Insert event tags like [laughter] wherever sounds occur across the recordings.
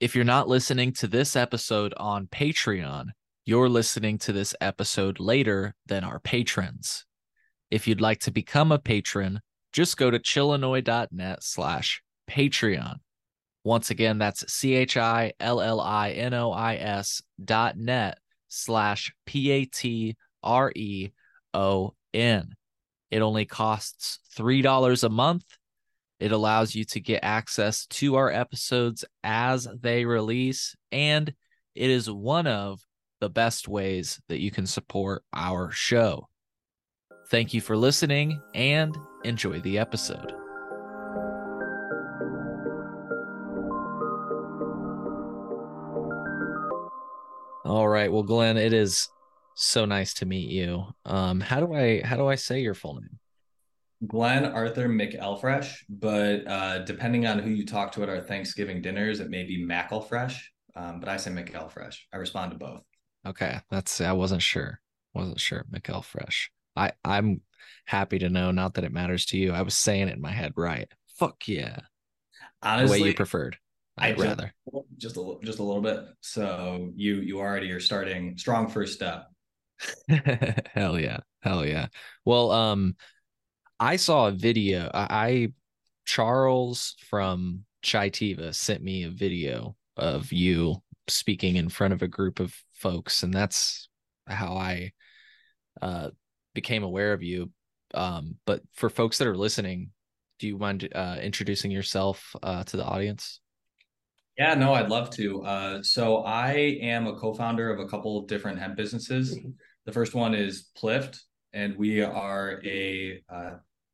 If you're not listening to this episode on Patreon, you're listening to this episode later than our patrons. If you'd like to become a patron, just go to chillinois.net slash Patreon. Once again, that's C-H-I-L-L-I-N-O-I-S dot net slash P-A-T-R-E-O-N. It only costs $3 a month. It allows you to get access to our episodes as they release, and it is one of the best ways that you can support our show. Thank you for listening and enjoy the episode. All right. Well, Glenn, it is so nice to meet you. Um, how do I how do I say your full name? Glenn Arthur McElfresh, but uh, depending on who you talk to at our Thanksgiving dinners, it may be McElfresh. Um, but I say McElfresh. I respond to both. Okay, that's I wasn't sure. Wasn't sure McElfresh. I I'm happy to know. Not that it matters to you. I was saying it in my head right. Fuck yeah. Honestly, the way you preferred. I'd I rather. just a just a little bit. So you you already are starting strong first step. [laughs] Hell yeah. Hell yeah. Well, um, I saw a video. I, I Charles from Chaitiva sent me a video of you speaking in front of a group of folks, and that's how I uh became aware of you. Um, but for folks that are listening, do you mind uh introducing yourself uh to the audience? Yeah, no, I'd love to. Uh, so I am a co-founder of a couple of different hemp businesses. The first one is Plift, and we are a uh,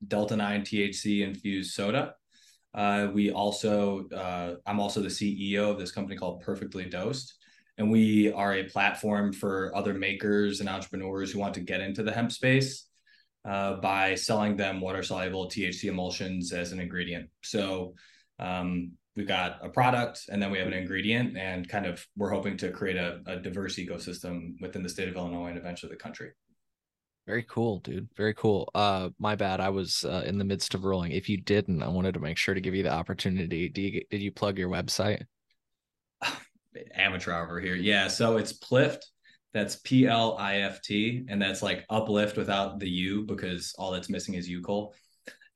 Delta 9 THC infused soda. Uh, we also, uh, I'm also the CEO of this company called Perfectly Dosed. And we are a platform for other makers and entrepreneurs who want to get into the hemp space uh, by selling them water soluble THC emulsions as an ingredient. So um, we've got a product and then we have an ingredient, and kind of we're hoping to create a, a diverse ecosystem within the state of Illinois and eventually the country. Very cool, dude. Very cool. Uh, my bad. I was uh, in the midst of rolling. If you didn't, I wanted to make sure to give you the opportunity. Do you did you plug your website? [sighs] Amateur over here. Yeah. So it's Plift. That's P L I F T, and that's like uplift without the U because all that's missing is UCOL.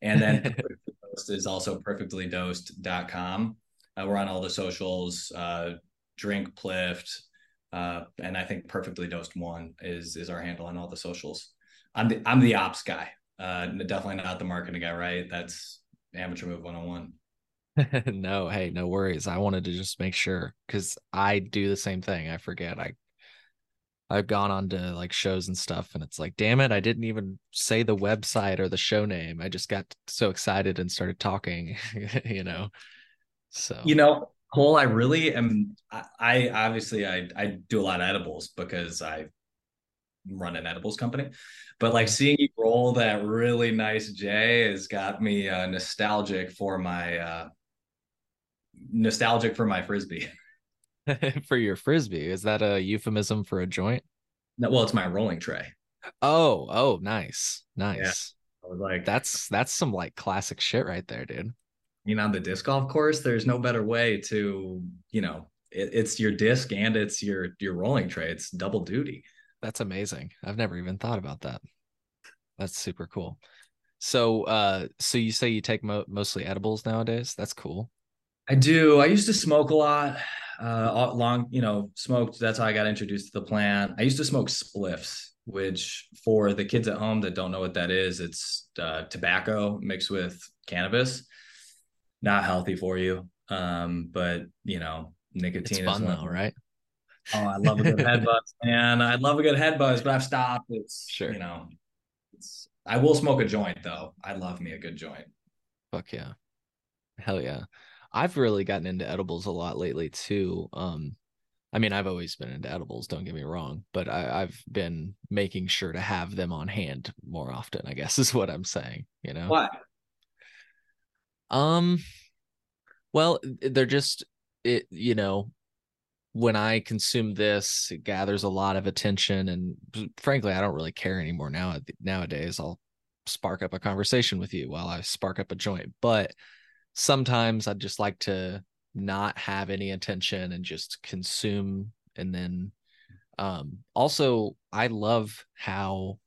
And then [laughs] is also perfectlydosed.com. Uh, we're on all the socials, uh, drink Plift, uh, and I think Perfectly Dosed One is is our handle on all the socials. I'm the I'm the ops guy. Uh, definitely not the marketing guy, right? That's amateur move 101. [laughs] no, hey, no worries. I wanted to just make sure because I do the same thing. I forget. I I've gone on to like shows and stuff, and it's like, damn it, I didn't even say the website or the show name. I just got so excited and started talking, [laughs] you know. So You know, Cole, I really am. I, I obviously I I do a lot of edibles because I run an edibles company, but like seeing you roll that really nice J has got me uh, nostalgic for my uh, nostalgic for my frisbee. [laughs] [laughs] for your frisbee, is that a euphemism for a joint? No, well, it's my rolling tray. Oh, oh, nice, nice. I was like, That's that's some like classic shit right there, dude. you know, on the disc golf course, there's no better way to, you know, it, it's your disc and it's your your rolling tray. It's double duty. That's amazing. I've never even thought about that. That's super cool. So, uh, so you say you take mo- mostly edibles nowadays? That's cool. I do. I used to smoke a lot. Uh, long, you know, smoked. That's how I got introduced to the plant. I used to smoke spliffs, which for the kids at home that don't know what that is, it's uh, tobacco mixed with cannabis. Not healthy for you. Um, but you know, nicotine It's fun though, right? Oh, I love a good head buzz, man. I love a good head buzz, but I've stopped. It's Sure. you know, it's I will smoke a joint though. I love me a good joint. Fuck yeah. Hell yeah. I've really gotten into edibles a lot lately too. Um, I mean, I've always been into edibles, don't get me wrong, but I, I've been making sure to have them on hand more often, I guess [laughs] is what I'm saying, you know? Why? Um, well, they're just it, you know, when I consume this, it gathers a lot of attention, and frankly, I don't really care anymore now. Nowadays, I'll spark up a conversation with you while I spark up a joint, but sometimes I'd just like to not have any attention and just consume and then um also I love how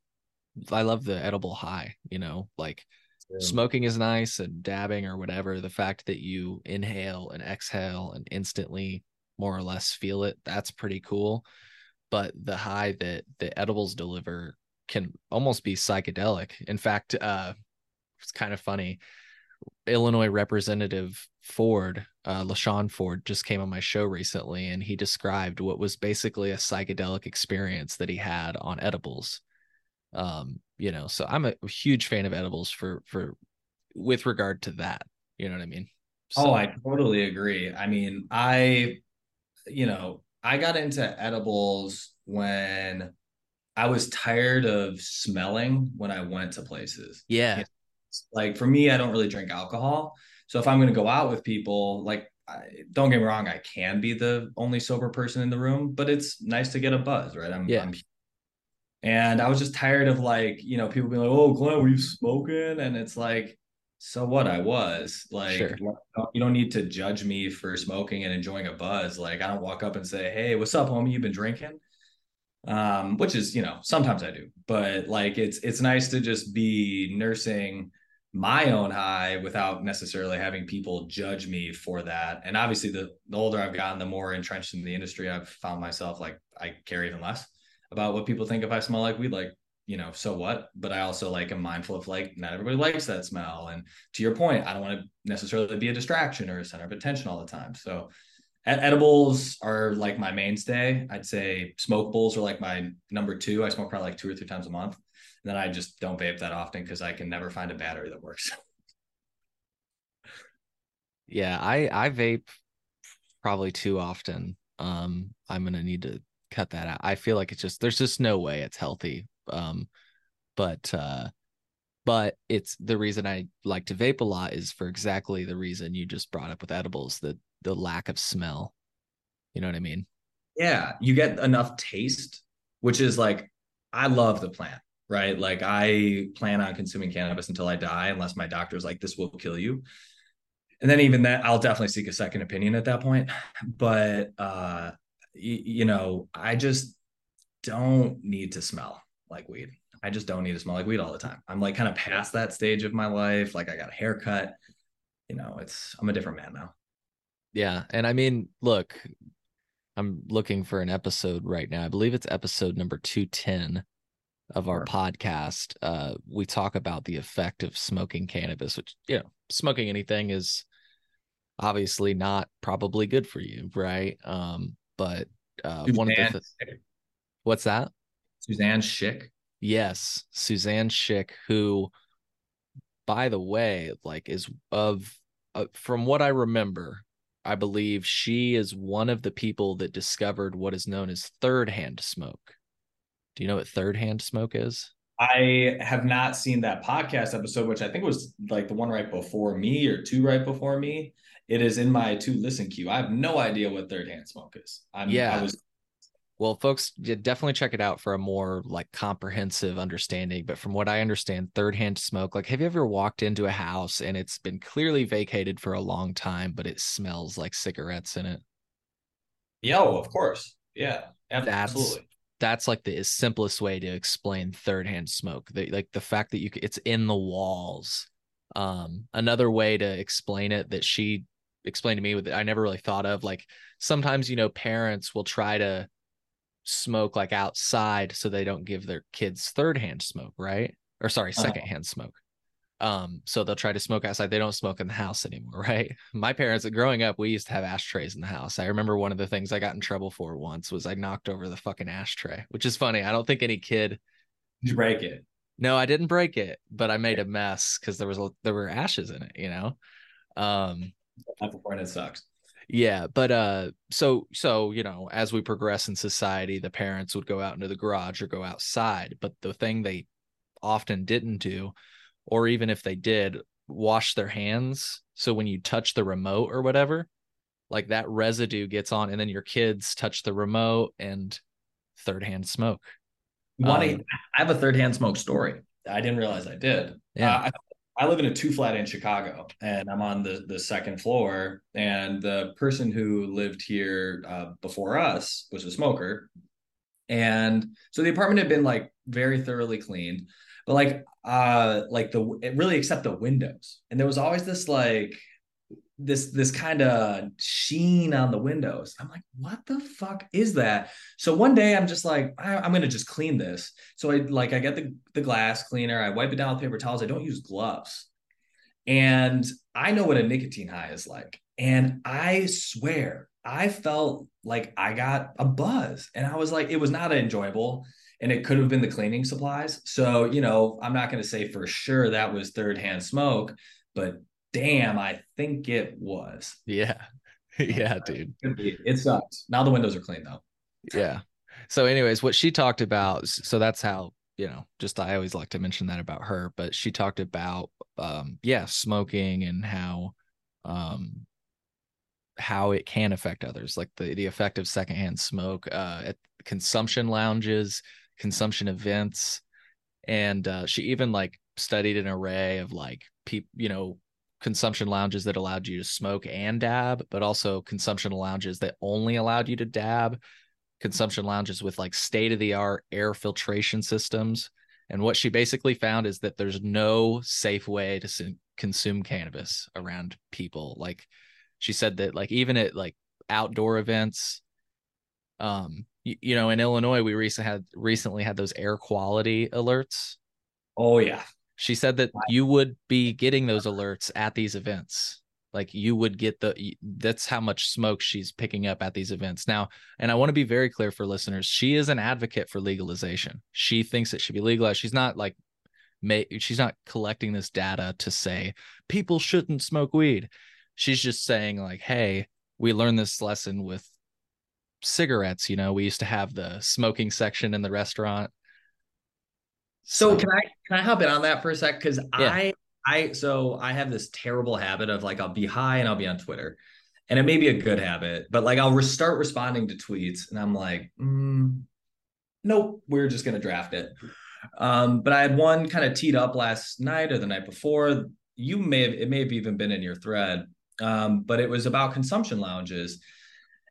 I love the edible high, you know, like smoking is nice and dabbing or whatever. The fact that you inhale and exhale and instantly more or less feel it, that's pretty cool. But the high that the edibles deliver can almost be psychedelic. In fact, uh it's kind of funny. Illinois Representative Ford, uh, LaShawn Ford, just came on my show recently, and he described what was basically a psychedelic experience that he had on edibles. Um, you know, so I'm a huge fan of edibles for for with regard to that. You know what I mean? So, oh, I totally agree. I mean, I, you know, I got into edibles when I was tired of smelling when I went to places. Yeah. You know, like for me, I don't really drink alcohol. So if I'm going to go out with people, like, I, don't get me wrong, I can be the only sober person in the room, but it's nice to get a buzz, right? I'm, yeah. I'm and I was just tired of like, you know, people being like, "Oh, Glenn, were you smoking?" And it's like, so what? I was like, sure. you don't need to judge me for smoking and enjoying a buzz. Like, I don't walk up and say, "Hey, what's up, homie? You've been drinking?" Um, which is, you know, sometimes I do, but like, it's it's nice to just be nursing my own high without necessarily having people judge me for that. And obviously, the, the older I've gotten, the more entrenched in the industry I've found myself like I care even less about what people think if I smell like weed. Like, you know, so what? But I also like am mindful of like not everybody likes that smell. And to your point, I don't want to necessarily be a distraction or a center of attention all the time. So edibles are like my mainstay. I'd say smokables are like my number two. I smoke probably like two or three times a month And then I just don't vape that often because I can never find a battery that works. [laughs] yeah, I I vape probably too often. Um, I'm gonna need to cut that out. I feel like it's just there's just no way it's healthy. Um, but uh, but it's the reason I like to vape a lot is for exactly the reason you just brought up with edibles, the the lack of smell. You know what I mean? Yeah, you get enough taste, which is like I love the plant right? Like I plan on consuming cannabis until I die, unless my doctor's like, this will kill you. And then even that, I'll definitely seek a second opinion at that point. But uh, y- you know, I just don't need to smell like weed. I just don't need to smell like weed all the time. I'm like kind of past that stage of my life. Like I got a haircut. You know, it's I'm a different man now. Yeah, and I mean, look, I'm looking for an episode right now. I believe it's episode number 210 of our podcast, uh, we talk about the effect of smoking cannabis, which, you know, smoking anything is obviously not probably good for you, right? Um, but uh, one of the th- what's that? Suzanne Schick. Yes, Suzanne Schick, who, by the way, like is of uh, from what I remember, I believe she is one of the people that discovered what is known as third hand smoke. Do you know what third hand smoke is? I have not seen that podcast episode, which I think was like the one right before me or two right before me. It is in my to listen queue. I have no idea what third hand smoke is. I'm, yeah. Was... Well, folks, definitely check it out for a more like comprehensive understanding. But from what I understand, third hand smoke, like, have you ever walked into a house and it's been clearly vacated for a long time, but it smells like cigarettes in it? Yo, of course. Yeah, absolutely. That's, that's like the simplest way to explain third hand smoke the, like the fact that you it's in the walls um another way to explain it that she explained to me with i never really thought of like sometimes you know parents will try to smoke like outside so they don't give their kids third hand smoke right or sorry uh-huh. second hand smoke um, so they'll try to smoke outside. They don't smoke in the house anymore, [laughs] right? My parents, growing up, we used to have ashtrays in the house. I remember one of the things I got in trouble for once was I knocked over the fucking ashtray, which is funny. I don't think any kid. You break it? No, I didn't break it, but I made a mess because there was a, there were ashes in it. You know, um, the point it sucks. Yeah, but uh, so so you know, as we progress in society, the parents would go out into the garage or go outside. But the thing they often didn't do or even if they did wash their hands so when you touch the remote or whatever like that residue gets on and then your kids touch the remote and third hand smoke. Um, i have a third hand smoke story. I didn't realize i did. Yeah. Uh, I live in a two flat in Chicago, and I'm on the the second floor. And the person who lived here uh, before us was a smoker, and so the apartment had been like very thoroughly cleaned, but like uh like the really except the windows, and there was always this like this this kind of sheen on the windows. I'm like, what the fuck is that? So one day I'm just like, I, am gonna just clean this. So I like I get the the glass cleaner, I wipe it down with paper towels. I don't use gloves, and I know what a nicotine high is like. And I swear, I felt like I got a buzz, and I was like, it was not enjoyable. And it could have been the cleaning supplies. So, you know, I'm not going to say for sure that was third hand smoke, but damn, I think it was. Yeah. [laughs] yeah, dude. It sucks. Now the windows are clean though. Yeah. So, anyways, what she talked about, so that's how, you know, just I always like to mention that about her, but she talked about um, yeah, smoking and how um how it can affect others, like the the effect of secondhand smoke uh at consumption lounges, consumption events. And uh she even like studied an array of like people, you know, consumption lounges that allowed you to smoke and dab, but also consumption lounges that only allowed you to dab, consumption lounges with like state of the art air filtration systems. And what she basically found is that there's no safe way to consume cannabis around people. Like she said that like even at like outdoor events, um, you, know, in Illinois, we recently had recently had those air quality alerts. Oh yeah she said that you would be getting those alerts at these events. Like you would get the that's how much smoke she's picking up at these events. Now and i want to be very clear for listeners she is an advocate for legalization. She thinks it should be legalized. She's not like may she's not collecting this data to say people shouldn't smoke weed. She's just saying like hey we learned this lesson with cigarettes you know we used to have the smoking section in the restaurant so, can I can I hop in on that for a sec? Because yeah. I I so I have this terrible habit of like I'll be high and I'll be on Twitter, and it may be a good habit, but like I'll re- start responding to tweets and I'm like, mm, nope, we're just gonna draft it. Um, but I had one kind of teed up last night or the night before. You may have it may have even been in your thread, um, but it was about consumption lounges,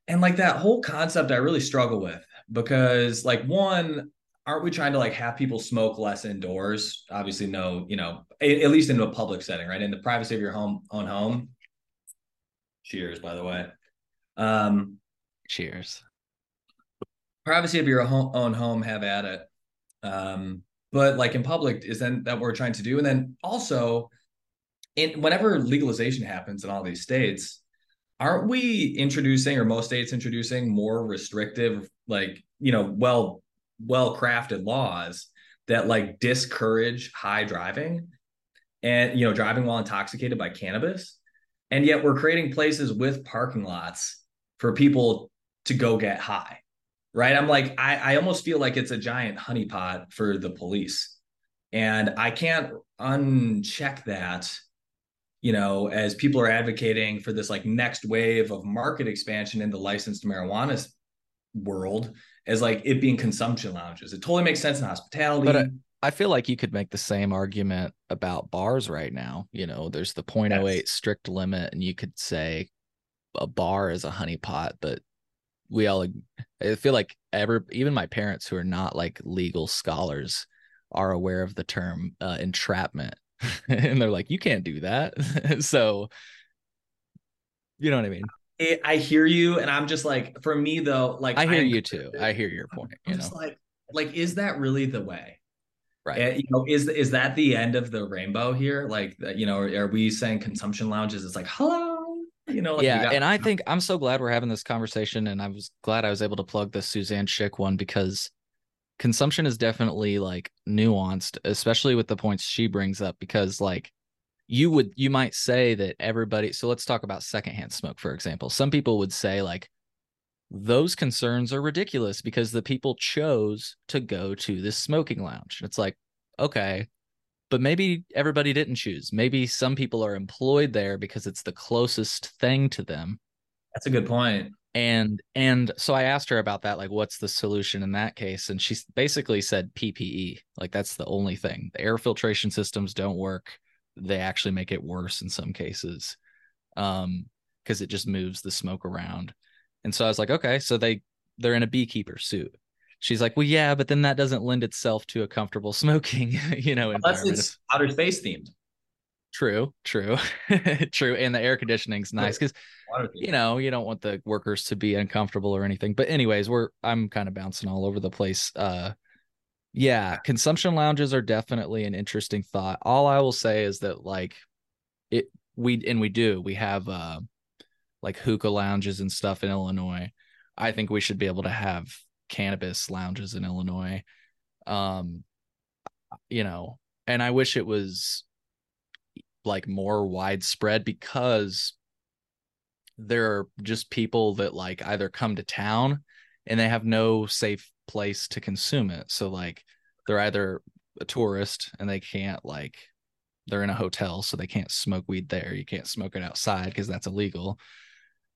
and like that whole concept I really struggle with because like one aren't we trying to like have people smoke less indoors? Obviously, no, you know, at least in a public setting, right? In the privacy of your home own home. Cheers, by the way. Um, cheers. Privacy of your home, own home, have at it. Um, but like in public, is then that what we're trying to do, and then also, in whenever legalization happens in all these states, aren't we introducing, or most states introducing, more restrictive, like you know, well well crafted laws that like discourage high driving and you know driving while intoxicated by cannabis. And yet we're creating places with parking lots for people to go get high right? I'm like i, I almost feel like it's a giant honeypot for the police. And i can't uncheck that you know as people are advocating for this like next wave of market expansion in the licensed marijuana world as like it being consumption lounges. It totally makes sense in hospitality. But I, I feel like you could make the same argument about bars right now. You know, there's the 0.08 yes. strict limit, and you could say a bar is a honeypot, but we all I feel like ever even my parents who are not like legal scholars are aware of the term uh, entrapment [laughs] and they're like you can't do that [laughs] so you know what i mean it, I hear you, and I'm just like, for me though, like I hear I'm, you too. I hear your point. I'm you just know? like, like, is that really the way? Right. Uh, you know, is is that the end of the rainbow here? Like, you know, are, are we saying consumption lounges? It's like, hello, you know. Like yeah, got- and I [laughs] think I'm so glad we're having this conversation, and I was glad I was able to plug the Suzanne Schick one because consumption is definitely like nuanced, especially with the points she brings up. Because like you would you might say that everybody so let's talk about secondhand smoke for example. Some people would say like those concerns are ridiculous because the people chose to go to this smoking lounge. It's like okay but maybe everybody didn't choose. Maybe some people are employed there because it's the closest thing to them. That's a good point. And and so i asked her about that like what's the solution in that case? And she basically said ppe like that's the only thing. The air filtration systems don't work they actually make it worse in some cases um because it just moves the smoke around. And so i was like okay so they they're in a beekeeper suit. She's like well yeah but then that doesn't lend itself to a comfortable [laughs] smoking you know Unless it's outer space themed. true true [laughs] true and the air conditioning's nice because you know you don't want the workers to be uncomfortable or anything. But anyways we're i'm kind of bouncing all over the place uh yeah consumption lounges are definitely an interesting thought. All i will say is that like it we and we do we have uh like hookah lounges and stuff in illinois. I think we should be able to have cannabis lounges in illinois. Um you know and i wish it was like more widespread because there are just people that like either come to town and they have no safe place to consume it. So like they're either a tourist and they can't like they're in a hotel so they can't smoke weed there. You can't smoke it outside because that's illegal.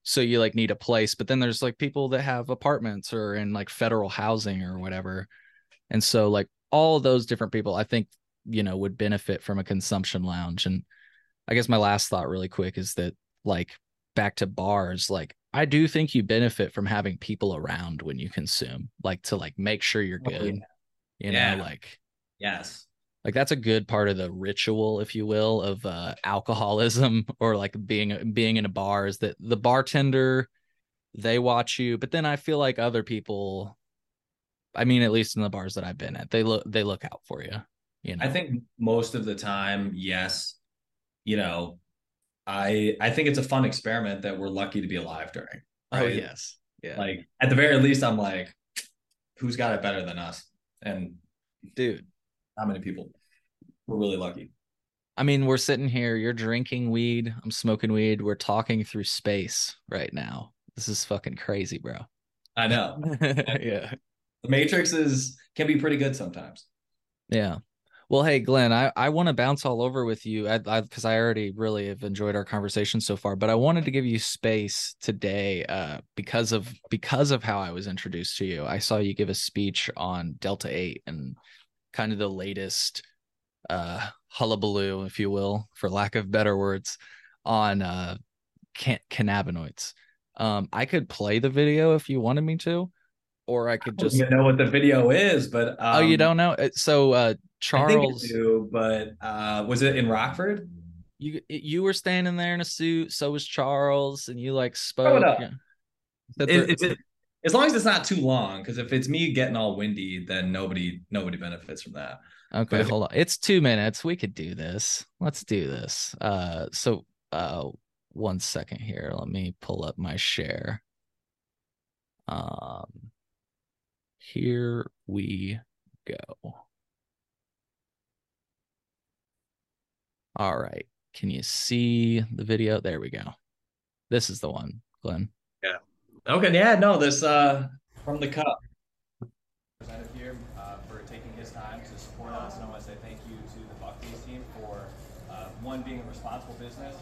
So you like need a place, but then there's like people that have apartments or in like federal housing or whatever. And so like all those different people I think you know would benefit from a consumption lounge and I guess my last thought really quick is that like back to bars like I do think you benefit from having people around when you consume like to like make sure you're Oh, good. You Yeah. know like Yes. like that's a good part of the ritual if you will of uh alcoholism [laughs] or like being being in a bar is that the bartender they watch you but then I feel like other people I mean at least in the bars that I've been at they look they look out for you you know I think most of the time, yes. You know, I I think it's a fun experiment that we're lucky to be alive during. oh yes yeah Like at the very least, I'm like, who's got it better than us? And dude how many people? We're really lucky. I mean, we're sitting here, you're drinking weed, I'm smoking weed, we're talking through space right now. This is fucking crazy, bro. I know. [laughs] yeah. The Matrix is can be pretty good sometimes. Yeah. Well, hey, Glenn, I, I want to bounce all over with you I because I, already really have enjoyed our conversation so far, but I wanted to give you space today uh, because of because of how I was introduced to you. I saw you give a speech on Delta 8 and kind of the latest uh, hullabaloo, if you will, for lack of better words, on uh, can- cannabinoids. Um, I could play the video if you wanted me to, or I could I just. even know what the video is, but um, oh, you don't know? Uh, So uh, I think I Charles. do, but uh, was it in Rockford? you you were standing there in a suit so was charles and you like spoke up. yeah. That Is, the- is it as long as it's not too long? Because if it's me getting all windy, then nobody nobody benefits from that. okay if- hold on it's two minutes we could do this let's do this uh so uh one second here let me pull up my share um here we go all right can you see the video there we go this is the one glenn Yeah. Okay, yeah, no, this uh from the cup. Representative here uh, for taking his time to support us, and I want to say thank you to the Buckley's team for uh, one being a responsible business,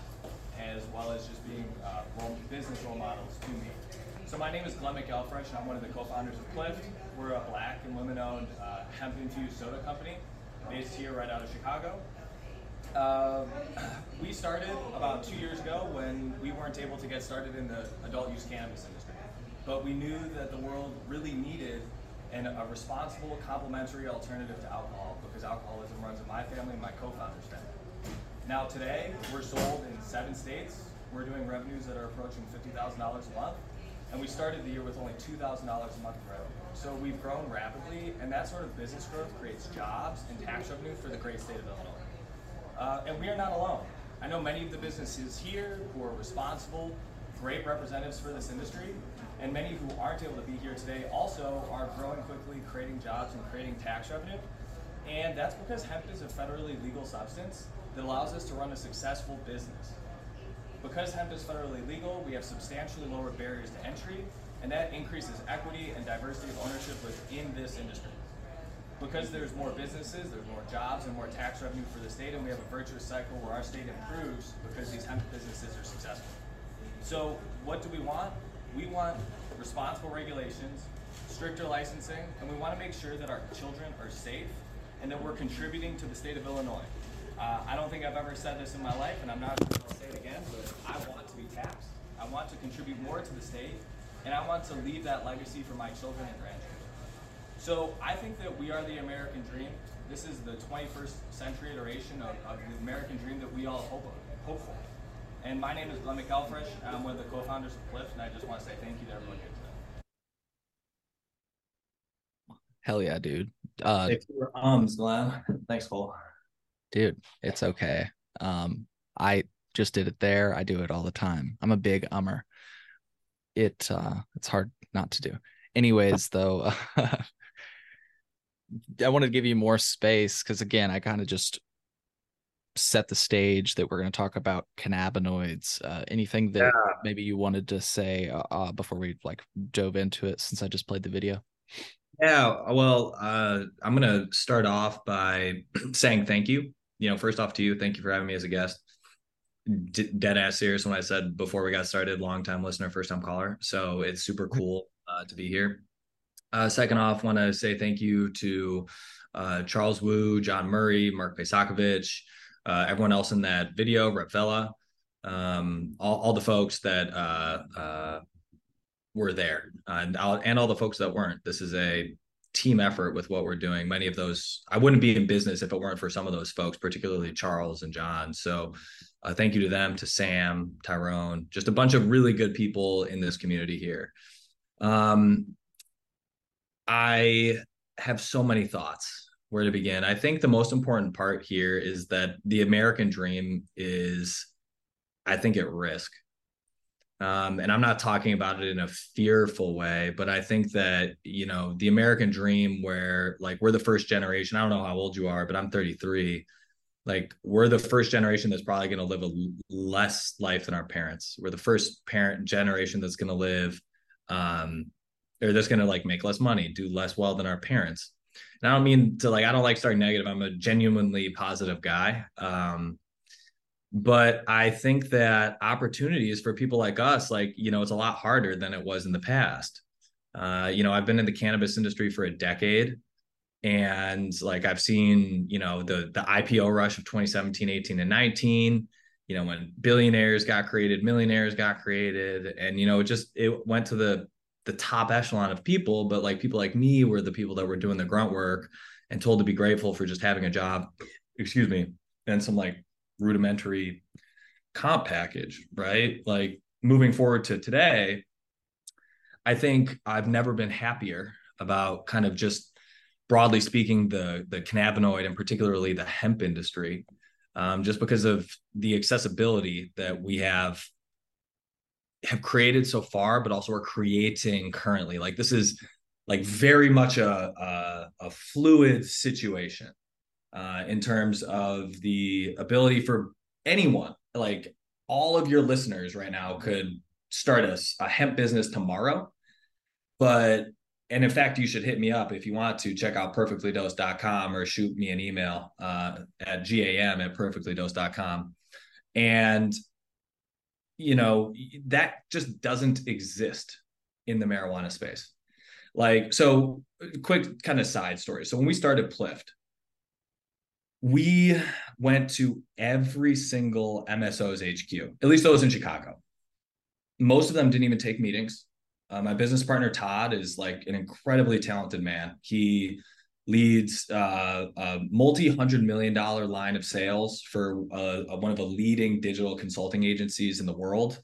as well as just being uh, role, business role models to me. So my name is Glenn McElfresh, and I'm one of the co-founders of Plift. We're a black and women-owned uh, hemp-infused soda company based here right out of Chicago. Uh, [clears throat] we started about two years ago when we weren't able to get started in the adult use cannabis industry. But we knew that the world really needed an, a responsible, complementary alternative to alcohol because alcoholism runs in my family and my co founder's family. Now, today, we're sold in seven states. We're doing revenues that are approaching $50,000 a month. And we started the year with only $2,000 a month in revenue. So we've grown rapidly, and that sort of business growth creates jobs and tax revenue for the great state of Illinois. Uh, and we are not alone. I know many of the businesses here who are responsible, great representatives for this industry, and many who aren't able to be here today also are growing quickly, creating jobs and creating tax revenue. And that's because hemp is a federally legal substance that allows us to run a successful business. Because hemp is federally legal, we have substantially lower barriers to entry, and that increases equity and diversity of ownership within this industry because there's more businesses, there's more jobs, and more tax revenue for the state, and we have a virtuous cycle where our state improves because these hemp businesses are successful. So, what do we want? We want responsible regulations, stricter licensing, and we want to make sure that our children are safe and that we're contributing to the state of Illinois. Uh, I don't think I've ever said this in my life, and I'm not going to say it again, but I want to be taxed. I want to contribute more to the state, and I want to leave that legacy for my children and grandchildren. So I think that we are the American dream. This is the 21st century iteration of, of the American dream that we all hope, hope for. And my name is Glenn McElfresh. I'm one of the co-founders of Plift, and I just want to say thank you to everyone here today. Hell yeah, dude. Uh, Thanks for ums, Glenn. [laughs] Thanks, Cole. Dude, it's okay. Um, I just did it there. I do it all the time. I'm a big ummer. It uh, it's hard not to do. Anyways, though, [laughs] I wanted to give you more space because again, I kind of just set the stage that we're going to talk about cannabinoids. Uh, anything that Yeah. maybe you wanted to say uh, uh, before we like dove into it, since I just played the video. Yeah, well, uh, I'm gonna start off by [clears throat] saying thank you. You know, first off to you, thank you for having me as a guest. D- dead ass serious when I said before we got started, long time listener, first time caller. So it's super cool uh, to be here. Uh, second off, want to say thank you to uh, Charles Wu, John Murray, Mark Pesakovich, uh, everyone else in that video, Rep Vela, um, all, all the folks that uh, uh, were there, and all, and all the folks that weren't. This is a team effort with what we're doing. Many of those, I wouldn't be in business if it weren't for some of those folks, particularly Charles and John. So, uh, thank you to them, to Sam, Tyrone, just a bunch of really good people in this community here. Um, I have so many thoughts where to begin. I think the most important part here is that the American dream is, I think, at risk. Um, and I'm not talking about it in a fearful way, but I think that, you know, the American dream where like we're the first generation, I don't know how old you are, but I'm 33. Like we're the first generation that's probably going to live a less life than our parents. We're the first parent generation that's going to live, um, or that's going to like make less money, do less well than our parents. And I don't mean to like, I don't like starting negative. I'm a genuinely positive guy. Um, but I think that opportunities for people like us, like, you know, it's a lot harder than it was in the past. Uh, you know, I've been in the cannabis industry for a decade and like I've seen, you know, the the IPO rush of 2017, 18, and 19, you know, when billionaires got created, millionaires got created, and you know, it just it went to the the top echelon of people, but like people like me were the people that were doing the grunt work and told to be grateful for just having a job, excuse me, and some like rudimentary comp package, right? Like moving forward to today, I think I've never been happier about kind of just broadly speaking the the cannabinoid and particularly the hemp industry, um, just because of the accessibility that we have have created so far, but also are creating currently. Like this is like very much a a, a fluid situation uh, in terms of the ability for anyone, like all of your listeners right now, could start a, a hemp business tomorrow. But and in fact, you should hit me up if you want to check out perfectlydosed.com or shoot me an email uh, at gam at perfectlydosed.com. And, you know, that just doesn't exist in the marijuana space. Like, so quick kind of side story. So when we started Plift, we went to every single MSO's HQ, at least those in Chicago. Most of them didn't even take meetings. Uh, my business partner Todd is like an incredibly talented man. He leads uh, a multi-hundred million dollar line of sales for uh, one of the leading digital consulting agencies in the world.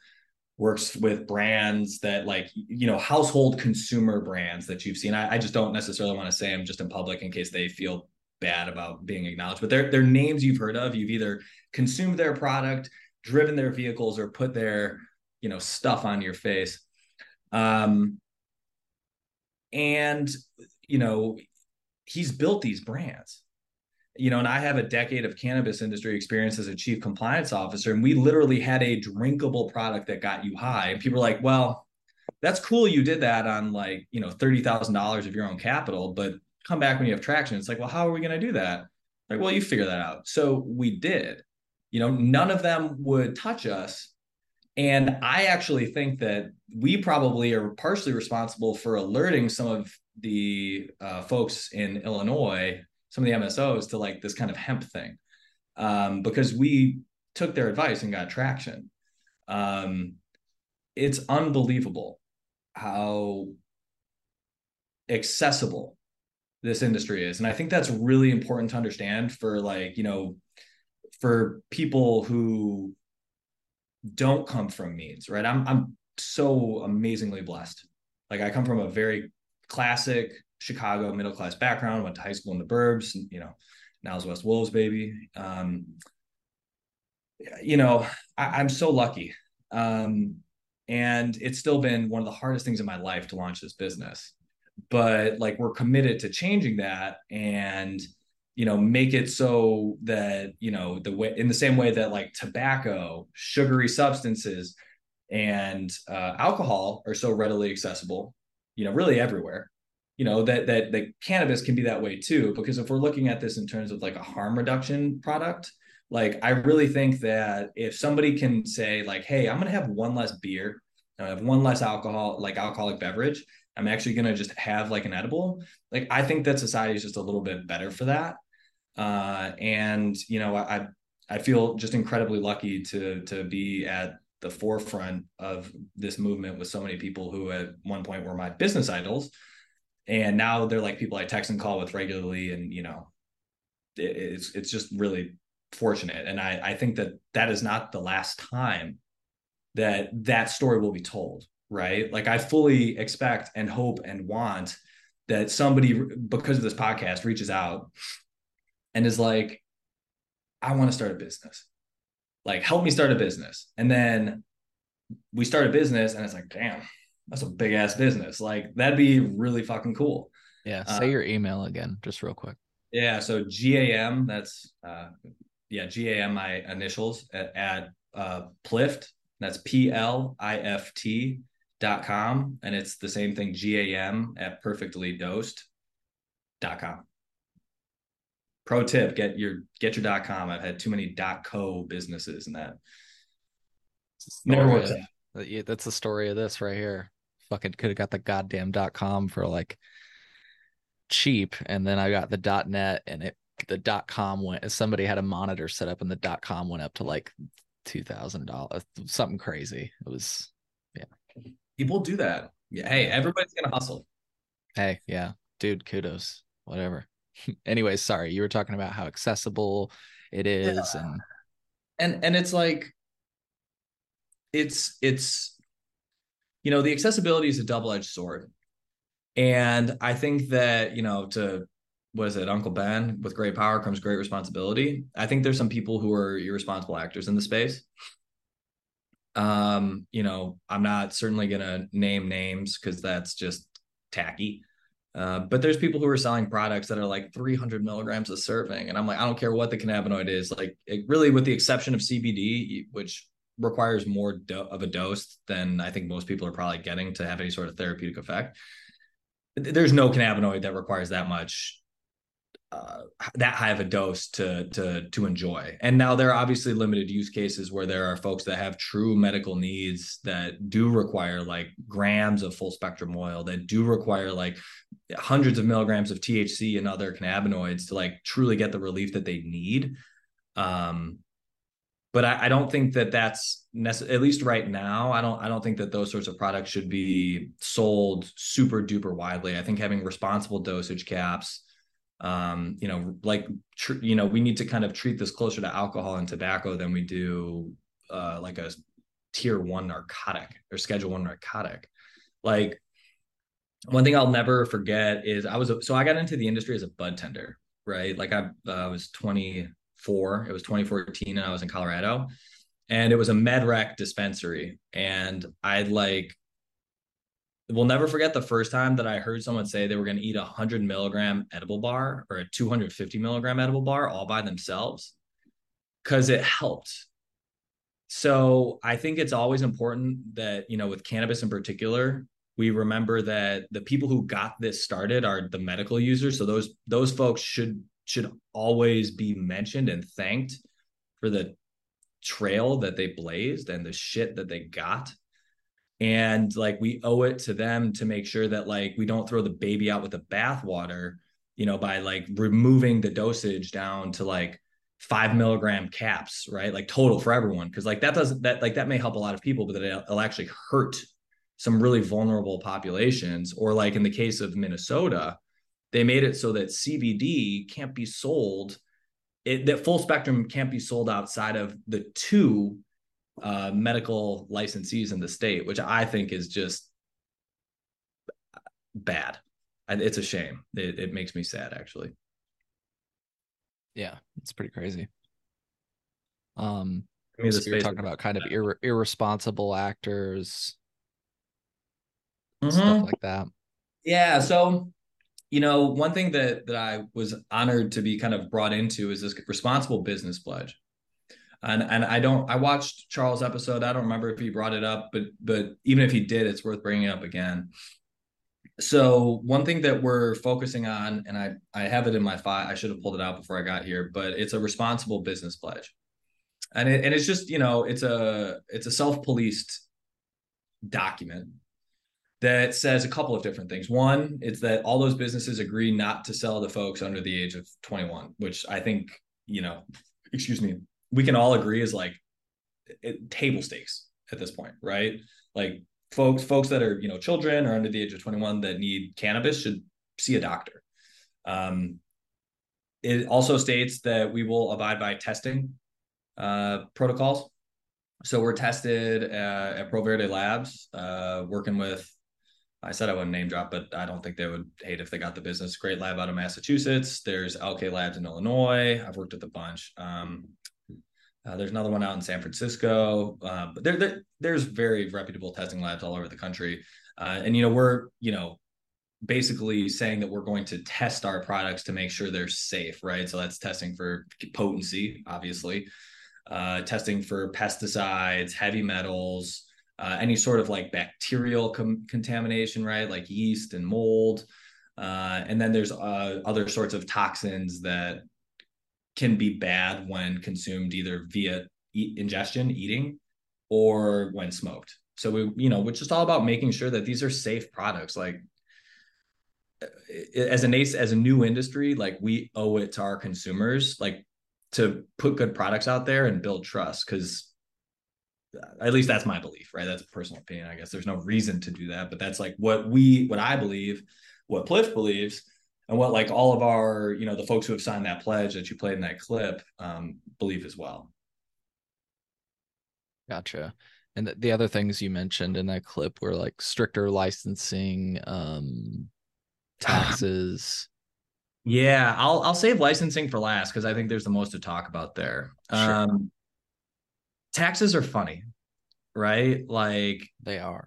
Works with brands that like you know household consumer brands that you've seen. I, I just don't necessarily want to say them just in public in case they feel bad about being acknowledged. But they're they're names you've heard of. You've either consumed their product, driven their vehicles, or put their you know stuff on your face um and you know he's built these brands you know and i have a decade of cannabis industry experience as a chief compliance officer and we literally had a drinkable product that got you high and people are like well that's cool you did that on like you know $30000 of your own capital but come back when you have traction it's like well how are we going to do that like well you figure that out so we did you know none of them would touch us and I actually think that we probably are partially responsible for alerting some of the uh, folks in Illinois, some of the MSOs to like this kind of hemp thing. um, because we took their advice and got traction. Um, it's unbelievable how accessible this industry is. And i think that's really important to understand for like you know for people who don't come from means right? I'm i'm so amazingly blessed. Like i come from a very classic chicago middle class background went to high school in the burbs and, you know now's west wolves baby. Um you know I, i'm so lucky. Um and it's still been one of the hardest things in my life to launch this business but like we're committed to changing that and you know make it so that you know the way in the same way that like tobacco sugary substances and uh, alcohol are so readily accessible you know really everywhere you know that that the cannabis can be that way too because if we're looking at this in terms of like a harm reduction product like i really think that if somebody can say like hey i'm going to have one less beer i have one less alcohol like alcoholic beverage I'm actually going to just have like an edible. Like I think that society is just a little bit better for that. Uh, and you know, I I feel just incredibly lucky to to be at the forefront of this movement with so many people who at one point were my business idols, and now they're like people I text and call with regularly, and you know, it, it's it's just really fortunate. And I I think that that is not the last time that that story will be told right? Like I fully expect and hope and want that somebody, because of this podcast, reaches out and is like, I want to start a business. Like, help me start a business. And then we start a business and it's like, damn, that's a big ass business. Like, that'd be really fucking cool. Yeah. Say uh, your email again, just real quick. Yeah. So GAM, that's, uh, yeah, GAM, my initials at, at uh, Plift. That's P L I F T dot com and it's the same thing gam at perfectly dosed dot com. Pro tip get your get your dot com. I've had too many dot co businesses and that. Never works out. Uh, that's the story of this right here. Fucking could have got the goddamn dot com for like cheap and then i got the dot net and it the dot com went somebody had a monitor set up and the dot com went up to like two thousand dollars something crazy. It was yeah people do that. Yeah. Hey, everybody's gonna hustle. Hey, yeah, dude, kudos. Whatever. [laughs] Anyways, sorry, you were talking about how accessible it is, yeah. and and and it's like it's it's you know the accessibility is a double-edged sword and i think that you know to was it uncle ben with great power comes great responsibility i think there's some people who are irresponsible actors in the space um, you know, I'm not certainly going to name names because that's just tacky. Uh, but there's people who are selling products that are like 300 milligrams a serving, and I'm like, I don't care what the cannabinoid is. Like, it really, with the exception of CBD, which requires more do- of a dose than I think most people are probably getting to have any sort of therapeutic effect. There's no cannabinoid that requires that much uh, that high of a dose to to to enjoy. And now there are obviously limited use cases where there are folks that have true medical needs that do require like grams of full spectrum oil that do require like hundreds of milligrams of THC and other cannabinoids to like truly get the relief that they need. Um, but I, I don't think that that's necessary. At least right now, I don't. I don't think that those sorts of products should be sold super duper widely. I think having responsible dosage caps, um, you know, like tr- you know, we need to kind of treat this closer to alcohol and tobacco than we do uh, like a tier one narcotic or schedule one narcotic. Like one thing I'll never forget is I was so I got into the industry as a bud tender, right? Like I uh, was 24, it was 2014, and I was in Colorado, and it was a MedRec dispensary, and I like we'll never forget the first time that I heard someone say they were going to eat a 100 milligram edible bar or a 250 milligram edible bar all by themselves because it helped. So I think it's always important that, you know, with cannabis in particular, we remember that the people who got this started are the medical users. So those those folks should should always be mentioned and thanked for the trail that they blazed and the shit that they got and like we owe it to them to make sure that like we don't throw the baby out with the bathwater you know by like removing the dosage down to like five milligram caps, right? Like total for everyone. Cause like that doesn't that like that may help a lot of people, but it'll actually hurt some really vulnerable populations. Or like in the case of Minnesota, they made it so that CBD can't be sold. It, that full spectrum can't be sold outside of the two uh, medical licensees in the state, which I think is just bad. It's a shame. It, it makes me sad, actually. Yeah, it's pretty crazy. Um, I mean, so you're talking about kind of ir- irresponsible actors, mm-hmm. stuff like that. Yeah. So, you know, one thing that that I was honored to be kind of brought into is this responsible business pledge. And and I don't I watched Charles' episode. I don't remember if he brought it up, but but even if he did, it's worth bringing up again. So one thing that we're focusing on and i i have it in my file i should have pulled it out before i got here but it's a responsible business pledge. And it, and it's just you know it's a it's a self-policed document that says a couple of different things. One it's that all those businesses agree not to sell to folks under the age of 21 which i think you know excuse me we can all agree is like it, table stakes at this point right? Like folks folks that are you know children or under the age of 21 that need cannabis should see a doctor. Um, it also states that we will abide by testing uh, protocols. So we're tested uh, at ProVerde labs uh, working with i said i wouldn't name drop but i don't think they would hate if they got the business. Great lab out of massachusetts. There's lk labs in illinois. I've worked with a bunch. Um, uh, there's another one out in San Francisco, uh, but there, there, there's very reputable testing labs all over the country. Uh, and you know, we're you know basically saying that we're going to test our products to make sure they're safe, right? So that's testing for potency, obviously, uh, testing for pesticides, heavy metals, uh, any sort of like bacterial com- contamination, right? Like yeast and mold. Uh, and then there's other sorts of toxins that can be bad when consumed either via eat, ingestion, eating, or when smoked. So we, you know, which is all about making sure that these are safe products. Like as a as a new industry, like we owe it to our consumers, like to put good products out there and build trust. Because uh, at least that's my belief, right? That's a personal opinion. I guess there's no reason to do that, but that's like what we, what I believe, what Plift believes, and what like all of our you know the folks who have signed that pledge that you played in that clip um, believe as well. Gotcha. And the, the other things you mentioned in that clip were like stricter licensing um [sighs] taxes. Yeah i'll i'll save licensing for last because i think there's the most to talk about there. Sure. um taxes are funny right? Like they are.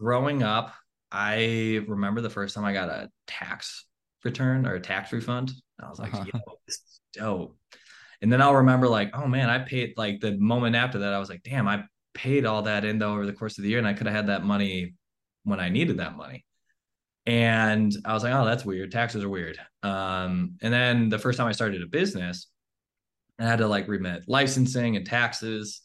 growing up i remember the first time i got a tax return or a tax refund. I was like, uh-huh. Yo, this is dope. And then I'll remember like, oh man, I paid like the moment after that, I was like, damn, I paid all that in though over the course of the year, and I could have had that money when I needed that money. And I was like, oh, that's weird. Taxes are weird. Um, and then the first time I started a business, I had to like remit licensing and taxes.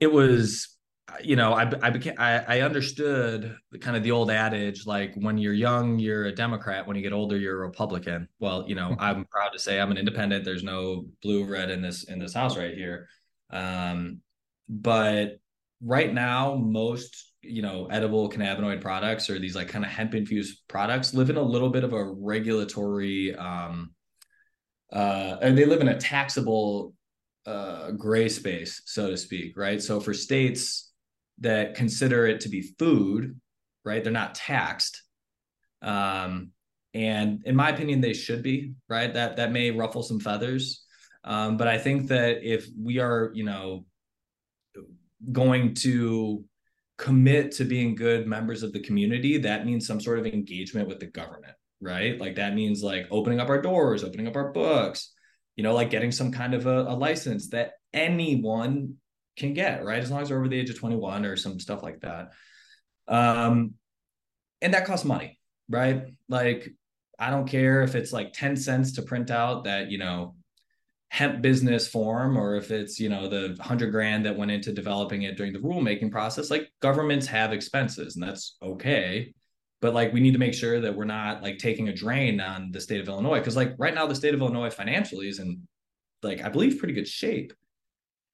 It was you know, I I became I, I understood the, kind of the old adage like when you're young you're a Democrat, when you get older you're a Republican. Well, you know, I'm proud to say I'm an independent. There's no blue red in this in this house right here. Um, but right now most you know edible cannabinoid products or these like kind of hemp infused products live in a little bit of a regulatory um uh and they live in a taxable uh gray space so to speak right so for states that consider it to be food, right? They're not taxed. Um, and in my opinion, they should be, right? That that may ruffle some feathers. Um, but I think that if we are, you know, going to commit to being good members of the community, that means some sort of engagement with the government, right? Like that means like opening up our doors, opening up our books, you know, like getting some kind of a, a license that anyone can get, right? As long as they're over the age of 21 or some stuff like that. Um, and that costs money, right? Like, I don't care if it's like 10 cents to print out that, you know, hemp business form or if it's, you know, the hundred grand that went into developing it during the rulemaking process. Like, governments have expenses and that's okay. But like, we need to make sure that we're not like taking a drain on the state of Illinois. Cause like right now, the state of Illinois financially is in like I believe pretty good shape.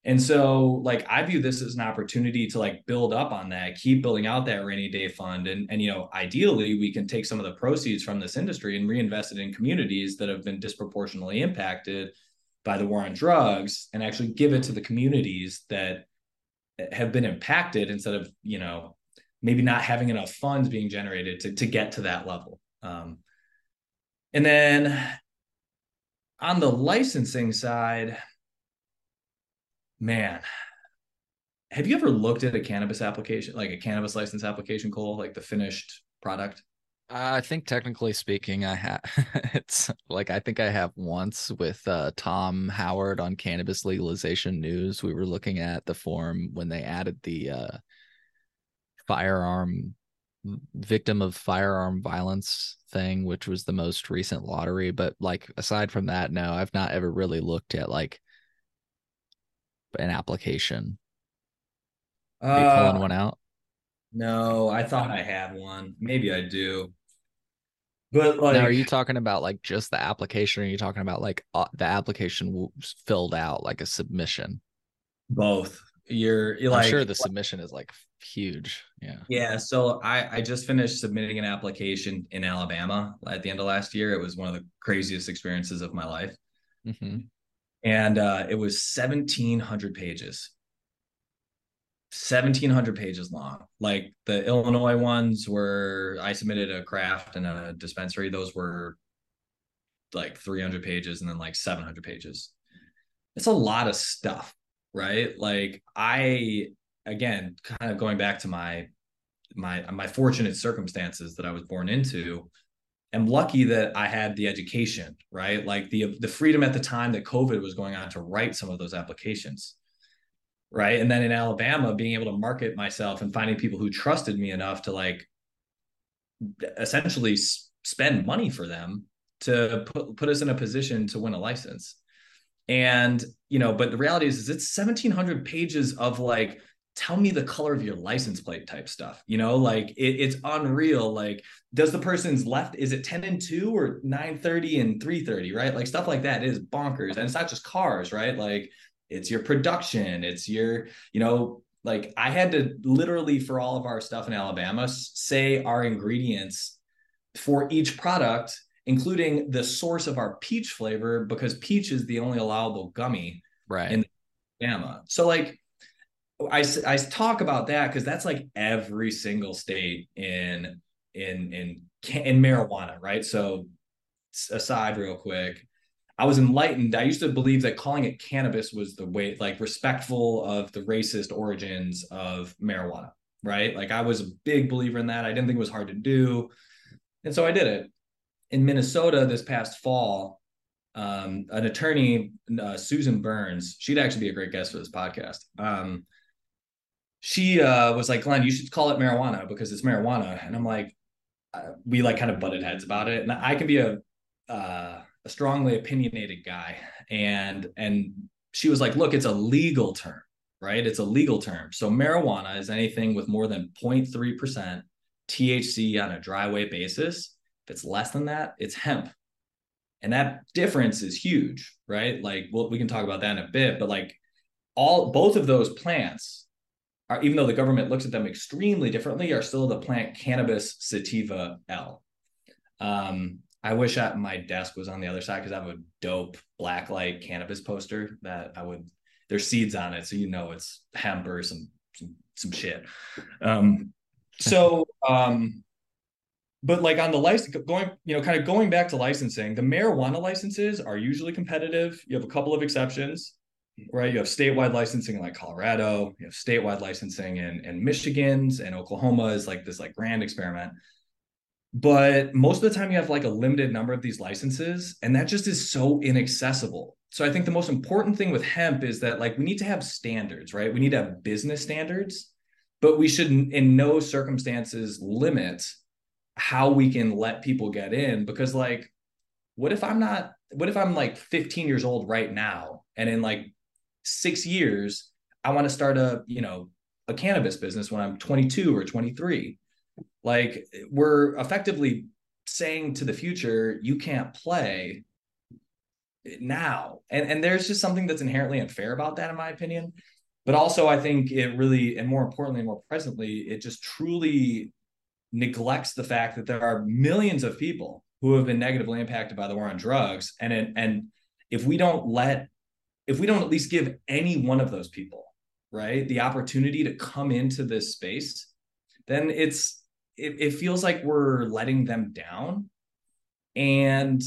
And so like I view this as an opportunity to like build up on that, keep building out that rainy day fund. And and you know, ideally we can take some of the proceeds from this industry and reinvest it in communities that have been disproportionately impacted by the war on drugs and actually give it to the communities that have been impacted instead of, you know, maybe not having enough funds being generated to, to get to that level. Um, and then on the licensing side, man, have you ever looked at a cannabis application, like a cannabis license application, Cole, like the finished product? I think technically speaking, I have. [laughs] it's like I think I have once with uh, Tom Howard on Cannabis Legalization News. We were looking at the form when they added the uh, firearm victim of firearm violence thing, which was the most recent lottery. But like aside from that, no, I've not ever really looked at like an application. Are you pulling Uh, one out? no, I thought I had one. Maybe I do. But Now, are you talking about like just the application, or are you talking about like uh, the application filled out like a submission? both. You're, you're I'm like sure the submission is like huge. Yeah. Yeah, so I I just finished submitting an application in Alabama at the end of last year. It was one of the craziest experiences of my life. hmm And uh, it was 1700 pages. 1700 pages long. Like the Illinois ones were I submitted a craft and a dispensary. Those were like 300 pages and then like 700 pages. It's a lot of stuff, right? Like I again, kind of going back to my my my fortunate circumstances that I was born into, am lucky that I had the education, right? Like the the freedom at the time that COVID was going on to write some of those applications. Right. And then in Alabama, being able to market myself and finding people who trusted me enough to like essentially spend money for them to put, put us in a position to win a license. And, you know, but the reality is, is it's 1700 pages of like, tell me the color of your license plate type stuff, you know, like it, it's unreal. Like, does the person's left, is it 10 and 2 or 930 and 330, right? Like stuff like that is bonkers. And it's not just cars, right? Like it's your production, it's your, you know, like I had to literally for all of our stuff in Alabama say our ingredients for each product including the source of our peach flavor because peach is the only allowable gummy Right. in Alabama. So like I, I talk about that because that's like every single state in in in in marijuana, right? So aside real quick, I was enlightened. I used to believe that calling it cannabis was the way, like respectful of the racist origins of marijuana, right? Like I was a big believer in that. I didn't think it was hard to do. And so I did it in Minnesota this past fall, um, an attorney, uh, Susan Burns, she'd actually be a great guest for this podcast. Um, she uh, was like, Glenn, you should call it marijuana because it's marijuana. And I'm like, uh, we like kind of butted heads about it. And I can be a, uh, a strongly opinionated guy. And, and she was like, look, it's a legal term, right? It's a legal term. So marijuana is anything with more than 0.3% THC on a dry weight basis. If it's less than that, it's hemp. And that difference is huge, right? Like, well, we can talk about that in a bit, but like all both of those plants are, even though the government looks at them extremely differently, are still the plant cannabis sativa L. Um, I wish I, my desk was on the other side because I have a dope blacklight cannabis poster that I would. There's seeds on it, so you know it's hemp or some some, some shit. Um, so um, but like on the license going you know kind of going back to licensing the marijuana licenses are usually competitive you have a couple of exceptions right? You have statewide licensing in like colorado you have statewide licensing in, in michigan's and oklahoma is like this like grand experiment. But most of the time you have like a limited number of these licenses and that just is so inaccessible. So i think the most important thing with hemp is that like we need to have standards right? We need to have business standards but we should in no circumstances limit how we can let people get in because like what if i'm not what if i'm like 15 years old right now and in like six years i want to start a you know a cannabis business when i'm 22 or 23 like we're effectively saying to the future you can't play now. And and there's just something that's inherently unfair about that, in my opinion. But also, I think it really, and more importantly, more presently, it just truly neglects the fact that there are millions of people who have been negatively impacted by the war on drugs. And and if we don't let, if we don't at least give any one of those people, right, the opportunity to come into this space, then it's it, it feels like we're letting them down. And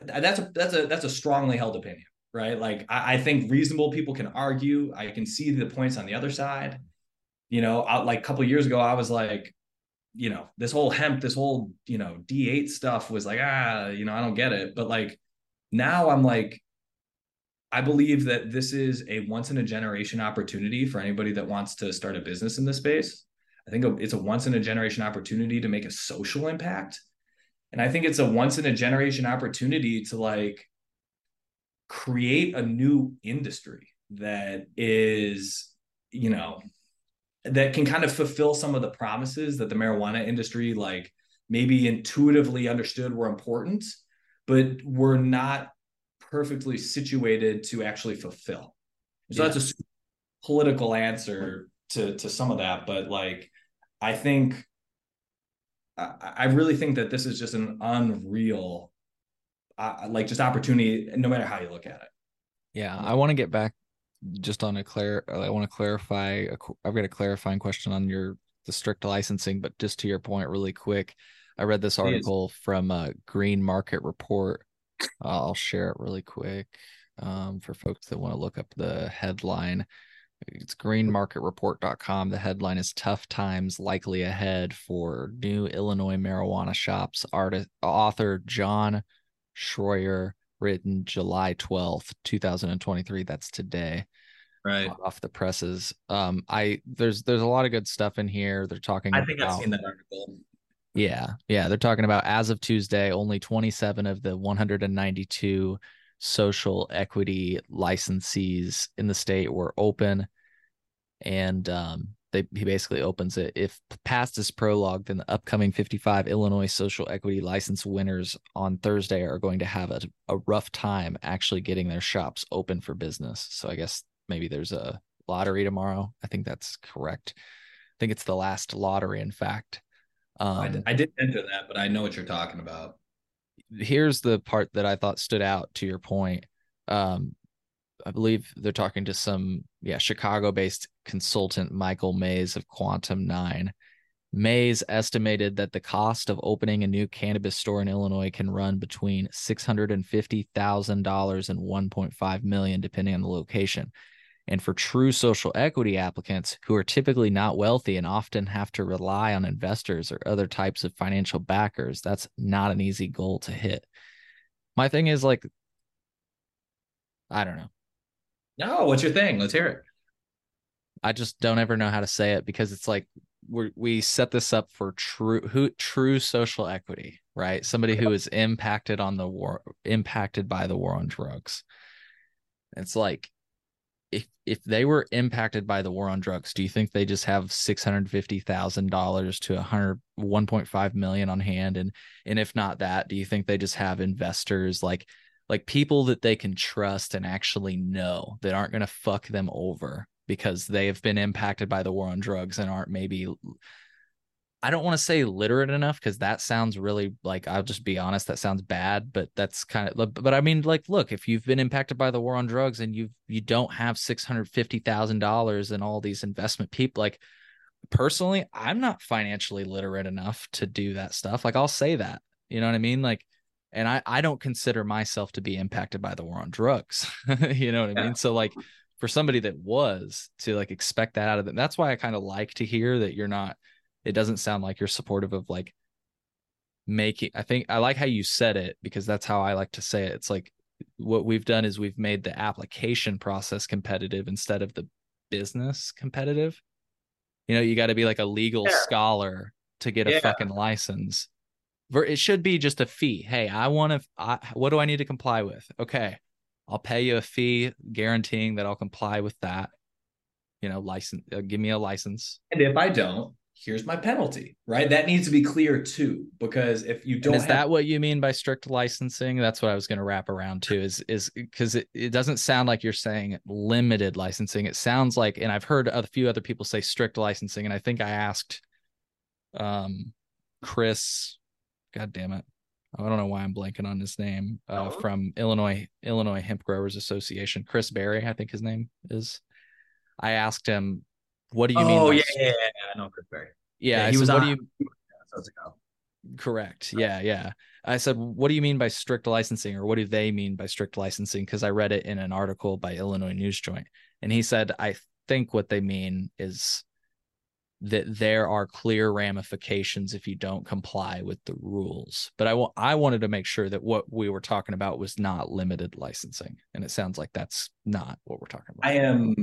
that's a that's a that's a strongly held opinion, right? Like I, I think reasonable people can argue. I can see the points on the other side. You know, I, like a couple years ago, I was like, you know, this whole hemp, this whole you know D8 stuff was like, ah, you know, I don't get it. But like now, I'm like, I believe that this is a once in a generation opportunity for anybody that wants to start a business in this space. I think it's a once in a generation opportunity to make a social impact and I think it's a once in a generation opportunity to like create a new industry that is, you know, that can kind of fulfill some of the promises that the marijuana industry like maybe intuitively understood were important, but we're not perfectly situated to actually fulfill. So yeah. that's a political answer to to some of that, but like I think I, really think that this is just an unreal, uh, like just opportunity, no matter how you look at it. Yeah, I want to get back just on a clear. I want to clarify. i I've got a clarifying question on your the strict licensing, but just to your point, really quick. I read this article from a Green Market Report. Uh, I'll share it really quick um, for folks that want to look up the headline. It's greenmarketreport.com. The headline is Tough Times Likely Ahead for New Illinois Marijuana Shops. Artist, author John Schroyer, written July 12th, 2023. That's today. Right. Off the presses. Um, I there's there's a lot of good stuff in here. They're talking I think about, I've seen that article. Yeah, yeah. They're talking about as of Tuesday, only 27 of the 192 social equity licensees in the state were open. And um, they, he basically opens it if past is prologue then the upcoming 55 illinois social equity license winners on thursday are going to have a, a rough time actually getting their shops open for business. So i guess maybe there's a lottery tomorrow. I think that's correct. I think it's the last lottery in fact um, I, I didn't enter that but i know what you're talking about here's the part that I thought stood out to your point. Um, I believe they're talking to some, yeah, Chicago based consultant, Michael Mayes of Quantum Nine. Mayes estimated that the cost of opening a new cannabis store in Illinois can run between $650,000 and 1.5 million, depending on the location. And for true social equity applicants who are typically not wealthy and often have to rely on investors or other types of financial backers, that's not an easy goal to hit. My thing is like, I don't know. No, what's your thing? Let's hear it. I just don't ever know how to say it because it's like we we set this up for true who true social equity, right? Somebody who is impacted on the war, impacted by the war on drugs. It's like if if they were impacted by the war on drugs, do you think they just have six hundred fifty thousand dollars to a hundred one point five million on hand? And and if not that, do you think they just have investors like like people that they can trust and actually know that aren't going to fuck them over because they have been impacted by the war on drugs and aren't maybe I don't want to say literate enough because that sounds really like I'll just be honest, that sounds bad, but that's kind of but I mean, like, look, if you've been impacted by the war on drugs and you you don't have six hundred fifty thousand dollars in all these investment people, like personally, I'm not financially literate enough to do that stuff. Like I'll say that. You know what I mean? Like and I, I don't consider myself to be impacted by the war on drugs. [laughs] you know what I mean? So like for somebody that was to like expect that out of them, that's why I kind of like to hear that you're not it doesn't sound like you're supportive of like making i think i like how you said it because that's how i like to say it. It's like what we've done is we've made the application process competitive instead of the business competitive. You know you got to be like a legal yeah. scholar to get a fucking license. It should be just a fee. Hey i want to what do i need to comply with? Okay i'll pay you a fee guaranteeing that i'll comply with that. You know license uh, give me a license. And if i don't here's my penalty, right? That needs to be clear too, because if you don't, and is have- that what you mean by strict licensing? That's what I was going to wrap around to. Is is because it, it doesn't sound like you're saying limited licensing. It sounds like, and I've heard a few other people say strict licensing, and I think I asked, um, Chris, God damn it, I don't know why I'm blanking on his name, uh, Oh. from Illinois Illinois Hemp Growers Association, Chris Berry, I think his name is. I asked him, "What do you mean?" oh yeah, yeah, yeah, yeah, I know Chris Berry. yeah. I he said, was "What on. do you ago. Oh. Correct. Yeah, yeah. I said, what do you mean by strict licensing, or what do they mean by strict licensing? Because I read it in an article by Illinois News Joint, and he said, I think what they mean is that there are clear ramifications if you don't comply with the rules. But I I wanted to make sure that what we were talking about was not limited licensing, and it sounds like that's not what we're talking about. I am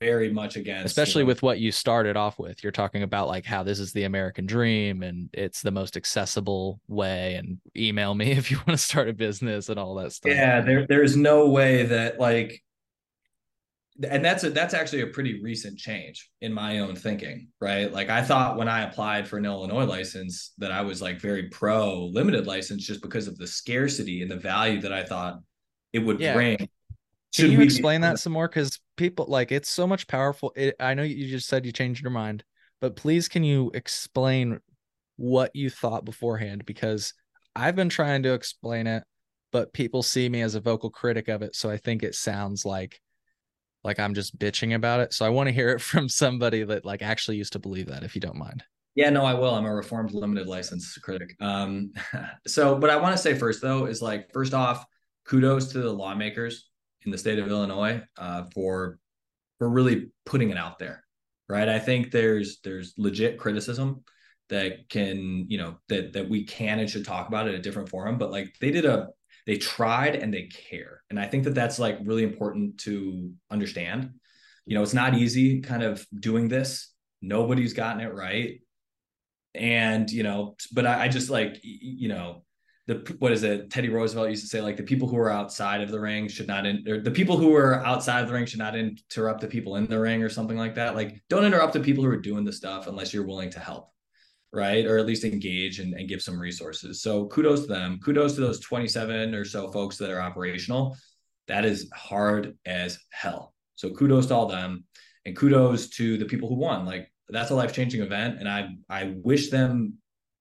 very much against, especially you know, with what you started off with. You're talking about like how this is the american dream and it's the most accessible way and email me [laughs] if you want to start a business and all that stuff. Yeah there there is no way that like and that's a that's actually a pretty recent change in my own thinking right? Like i thought when i applied for an illinois license that i was like very pro limited license just because of the scarcity and the value that i thought it would Yeah. bring. Can Should you explain that some more? Because people like it's so much powerful it, i know you just said you changed your mind but please can you explain what you thought beforehand because i've been trying to explain it but people see me as a vocal critic of it so i think it sounds like like i'm just bitching about it so i want to hear it [laughs] from somebody that like actually used to believe that if you don't mind Yeah, no, I will. I'm a reformed limited license critic. Um, [laughs] so, what I want to say first, though, is like, first off, kudos to the lawmakers in the state of Illinois uh, for for really putting it out there, right? I think there's there's legit criticism that can, you know, that that we can and should talk about at a different forum, but like they did a they tried and they care, and I think that that's like really important to understand. You know, it's not easy, kind of doing this. Nobody's gotten it right and you know but I, I just like you know the what is it? Teddy roosevelt used to say like the people who are outside of the ring should not in, or the people who are outside of the ring should not interrupt the people in the ring or something like that. Like don't interrupt the people who are doing the stuff unless you're willing to help right? Or at least engage and, and give some resources. So kudos to them. Kudos to those 27 or so folks that are operational. That is hard as hell. So kudos to all them. And kudos to the people who won. Like that's a life-changing event and i i wish them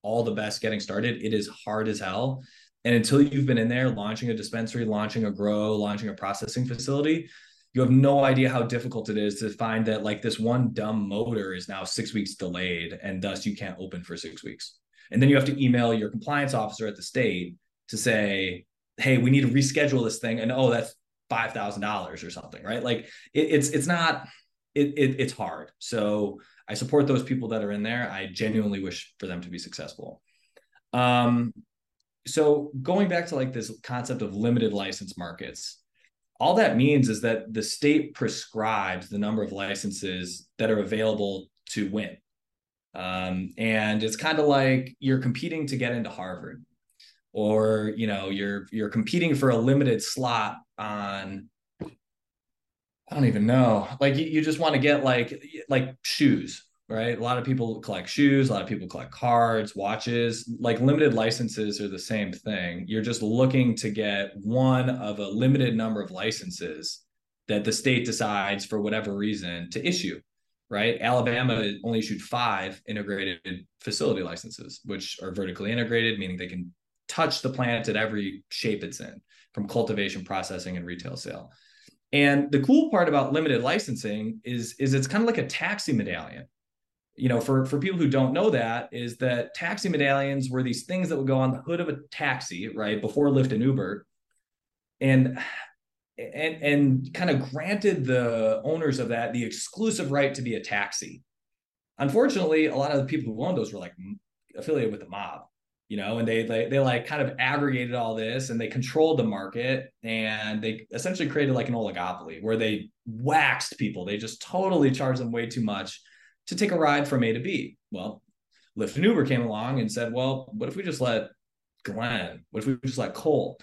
all the best getting started. It is hard as hell. And until you've been in there launching a dispensary launching a grow launching a processing facility you have no idea how difficult it is to find that like this one dumb motor is now six weeks delayed and thus you can't open for six weeks. And then you have to email your compliance officer at the state to say hey we need to reschedule this thing and oh that's five thousand dollars or something right? Like it, it's it's not it, it it's hard. So I support those people that are in there. I genuinely wish for them to be successful. Um, so going back to like this concept of limited license markets, all that means is that the state prescribes the number of licenses that are available to win. Um, and it's kind of like you're competing to get into Harvard, or you know, you're you're competing for a limited slot on I don't even know. Like you, you just want to get like like shoes, right? A lot of people collect shoes, a lot of people collect cards, watches. Like limited licenses are the same thing. You're just looking to get one of a limited number of licenses that the state decides for whatever reason to issue, right? Alabama only issued five integrated facility licenses, which are vertically integrated, meaning they can touch the plant at every shape it's in, from cultivation, processing, and retail sale. And the cool part about limited licensing is, is it's kind of like a taxi medallion. You know, for, for people who don't know that, is that taxi medallions were these things that would go on the hood of a taxi, right, before Lyft and Uber. And and and kind of granted the owners of that the exclusive right to be a taxi. Unfortunately, a lot of the people who owned those were like affiliated with the mob you know and they, they they like kind of aggregated all this and they controlled the market and they essentially created like an oligopoly where they waxed people they just totally charged them way too much to take a ride from a to b well lyft and uber came along and said well what if we just let glenn what if we just let cole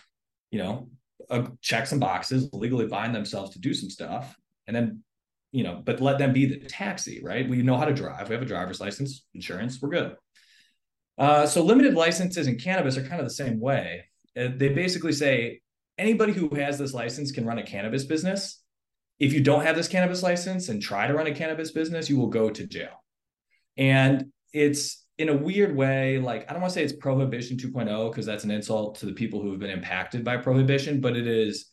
you know uh, check some boxes legally bind themselves to do some stuff and then you know, but let them be the taxi, right? We know how to drive. We have a driver's license, insurance, we're good. Uh, so limited licenses in cannabis are kind of the same way. Uh, they basically say anybody who has this license can run a cannabis business. If you don't have this cannabis license and try to run a cannabis business, you will go to jail. And it's in a weird way, like I don't want to say it's prohibition 2.0 because that's an insult to the people who have been impacted by prohibition, but it is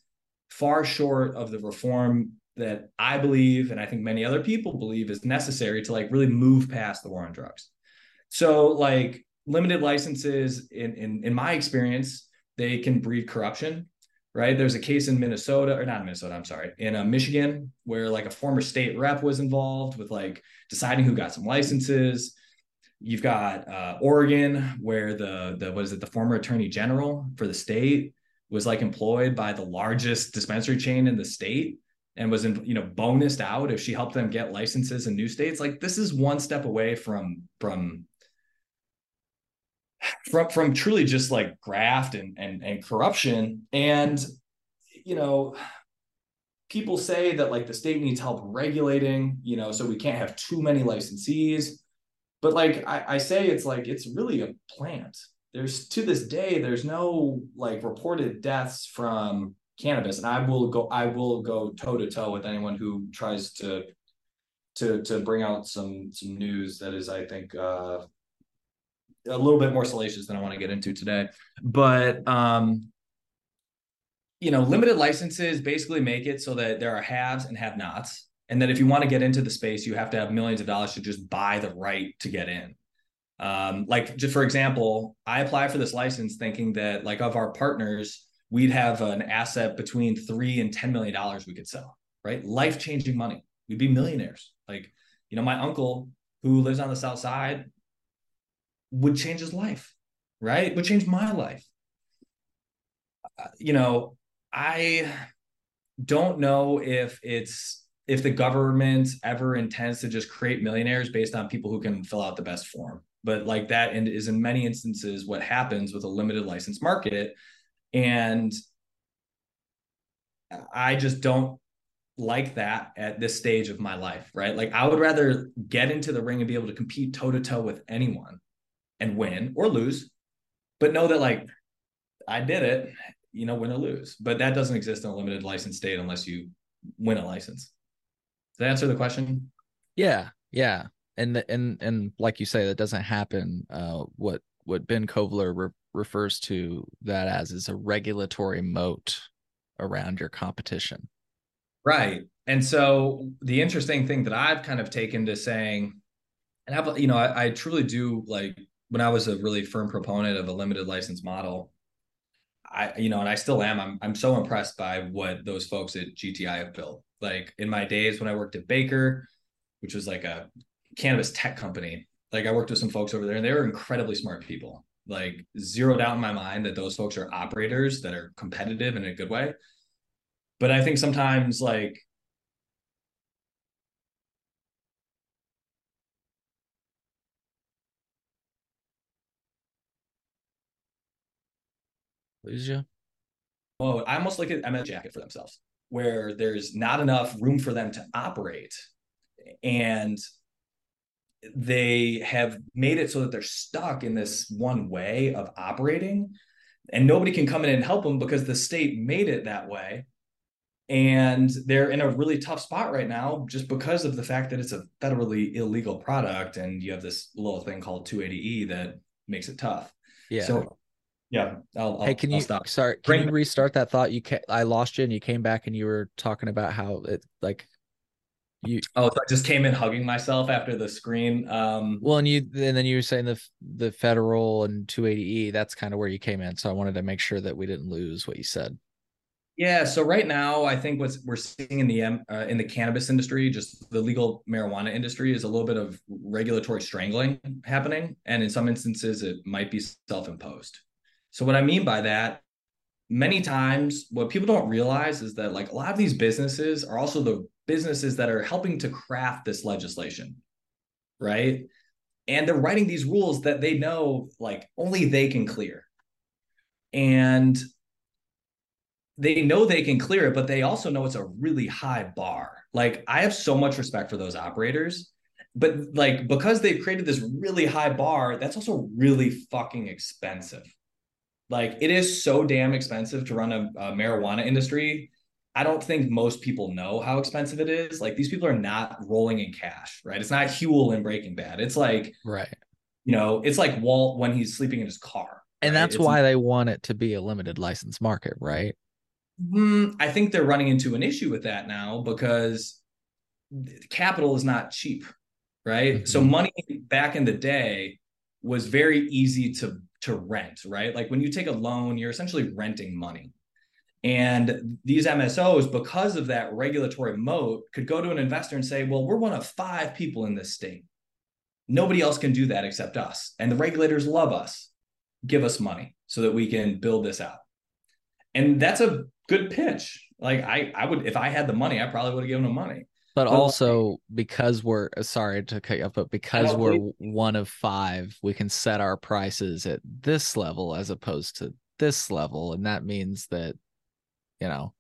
far short of the reform that I believe, and I think many other people believe is necessary to like really move past the war on drugs. So like limited licenses in, in, in my experience, they can breed corruption, right? There's a case in Minnesota or not Minnesota, I'm sorry, in uh, Michigan where like a former state rep was involved with like deciding who got some licenses. You've got uh, Oregon where the, the, what is it? The former attorney general for the state was like employed by the largest dispensary chain in the state and was in, you know bonused out if she helped them get licenses in new states like this is one step away from from from from truly just like graft and and, and corruption. And you know people say that like the state needs help regulating you know so we can't have too many licensees. But like I, I say it's like it's really a plant. There's to this day there's no like reported deaths from cannabis. And i will go i will go toe to toe with anyone who tries to to to bring out some some news that is i think uh a little bit more salacious than i want to get into today but um you know limited licenses basically make it so that there are haves and have nots and that if you want to get into the space you have to have millions of dollars to just buy the right to get in um, like just for example, I apply for this license thinking that like of our partners, we'd have an asset between three and ten million dollars we could sell, right? Life changing money. We'd be millionaires. Like, you know, my uncle who lives on the south side would change his life, right? Would change my life. Uh, you know, I don't know if it's if the government ever intends to just create millionaires based on people who can fill out the best form but like that and is in many instances what happens with a limited license market and i just don't like that at this stage of my life right like i would rather get into the ring and be able to compete toe to toe with anyone and win or lose but know that like i did it you know win or lose. But that doesn't exist in a limited license state unless you win a license. Does that answer the question? Yeah yeah. And the, and and like you say that doesn't happen uh what what ben kovler re- refers to that as is a regulatory moat around your competition. Right. And so the interesting thing that i've kind of taken to saying and i've you know I, I truly do like when i was a really firm proponent of a limited license model I, you know, and I still am. I'm, I'm so impressed by what those folks at GTI have built. Like in my days when I worked at Baker, which was like a cannabis tech company. Like I worked with some folks over there and they were incredibly smart people. Like zero doubt in my mind that those folks are operators that are competitive in a good way. But I think sometimes like lose you. Oh, I almost look at MS jacket for themselves, where there's not enough room for them to operate. And they have made it so that they're stuck in this one way of operating and nobody can come in and help them because the state made it that way and they're in a really tough spot right now just because of the fact that it's a federally illegal product and you have this little thing called 280e that makes it tough yeah so yeah I'll, hey can I'll you stop. sorry can Bring, you restart that thought? You ca- i lost you and you came back and you were talking about how it like you oh so i just came in hugging myself after the screen um well and you and then you were saying the the federal and 280e that's kind of where you came in so i wanted to make sure that we didn't lose what you said. Yeah so right now i think what's we're seeing in the uh, in the cannabis industry just the legal marijuana industry is a little bit of regulatory strangling happening and in some instances it might be self-imposed so what i mean by that many times what people don't realize is that like a lot of these businesses are also the businesses that are helping to craft this legislation, right? And they're writing these rules that they know like only they can clear. And they know they can clear it, but they also know it's a really high bar. Like I have so much respect for those operators, but like because they've created this really high bar, that's also really fucking expensive. Like it is so damn expensive to run a, a marijuana industry. I don't think most people know how expensive it is. Like these people are not rolling in cash, right? It's not Huell in Breaking Bad. It's like right. You know, it's like Walt when he's sleeping in his car. And right? that's It's why they want it to be a limited license market, right? Mm, I think they're running into an issue with that now because capital is not cheap, right? So Mhm. money back in the day was very easy to to rent, right? Like when you take a loan, you're essentially renting money. And these MSOs, because of that regulatory moat, could go to an investor and say, "Well, we're one of five people in this state. Nobody else can do that except us, and the regulators love us. Give us money so that we can build this out." And that's a good pitch. Like I, I would, if I had the money, I probably would have given them money. But also because we're uh, sorry to cut you off, but because we're one of five, we can set our prices at this level as opposed to this level. And that means that, you know,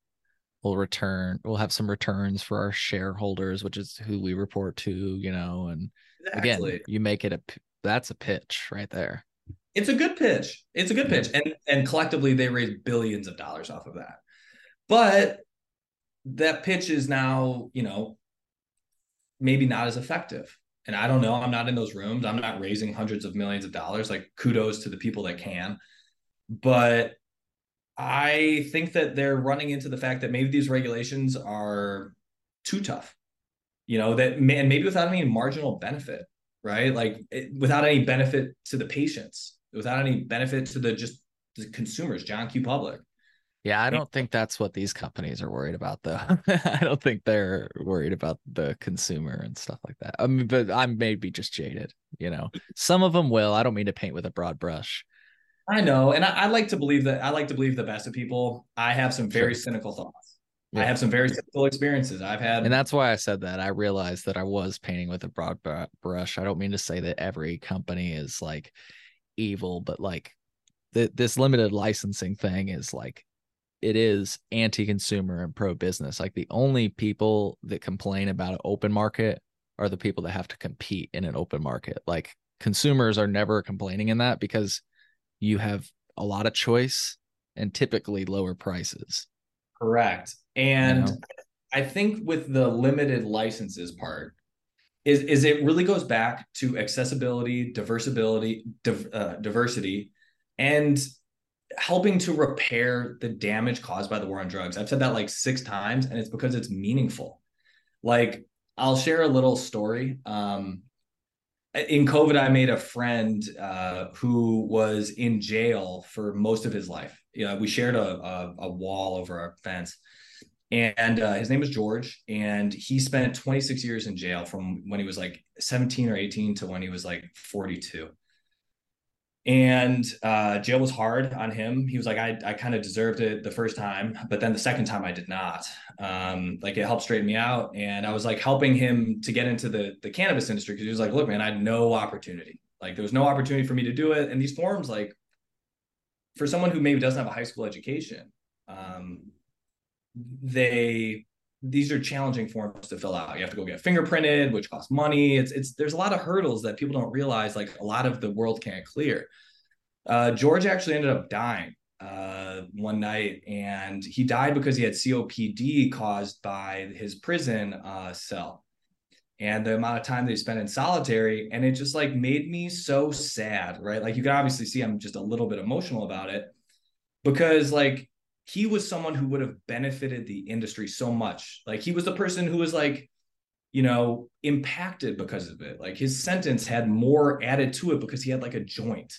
we'll return, we'll have some returns for our shareholders, which is who we report to, you know, and again, you make it a that's a pitch right there. It's a good pitch. It's a good pitch. And and collectively they raised billions of dollars off of that. But that pitch is now, you know, maybe not as effective. And I don't know. I'm not in those rooms. I'm not raising hundreds of millions of dollars. Like kudos to the people that can. But I think that they're running into the fact that maybe these regulations are too tough. You know, that and maybe without any marginal benefit, right? Like it, without any benefit to the patients, without any benefit to the just the consumers, John Q. Public. Yeah, I don't think that's what these companies are worried about, though. [laughs] I don't think they're worried about the consumer and stuff like that. I mean, but I'm maybe just jaded, you know. Mm. Some of them will. I don't mean to paint with a broad brush. I know, and I, I like to believe that I like to believe the best of people. I have some very Sure. cynical thoughts. Yeah. I have some very cynical experiences. I've had, And that's why I said that. I realized that I was painting with a broad br- brush. I don't mean to say that every company is like evil, but like th- this limited licensing thing is like it is anti-consumer and pro-business. Like the only people that complain about an open market are the people that have to compete in an open market. Like consumers are never complaining in that because you have a lot of choice and typically lower prices. Correct. And know? I think with the limited licenses part, is is it really goes back to accessibility, diversibility, div, uh, diversity, and helping to repair the damage caused by the war on drugs. I've said that like six times, and it's because it's meaningful. Like I'll share a little story. Um, in COVID, I made a friend uh, who was in jail for most of his life. You know, we shared a, a, a wall over our fence, and uh, his name was George, and he spent 26 years in jail from when he was like 17 or 18 to when he was like 42. And uh, jail was hard on him. He was like, I, I kind of deserved it the first time, but then the second time I did not. Um, like it helped straighten me out, and I was like helping him to get into the the cannabis industry because he was like, look, man, I had no opportunity. Like there was no opportunity for me to do it. And these forums, like for someone who maybe doesn't have a high school education, um, they these are challenging forms to fill out. You have to go get fingerprinted, which costs money. It's it's there's a lot of hurdles that people don't realize. Like a lot of the world can't clear. Uh, George actually ended up dying uh, one night, and he died because he had COPD caused by his prison uh, cell and the amount of time they he spent in solitary. And it just like made me so sad, right? Like you can obviously see I'm just a little bit emotional about it because like he was someone who would have benefited the industry so much. Like he was the person who was like, you know, impacted because of it. Like his sentence had more added to it because he had like a joint.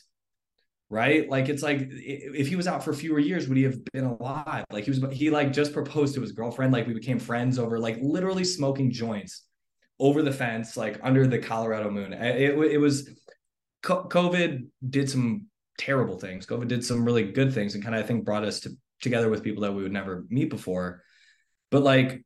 Right. Like it's like if he was out for fewer years, would he have been alive? Like he was, he like just proposed to his girlfriend. Like we became friends over like literally smoking joints over the fence, like under the Colorado moon. It, it was COVID did some terrible things. COVID did some really good things and kind of, I think, brought us to, together with people that we would never meet before. But like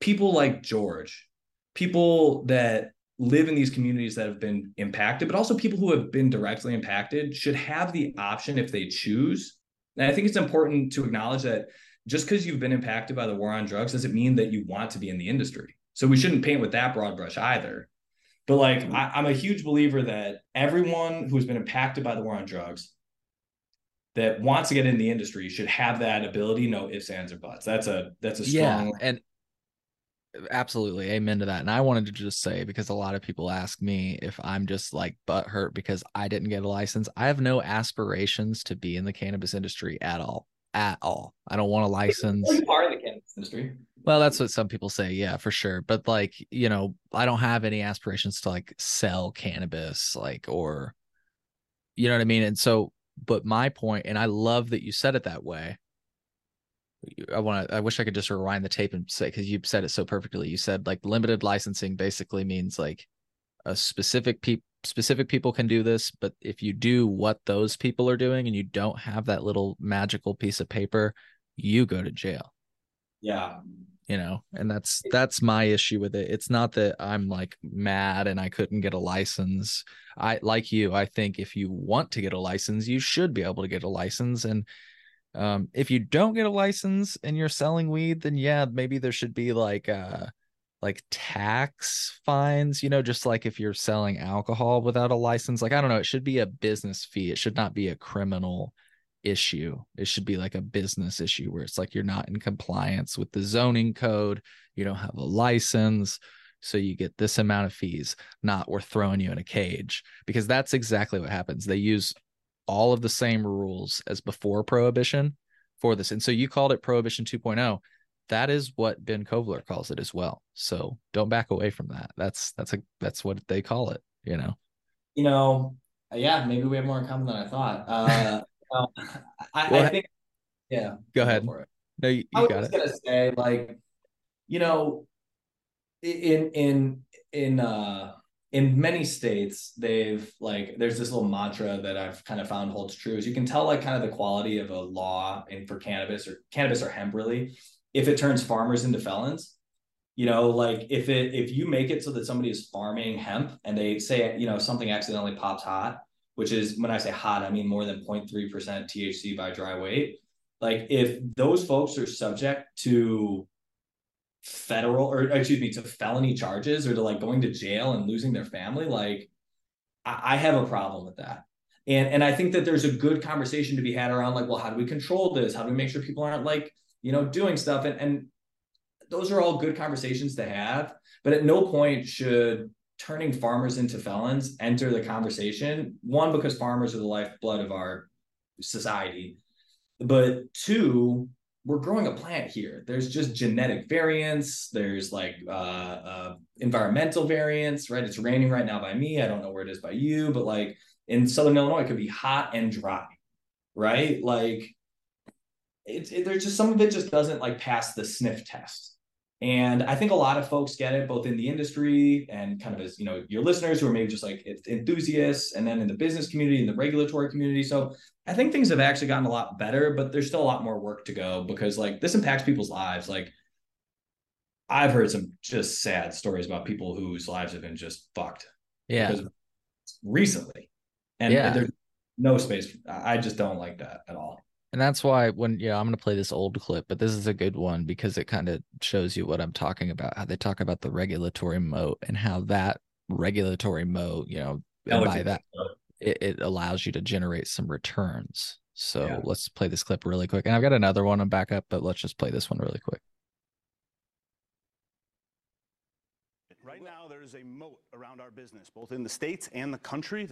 people like George, people that live in these communities that have been impacted, but also people who have been directly impacted should have the option if they choose. And I think it's important to acknowledge that just because you've been impacted by the war on drugs doesn't mean that you want to be in the industry So we shouldn't paint with that broad brush either. But like, I, I'm a huge believer that everyone who's been impacted by the war on drugs that wants to get in the industry should have that ability, no ifs, ands, or buts. That's a that's a strong yeah, and absolutely amen to that. And I wanted to just say because a lot of people ask me if I'm just like butt hurt because I didn't get a license. I have no aspirations to be in the cannabis industry at all. At all. I don't want a license. part of the cannabis industry. Well, that's what some people say, yeah, for sure. But like, you know, I don't have any aspirations to like sell cannabis, like, or you know what I mean? And so, but my point, and I love that you said it that way. I want to, I wish I could just rewind the tape and say, because you said it so perfectly. You said like limited licensing basically means like a specific people specific people can do this but if you do what those people are doing and you don't have that little magical piece of paper you go to jail Yeah. You know and that's that's my issue with it. It's not that i'm like mad and i couldn't get a license. I like you i think if you want to get a license you should be able to get a license. And um if you don't get a license and you're selling weed then yeah maybe there should be like uh like tax fines you know just like if you're selling alcohol without a license. Like i don't know it should be a business fee. It should not be a criminal issue. It should be like a business issue where it's like you're not in compliance with the zoning code, you don't have a license, so you get this amount of fees, not we're throwing you in a cage because that's exactly what happens. They use all of the same rules as before prohibition for this. And so you called it prohibition 2.0. That is what Ben Kovler calls it as well. So don't back away from that. That's that's a that's what they call it, you know. You know, yeah, maybe we have more in common than I thought. Uh Um, I, Well, I think, yeah. Go ahead. it. No, you, I you was got just it. gonna say, like, you know, in in in uh in many states, they've like there's this little mantra that I've kind of found holds true is you can tell like kind of the quality of a law in for cannabis or cannabis or hemp really if it turns farmers into felons. You know, like if it if you make it so that somebody is farming hemp and they say, you know, something accidentally pops hot, which is when I say hot, I mean more than 0.3% THC by dry weight. Like if those folks are subject to federal or excuse me to felony charges or to like going to jail and losing their family, like I, I have a problem with that. And and I think that there's a good conversation to be had around like, well, how do we control this? How do we make sure people aren't like, you know, doing stuff? And and those are all good conversations to have. But at no point should turning farmers into felons enter the conversation. One, because farmers are the lifeblood of our society. But two, we're growing a plant here. There's just genetic variance. There's like uh, uh, environmental variance, right? It's raining right now by me. I don't know where it is by you, but like in Southern Illinois, it could be hot and dry, right? Like it's it, there's just some of it just doesn't like pass the sniff test. And I think a lot of folks get it both in the industry and kind of as you know your listeners who are maybe just like enthusiasts, and then in the business community and the regulatory community. So I think things have actually gotten a lot better, but there's still a lot more work to go because like this impacts people's lives. Like I've heard some just sad stories about people whose lives have been just fucked Yeah. recently, and Yeah. there's no space. I I just don't like that at all. And that's why when yeah, you know, I'm gonna play this old clip, but this is a good one because it kind of shows you what I'm talking about. How they talk about the regulatory moat and how that regulatory moat, you know, and by that it, it allows you to generate some returns. So Yeah. let's play this clip really quick. And I've got another one on backup, but let's just play this one really quick. Right now, there is a moat around our business, both in the states and the country.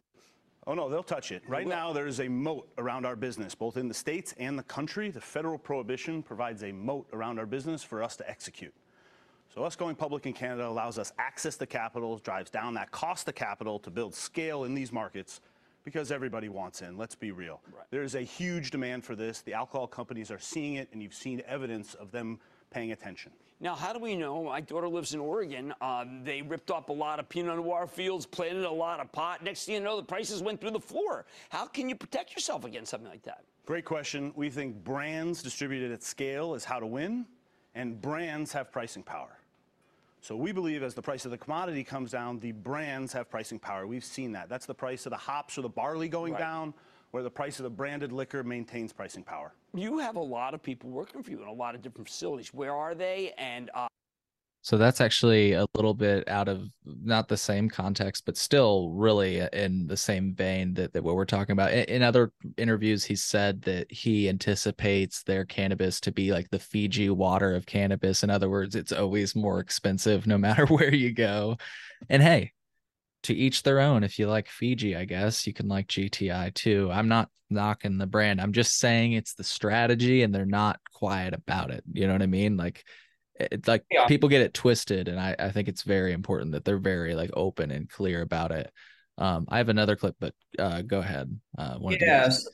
Oh, no, they'll touch it. Right now, there is a moat around our business, both in the states and the country. The federal prohibition provides a moat around our business for us to execute. So, us going public in Canada allows us access to capital, drives down that cost of capital to build scale in these markets because everybody wants in. Let's be real. There's a huge demand for this. The alcohol companies are seeing it, and you've seen evidence of them paying attention. Now, how do we know? My daughter lives in Oregon. Um, they ripped up a lot of Pinot Noir fields, planted a lot of pot. Next thing you know, the prices went through the floor. How can you protect yourself against something like that? Great question. We think brands distributed at scale is how to win, and brands have pricing power. So we believe as the price of the commodity comes down, the brands have pricing power. We've seen that. That's the price of the hops or the barley going Right. down, where the price of the branded liquor maintains pricing power. You have a lot of people working for you in a lot of different facilities. Where are they? And uh, So that's actually a little bit out of not the same context, but still really in the same vein that, that what we're talking about. In, in other interviews, he said that he anticipates their cannabis to be like the Fiji water of cannabis. In other words, it's always more expensive no matter [laughs] where you go. And hey, to each their own. If you like Fiji, I guess you can like GTI too. I'm not knocking the brand. I'm just saying it's the strategy and they're not quiet about it. You know what I mean? Like it's like yeah. people get it twisted and I, I think it's very important that they're very like open and clear about it um i have another clip but uh go ahead uh yes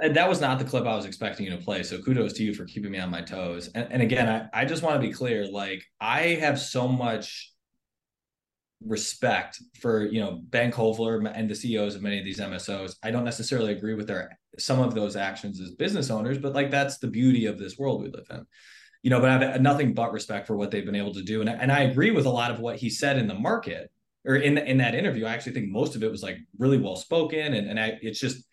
that was not the clip i was expecting you to play so kudos to you for keeping me on my toes and, and again I, I just want to be clear like i have so much respect for you know ben kovler and the ceos of many of these msos i don't necessarily agree with their some of those actions as business owners but like that's the beauty of this world we live in you know, but I have nothing but respect for what they've been able to do. And, and I agree with a lot of what he said in the market or in, in that interview. I actually think most of it was like really well spoken. And, and I, it's just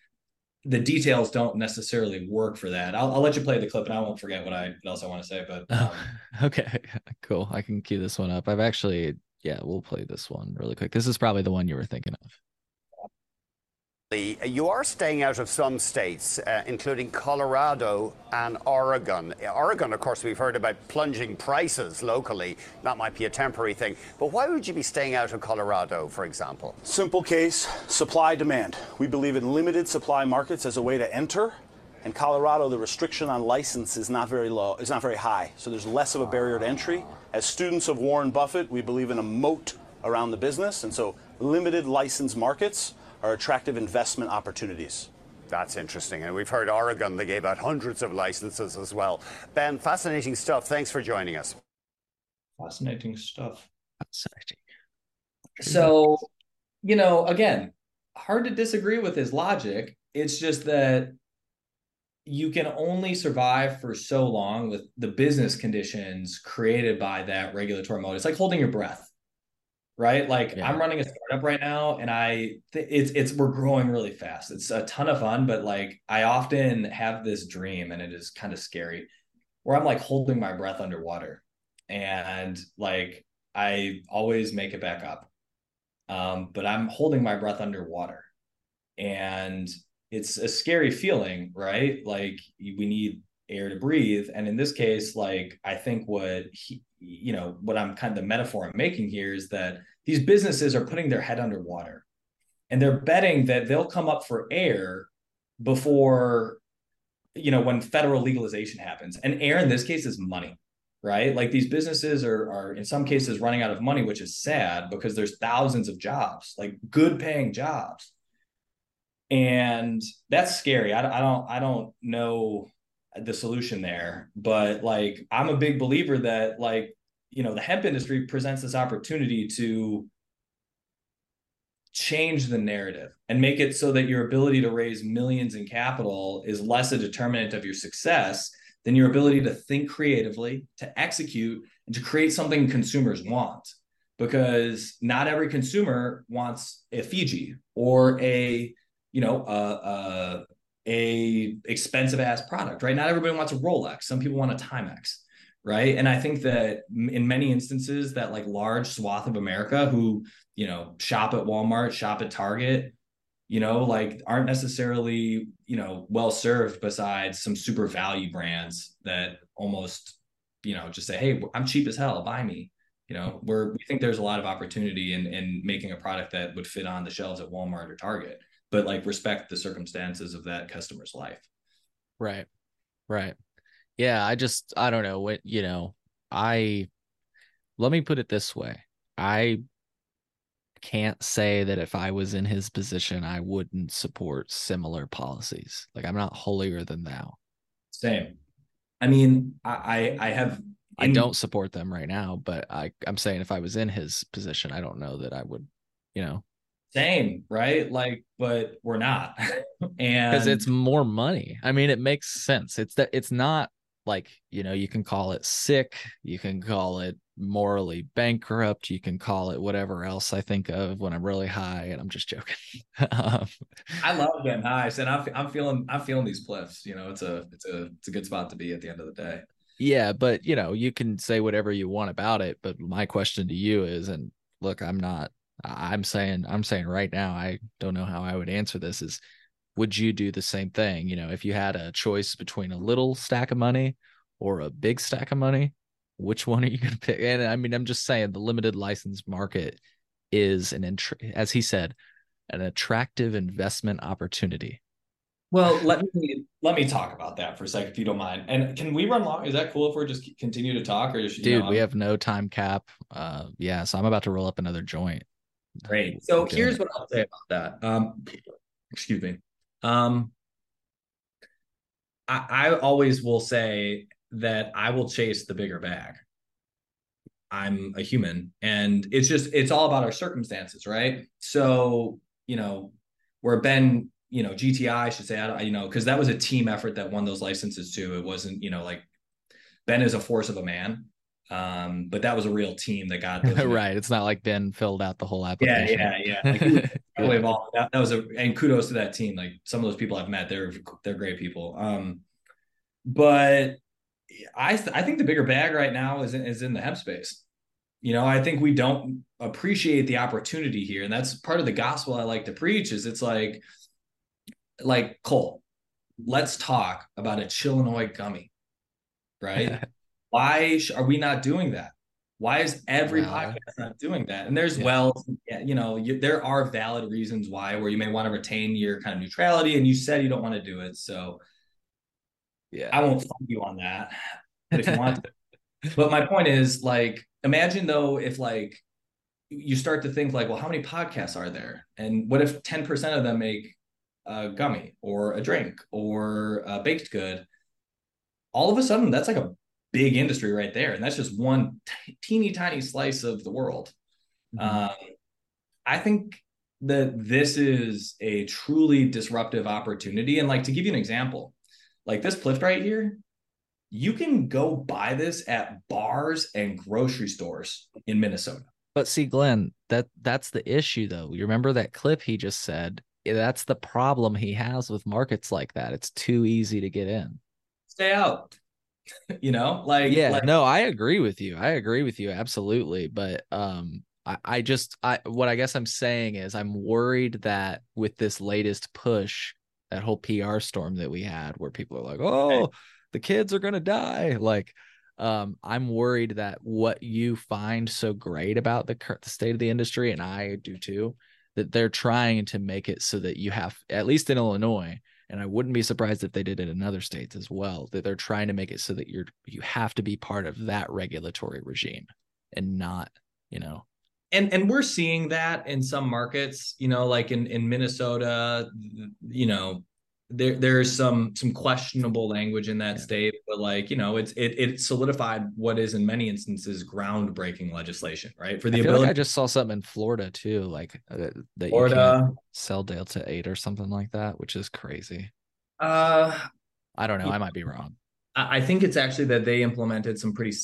the details don't necessarily work for that. I'll, I'll let you play the clip and I won't forget what I, what else I want to say, but. Oh, [laughs] okay, cool. I can cue this one up. I've actually, yeah, we'll play this one really quick. This is probably the one you were thinking of. You are staying out of some states, uh, including Colorado and Oregon. Oregon, of course, we've heard about plunging prices locally. That might be a temporary thing. But why would you be staying out of Colorado, for example? Simple case supply demand. We believe in limited supply markets as a way to enter. In Colorado, the restriction on license is not very low, is not very high. So there's less of a barrier to entry. As students of Warren Buffett, we believe in a moat around the business. And so limited license markets are attractive investment opportunities. That's interesting. And we've heard Oregon, they gave out hundreds of licenses as well. Ben, fascinating stuff. Thanks for joining us. Fascinating stuff. Fascinating. So, you know, again, hard to disagree with his logic. It's just that you can only survive for so long with the business conditions created by that regulatory mode. It's like holding your breath right? Like yeah. I'm running a startup right now and I it's it's we're growing really fast. It's a ton of fun, but like I often have this dream and it is kind of scary where I'm like holding my breath underwater and like I always make it back up. Um, but I'm holding my breath underwater. And it's a scary feeling, right? Like we need air to breathe. And in this case, like I think what he, you know, what I'm kind of the metaphor I'm making here is that these businesses are putting their head underwater and they're betting that they'll come up for air before, you know, when federal legalization happens. And air in this case is money, right? Like these businesses are, are in some cases running out of money, which is sad because there's thousands of jobs, like good paying jobs. And that's scary. I, I don't, I don't know the solution there but like i'm a big believer that like you know the hemp industry presents this opportunity to change the narrative and make it so that your ability to raise millions in capital is less a determinant of your success than your ability to think creatively to execute and to create something consumers want because not every consumer wants a fiji or a you know a, a a expensive ass product, right? Not everybody wants a Rolex. Some people want a Timex, right? And I think that in many instances, that like large swath of America who you know shop at Walmart, shop at Target, you know, like aren't necessarily you know well served besides some super value brands that almost you know just say, hey, I'm cheap as hell, buy me. You know, we're we think there's a lot of opportunity in in making a product that would fit on the shelves at Walmart or Target but like respect the circumstances of that customer's life. Right. Right. Yeah. I just, I don't know what, you know, I, let me put it this way. I can't say that if I was in his position, I wouldn't support similar policies. Like I'm not holier than thou. Same. I mean, I, I have in... I don't support them right now, but I, I'm saying if I was in his position, I don't know that I would, you know, same, right? Like, but we're not. and [laughs] because it's more money. I mean, it makes sense. It's that it's not like, you know, you can call it sick, you can call it morally bankrupt, you can call it whatever else I think of when I'm really high, and I'm just joking. [laughs] um, I love getting high, and I'm I'm feeling I'm feeling these cliffs. You know, it's a it's a it's a good spot to be at the end of the day. Yeah, but you know, you can say whatever you want about it, but my question to you is and look, I'm not I'm saying I'm saying right now, I don't know how I would answer this is would you do the same thing? You know, if you had a choice between a little stack of money or a big stack of money, which one are you going to pick? And I mean, I'm just saying the limited license market is an as he said, an attractive investment opportunity. Well, let me let me talk about that for a second, if you don't mind. And can we run long? Is that cool if we're just continue to talk, or just, dude, know, we have no time cap. Uh, yeah, so I'm about to roll up another joint. Great. So here's what I'll say about that. Um, excuse me. Um, I, I always will say that I will chase the bigger bag. I'm a human and it's just it's all about our circumstances, right? So, you know, where Ben, you know, GTI I should say, I, you know, because that was a team effort that won those licenses too. It wasn't, you know, like Ben is a force of a man. Um, but that was a real team that got [laughs] those. right. It's not like Ben filled out the whole application. Yeah, yeah, [laughs] yeah. Like, yeah. that, that was a and kudos to that team. Like some of those people I've met, they're they're great people. Um, but I I think the bigger bag right now is in, is in the hemp space. You know, I think we don't appreciate the opportunity here, and that's part of the gospel I like to preach. Is it's like, like Cole, let's talk about a Chillinois gummy, right? [laughs] Why are we not doing that? Why is every podcast not doing that? And there's yeah. well, you know, you, there are valid reasons why, where you may want to retain your kind of neutrality, and you said you don't want to do it, so yeah, I won't fight you on that. But if you want, to. but my point is, like, imagine though if like you start to think like, well, how many podcasts are there, and what if ten percent of them make a gummy or a drink or a baked good? All of a sudden, that's like a big industry right there, and that's just one t- teeny tiny slice of the world. Mm-hmm. Um, I think that this is a truly disruptive opportunity, and like to give you an example, like this Plift right here, you can go buy this at bars and grocery stores in Minnesota. But see, Glenn, that that's the issue though. You remember that clip he just said? That's the problem he has with markets like that. It's too easy to get in. Stay out. [laughs] you know like yeah like, no i agree with you i agree with you absolutely but um I, I just i what i guess i'm saying is i'm worried that with this latest push that whole pr storm that we had where people are like oh the kids are gonna die like um i'm worried that what you find so great about the, the state of the industry and i do too that they're trying to make it so that you have at least in illinois and I wouldn't be surprised if they did it in other states as well. That they're trying to make it so that you're you have to be part of that regulatory regime and not, you know. And and we're seeing that in some markets, you know, like in in Minnesota, you know, there there's some some questionable language in that yeah. state, but like you know, it's it it solidified what is in many instances groundbreaking legislation, right? For the I ability, like I just saw something in Florida too, like uh, that Florida you can't sell Delta Eight or something like that, which is crazy. Uh, I don't know. I might be wrong. I think it's actually that they implemented some pretty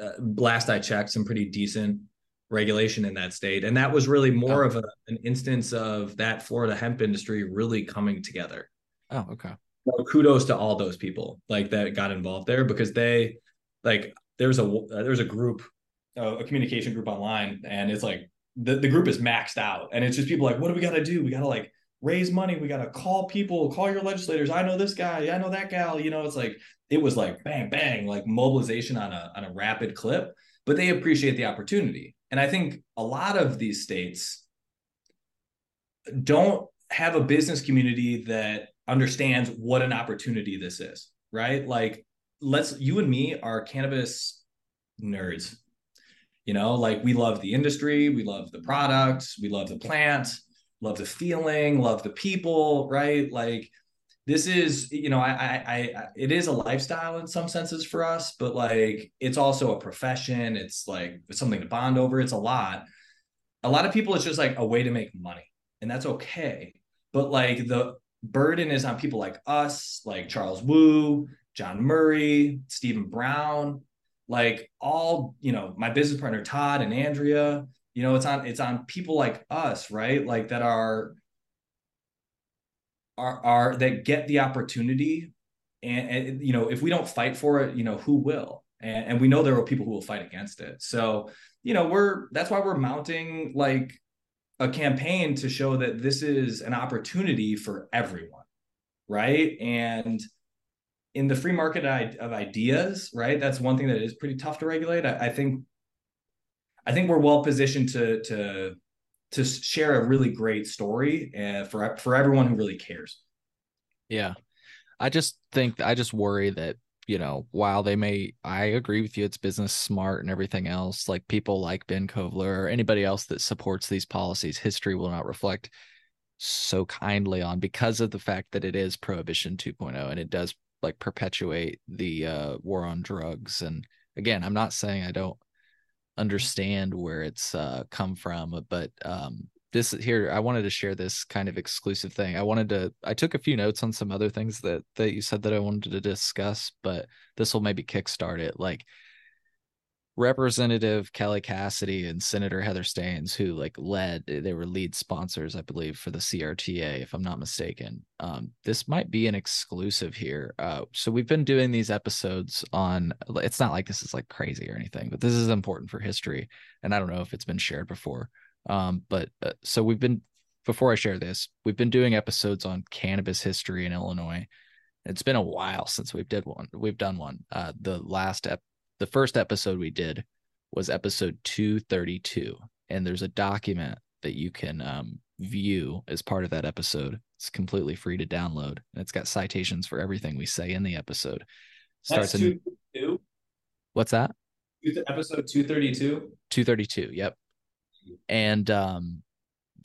uh, last I checked some pretty decent regulation in that state, and that was really more oh. of a, an instance of that Florida hemp industry really coming together Oh, okay. Well, kudos to all those people like that got involved there because they like there's a there's a group a communication group online and it's like the, the group is maxed out and it's just people like what do we got to do? We got to like raise money. We got to call people call your legislators. I know this guy. I know that gal. You know it's like it was like bang bang like mobilization on a on a rapid clip but they appreciate the opportunity. And i think a lot of these states don't have a business community that understands what an opportunity this is, right? Like, let's you and me are cannabis nerds. You know, like we love the industry, we love the products, we love the plant, love the feeling, love the people, right? Like this is, you know, I, I, I, it is a lifestyle in some senses for us, but like it's also a profession. It's like it's something to bond over. It's a lot. A lot of people, it's just like a way to make money, and that's okay. But like the burden is on people like us, like Charles Wu, John Murray, Stephen Brown, like all, you know, my business partner Todd and Andrea, you know, it's on it's on people like us, right? Like that are are are that get the opportunity and, and, you know if we don't fight for it you know who will and, and we know there are people who will fight against it so you know we're that's why we're mounting like a campaign to show that this is an opportunity for everyone right? And in the free market of ideas right that's one thing that is pretty tough to regulate. I, I think i think we're well positioned to to to share a really great story uh, for for everyone who really cares. Yeah. I just think I just worry that you know while they may I agree with you it's business smart and everything else like people like Ben Kovler or anybody else that supports these policies history will not reflect so kindly on because of the fact that it is prohibition 2.0 and it does like perpetuate the uh, war on drugs. And again I'm not saying I don't understand where it's uh, come from but um, this here i wanted to share this kind of exclusive thing. I wanted to i took a few notes on some other things that that you said that i wanted to discuss but this will maybe kickstart it like representative kelly cassidy and senator heather steans who like led they were lead sponsors i believe for the crta if i'm not mistaken. Um, this might be an exclusive here. Uh, so we've been doing these episodes on it's not like this is like crazy or anything but this is important for history and i don't know if it's been shared before um, but uh, so we've been before I share this, we've been doing episodes on cannabis history in Illinois. It's been a while since we've did one. We've done one. Uh, the last ep- the first episode we did was episode 232 and there's a document that you can um, view as part of that episode. It's completely free to download and it's got citations for everything we say in the episode. Starts That's in What's that? Episode 232. 232. Yep and um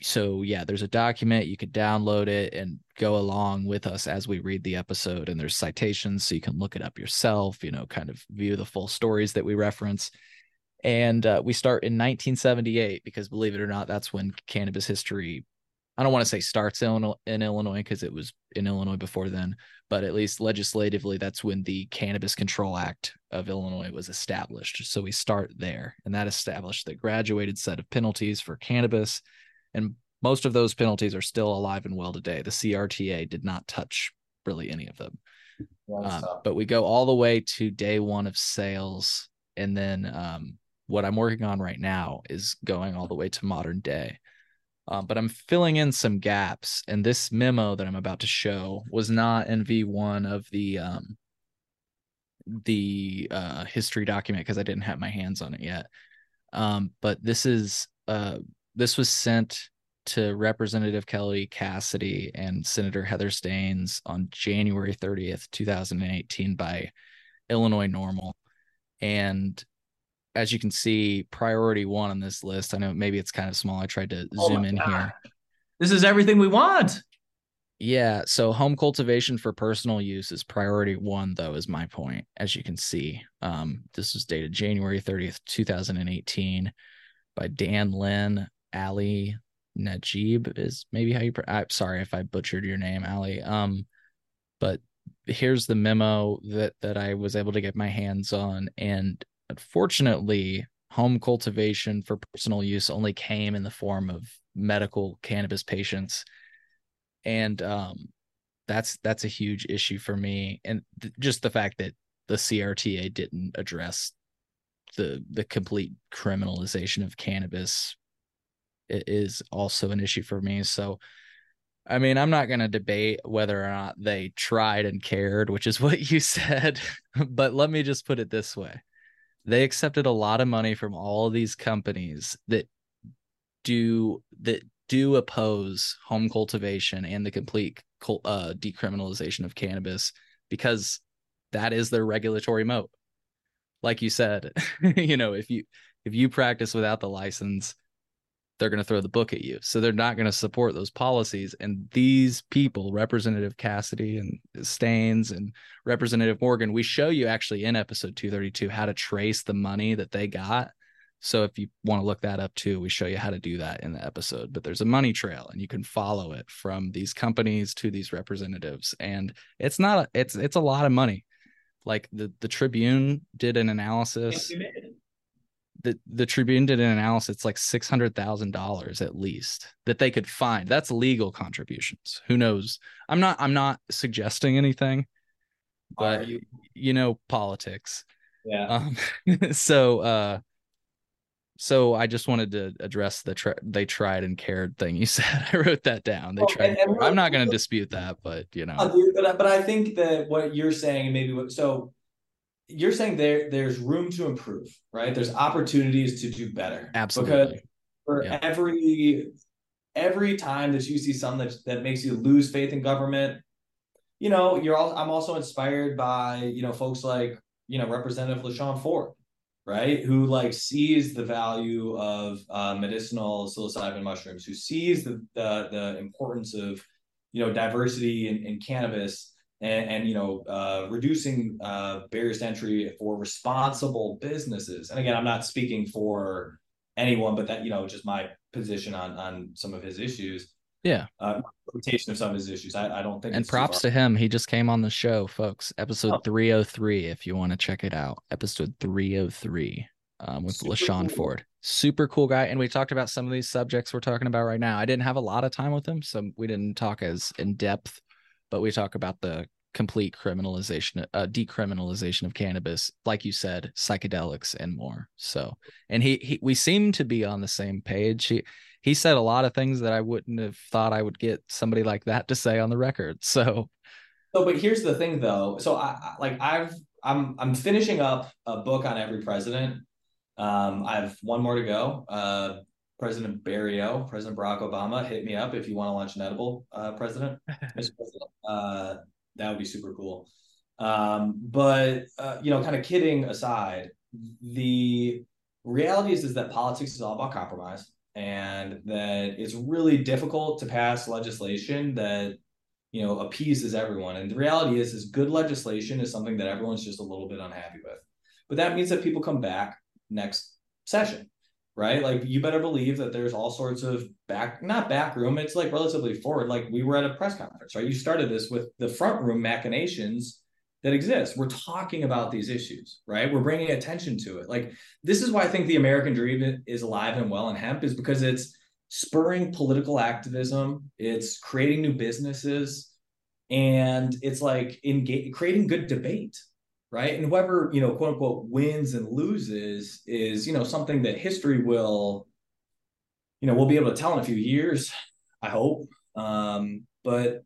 so yeah there's a document you could download it and go along with us as we read the episode. And there's citations so you can look it up yourself you know kind of view the full stories that we reference. And uh, we start in 1978 because believe it or not that's when cannabis history i don't want to say starts in, in illinois because it was in illinois before then but at least legislatively that's when the cannabis control act of illinois was established. So we start there and that established the graduated set of penalties for cannabis and most of those penalties are still alive and well today. The crta did not touch really any of them. Um, but we go all the way to day one of sales and then um, what i'm working on right now is going all the way to modern day. Um, but I'm filling in some gaps. And this memo that I'm about to show was not in V1 of the um, the uh, history document because I didn't have my hands on it yet. Um, but this is uh, this was sent to Representative Kelly Cassidy and Senator Heather Steans on January 30th, 2018 by Illinois NORML. And as you can see, priority one on this list. I know maybe it's kind of small. I tried to oh zoom in God. here. This is everything we want. Yeah. So home cultivation for personal use is priority one, though, is my point. As you can see, um, this was dated January 30th, 2018 by Dan Linn, Ali Nagib is maybe how you, I'm sorry if I butchered your name, Ali. Um, but here's the memo that, that I was able to get my hands on. And Unfortunately, home cultivation for personal use only came in the form of medical cannabis patients, and um, that's that's a huge issue for me. And th- just the fact that the CRTA didn't address the the complete criminalization of cannabis is also an issue for me. So, I mean, I'm not going to debate whether or not they tried and cared, which is [laughs] what you said, but let me just put it this way they accepted a lot of money from all of these companies that do that do oppose home cultivation and the complete uh, decriminalization of cannabis because that is their regulatory moat like you said [laughs] you know if you if you practice without the license they're going to throw the book at you. So they're not going to support those policies. And these people, Representative Cassidy and Steans and Representative Morgan, we show you actually in episode 232 how to trace the money that they got. So if you want to look that up too, we show you how to do that in the episode. But there's a money trail and you can follow it from these companies to these representatives. And it's not it's it's a lot of money. Like the the Tribune did an analysis the the Tribune did an analysis. It's like six hundred thousand dollars at least that they could find. That's legal contributions. Who knows? I'm not. I'm not suggesting anything, but you? you know politics. Yeah. Um, [laughs] so uh, so I just wanted to address the tr- they tried and cared thing you [laughs] said. I wrote that down. They Oh, tried. and- and. I'm not going to dispute that, but you know, but I- but I think that what you're saying and maybe what so you're saying there there's room to improve, right? There's opportunities to do better. Absolutely. Because for Yeah. every every time that you see something that, that makes you lose faith in government, you know, you're all I'm also inspired by, you know, folks like, you know, Representative LaShawn Ford, right? Who like sees the value of uh, medicinal psilocybin mushrooms, who sees the the, the importance of, you know, diversity in, in cannabis and, and you know uh, reducing uh, barriers to entry for responsible businesses. And again, I'm not speaking for anyone, but that you know just my position on on some of his issues. Yeah. uh, interpretation of some of his issues. I, I don't think. And props to him. He just came on the show, folks. Episode Oh. 303, if you want to check it out. Episode 303 um, with Super LaShawn cool. Ford. Super cool guy. And we talked about some of these subjects we're talking about right now. I didn't have a lot of time with him, so we didn't talk as in depth, but we talk about the complete criminalization, uh, decriminalization of cannabis, like you said, psychedelics and more. So, and he, he, we seem to be on the same page. He, he said a lot of things that I wouldn't have thought I would get somebody like that to say on the record. So, So, but here's the thing, though. So, I, like I've I'm I'm finishing up a book on every president. Um, I have one more to go. Uh, President Barrio, President Barack Obama, hit me up if you want to launch an edible, uh, President. [laughs] President. Uh, that would be super cool. Um, but uh, you know, kind of kidding aside, the reality is is that politics is all about compromise, and that it's really difficult to pass legislation that you know appeases everyone. And the reality is, is good legislation is something that everyone's just a little bit unhappy with. But that means that people come back next session right? Like you better believe that there's all sorts of back, not back room. It's like relatively forward. Like we were at a press conference, right? You started this with the front room machinations that exists. We're talking about these issues, right? We're bringing attention to it. Like this is why I think the American dream is alive and well in hemp is because it's spurring political activism. It's creating new businesses and it's like engage, creating good debate right? And whoever, you know, quote unquote wins and loses is, you know, something that history will, you know, we'll be able to tell in a few years, I hope. Um, but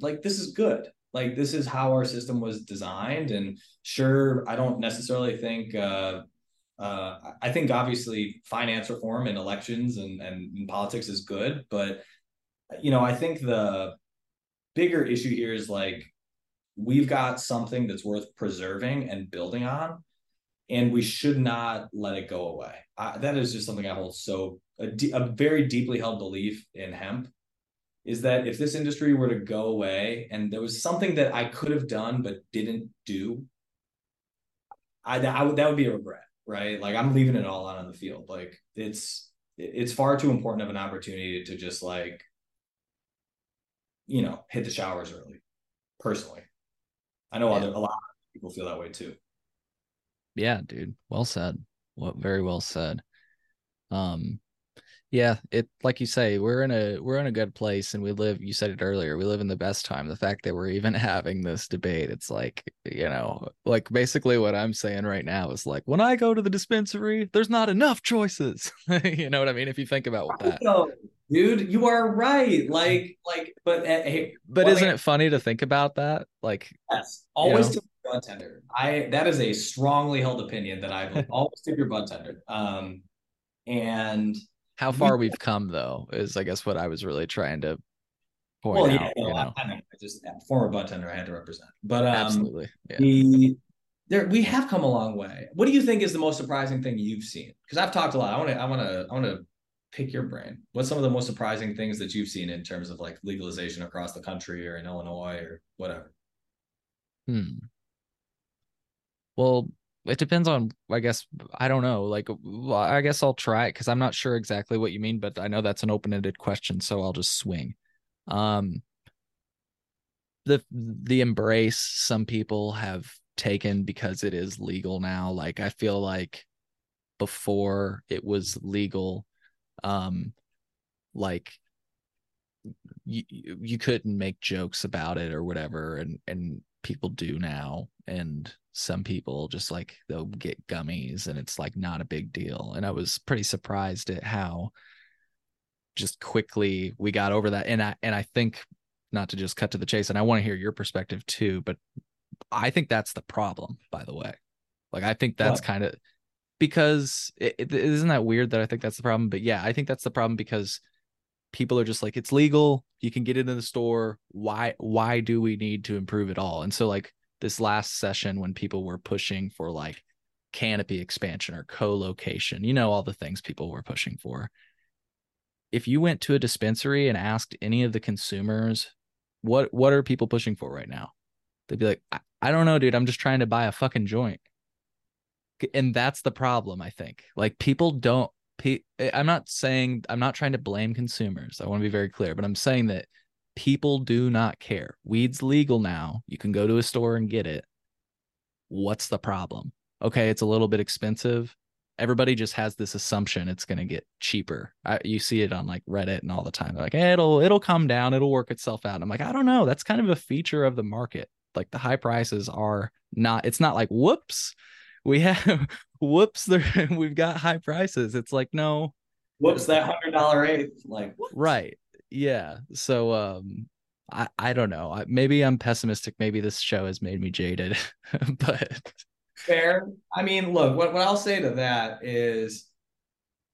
like this is good. Like this is how our system was designed. And sure, I don't necessarily think uh uh, I think obviously finance reform and elections and, and, and politics is good, but you know, I think the bigger issue here is like we've got something that's worth preserving and building on and we should not let it go away I, that is just something i hold so a, very deeply held belief in hemp is that if this industry were to go away and there was something that i could have done but didn't do i, I would that would be a regret right like i'm leaving it all out on the field like it's it's far too important of an opportunity to just like you know hit the showers early personally I know Yeah. other a lot of people feel that way too. yeah, dude, well said. Well, very well said. Um, yeah, it like you say, we're in a we're in a good place, and we live. You said it earlier. We live in the best time. The fact that we're even [laughs] having this debate, it's like you know, like basically what I'm saying right now is like when I go to the dispensary, there's not enough choices. [laughs] you know what I mean? If you think about what that. Dude, you are right. Like, like, but uh, hey, But well, isn't it funny to think about that? Like, yes, always know? tip your bud tender. I that is a strongly held opinion that I've always tip your bud tender. Um, and how far we've come, though, is I guess what I was really trying to point well, out. yeah, no, you I, know? I mean, I just former bartender, I had to represent, but um, Absolutely. Yeah. the there we have come a long way. What do you think is the most surprising thing you've seen? Because I've talked a lot. I want to, I want to, I want to pick your brain. What's some of the most surprising things that you've seen in terms of like legalization across the country or in Illinois or whatever? Hmm. Well, it depends on, I guess, I don't know. Like, I guess I'll try it because I'm not sure exactly what you mean, but I know that's an open-ended question, so I'll just swing. Um, the the embrace some people have taken because it is legal now. Like, I feel like before it was legal, um, like you you couldn't make jokes about it or whatever and and people do now and some people just like they'll get gummies and it's like not a big deal. And i was pretty surprised at how just quickly we got over that. And i and i think not to just cut to the chase and i want to hear your perspective too but i think that's the problem by the way. Like i think that's kind of because isn't that weird that i think that's the problem? But yeah i think that's the problem because people are just like it's legal. You can get it in the store. Why why do we need to improve it all? And so like this last session when people were pushing for like canopy expansion or co-location you know all the things people were pushing for. If you went to a dispensary and asked any of the consumers what what are people pushing for right now? They'd be like I, I don't know dude. I'm just trying to buy a fucking joint. And that's the problem i think. Like people don't Eh, i'm not saying i'm not trying to blame consumers i want to be very clear but i'm saying that people do not care. Weed's legal now you can go to a store and get it. What's the problem? Okay it's a little bit expensive. Everybody just has this assumption it's going to get cheaper. I, you see it on like reddit and all the time They're like it'll it'll come down it'll work itself out. And i'm like i don't know that's kind of a feature of the market. Like the high prices are not it's not like whoops we have [laughs] whoops there [laughs] we've got high prices it's like no whoops that hundred dollar eighth like whoops. right yeah so um i i don't know I, maybe i'm pessimistic maybe this show has made me jaded [laughs] but fair i mean look what, what i'll say to that is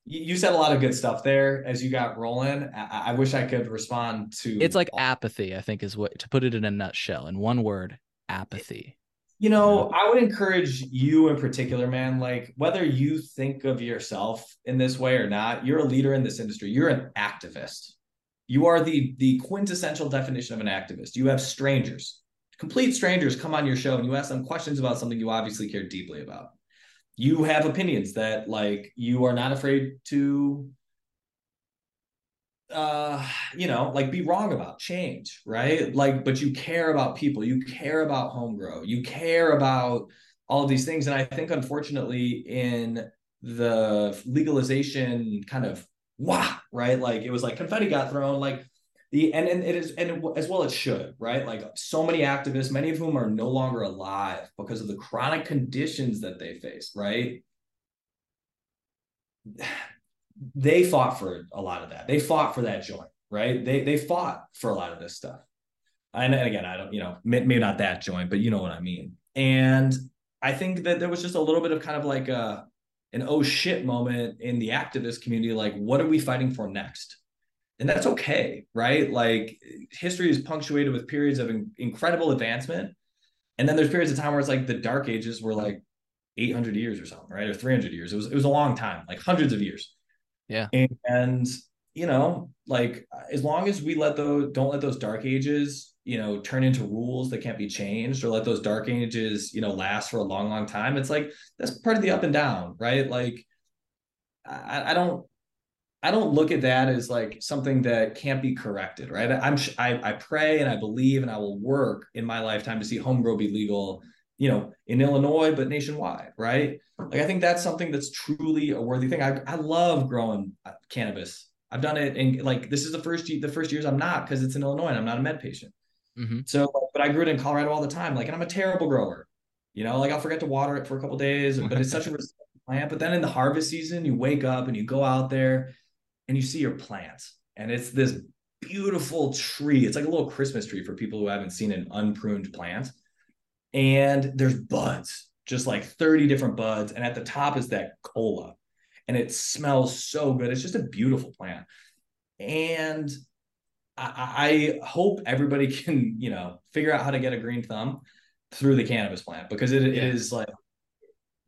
you said a lot of good stuff there as you got rolling. I, I wish I could respond to. It's like apathy. I think is what to put it in a nutshell in one word: apathy. You know, I would encourage you in particular, man, like whether you think of yourself in this way or not, you're a leader in this industry. You're an activist. You are the the quintessential definition of an activist. You have strangers, complete strangers come on your show and you ask them questions about something you obviously care deeply about. You have opinions that like you are not afraid to uh you know like be wrong about change right? Like but you care about people. You care about home grow you care about all these things. And i think unfortunately in the legalization kind of wow right? Like it was like confetti got thrown like the and, and it is and it, as well it should right? Like so many activists many of whom are no longer alive because of the chronic conditions that they face right they fought for a lot of that. They fought for that joint, right? They they fought for a lot of this stuff. And, again, I don't, you know, maybe not that joint, but you know what I mean. And I think that there was just a little bit of kind of like a an oh shit moment in the activist community. Like, what are we fighting for next? And that's okay, right? Like, history is punctuated with periods of in- incredible advancement, and then there's periods of time where it's like the dark ages were like 800 years or something, right? Or 300 years. It was it was a long time, like hundreds of years. Yeah. And, you know, like as long as we let those don't let those dark ages, you know, turn into rules that can't be changed or let those dark ages, you know, last for a long, long time. It's like that's part of the up and down, right? Like I, I don't I don't look at that as like something that can't be corrected, right? I'm I, I pray and I believe and I will work in my lifetime to see home grow be legal you know, in Illinois, but nationwide, right? Like I think that's something that's truly a worthy thing. I, I love growing uh, cannabis. I've done it, and like this is the first the first years I'm not because it's in Illinois and I'm not a med patient. Mm-hmm. So, but I grew it in Colorado all the time. Like, and I'm a terrible grower. You know, like I'll forget to water it for a couple days, but it's such a [laughs] plant. But then in the harvest season, you wake up and you go out there and you see your plants, and it's this beautiful tree. It's like a little Christmas tree for people who haven't seen an unpruned plant and there's buds, just like 30 different buds. And at the top is that cola. And it smells so good. It's just a beautiful plant. And I, I hope everybody [laughs] can, you know, figure out how to get a green thumb through the cannabis plant because it, it is like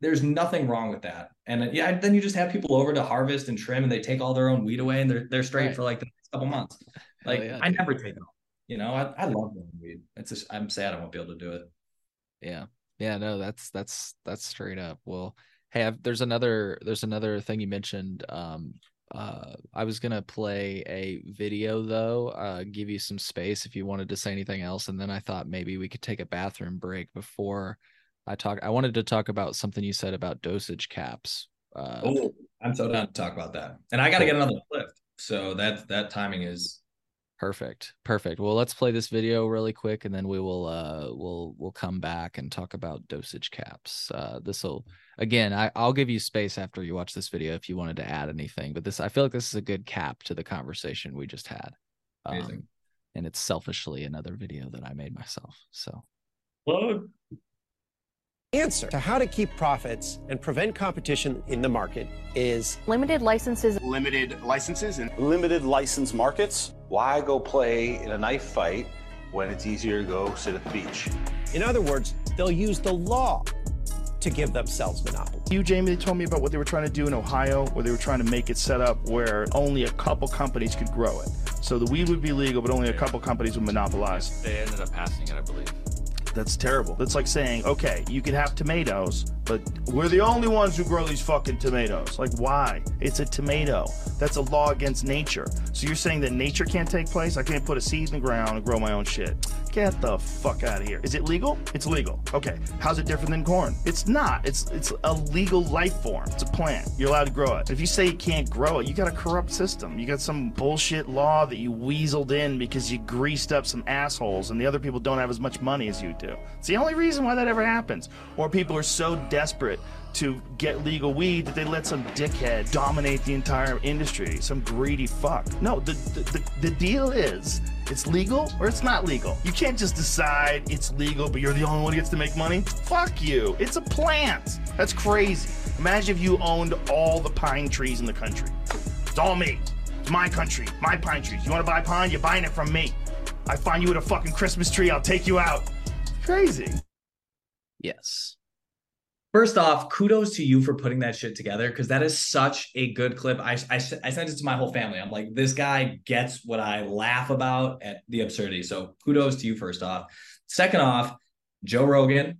there's nothing wrong with that. And uh, yeah, then you just have people over to harvest and trim and they take all their own weed away and they're they're straight right. for like the next couple months. Like yeah, I never take them. You know, I, I love growing weed. It's just I'm sad I won't be able to do it. Yeah. Yeah, no, that's that's that's straight up. Well, hey, I've, there's another there's another thing you mentioned. Um, uh, I was gonna play a video though, uh, give you some space if you wanted to say anything else, and then I thought maybe we could take a bathroom break before I talk. I wanted to talk about something you said about dosage caps. Uh, oh, I'm so down to talk about that, and I got to get another Plift, so that that timing is Perfect. Perfect. Well, let's play this video really quick and then we will uh we'll we'll come back and talk about dosage caps. Uh this will again, I, I'll give you space after you watch this video if you wanted to add anything, but this I feel like this is a good cap to the conversation we just had. Amazing. Um, and it's selfishly another video that I made myself. So Plug. answer to how to keep profits and prevent competition in the market is Limited licenses Limited licenses and limited license markets. Why go play in a knife fight when it's easier to go sit at the beach? in other words they'll use the law to give themselves monopoly You, Jamie, they told me about what they were trying to do in Ohio, where they were trying to make it set up where only a couple companies could grow it. So the weed would be legal, but only a couple companies would monopolize. They ended up passing it, I believe. That's terrible. That's like saying, okay, you can have tomatoes, but we're the only ones who grow these fucking tomatoes. Like, why? It's a tomato. That's a law against nature. So you're saying that nature can't take place? I can't put a seed in the ground and grow my own shit. Get the fuck out of here. Is it legal? It's legal. Okay. How's it different than corn? It's not. It's it's a legal life form. It's a plant. You're allowed to grow it. If you say you can't grow it, you got a corrupt system. You got some bullshit law that you weaseled in because you greased up some assholes and the other people don't have as much money as you do. It's the only reason why that ever happens. Or people are so desperate to get legal weed that they let some dickhead dominate the entire industry, some greedy fuck. No, the, the, the, the deal is it's legal or it's not legal. You can't just decide it's legal, but you're the only one who gets to make money. Fuck you. It's a plant. That's crazy. Imagine if you owned all the pine trees in the country. It's all me. It's my country, my pine trees. You want to buy pine? You're buying it from me. I find you at a fucking Christmas tree. I'll take you out. Crazy. yes. First off, kudos to you for putting that shit together because that is such a good clip. I, I, I sent it to my whole family. I'm like, this guy gets what I laugh about at the absurdity. So kudos to you, first off. Second off, Joe Rogan,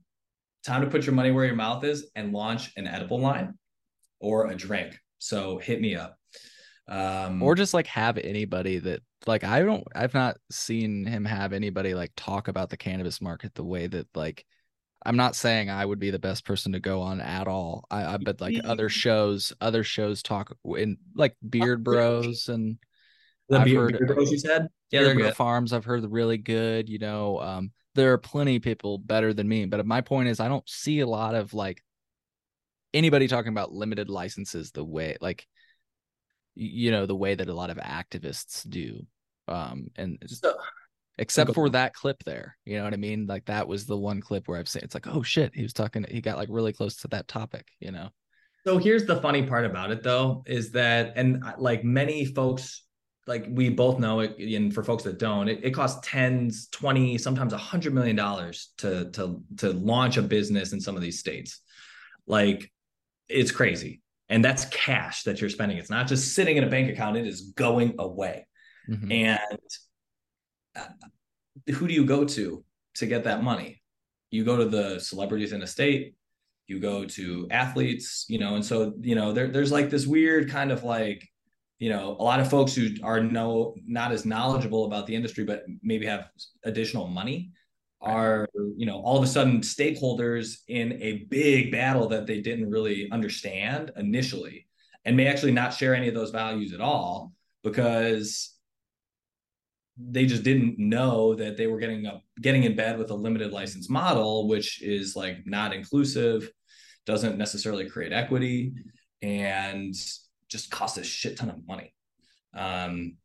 time to put your money where your mouth is and launch an edible line or a drink. So hit me up. Um, Or just like have anybody that like I don't I've not seen him have anybody like talk about the cannabis market the way that like I'm not saying I would be the best person to go on at all. I, I but like other shows, other shows talk in like Beard Bros and the I've beer, heard- beer bros you said? Yeah, Beard they're good. Farms. I've heard really good. You know, um, there are plenty of people better than me. But my point is, I don't see a lot of like anybody talking about limited licenses the way like you know the way that a lot of activists do. Um, and So- except for that clip there, you know what I mean? Like that was the one clip where I've seen it's like, oh shit, he was talking. He got like really close to that topic. You know. So here's the funny part about it, though, is that, and uh, like many folks, like we both know it, and for folks that don't, it, it costs tens, 20, sometimes a hundred million dollars to to to launch a business in some of these states. Like it's crazy. And that's cash that you're spending. It's not just sitting in a bank account, it is going away. Mhm. And who do you go to to get that money? You go to the celebrities in a state, you go to athletes, you know, and so, you know, there, there's like this weird kind of like, you know, a lot of folks who are no not as knowledgeable about the industry, but maybe have additional money are, you know, all of a sudden stakeholders in a big battle that they didn't really understand initially and may actually not share any of those values at all because they just didn't know that they were getting up getting in bed with a limited license model which is like not inclusive doesn't necessarily create equity and just costs a shit ton of money um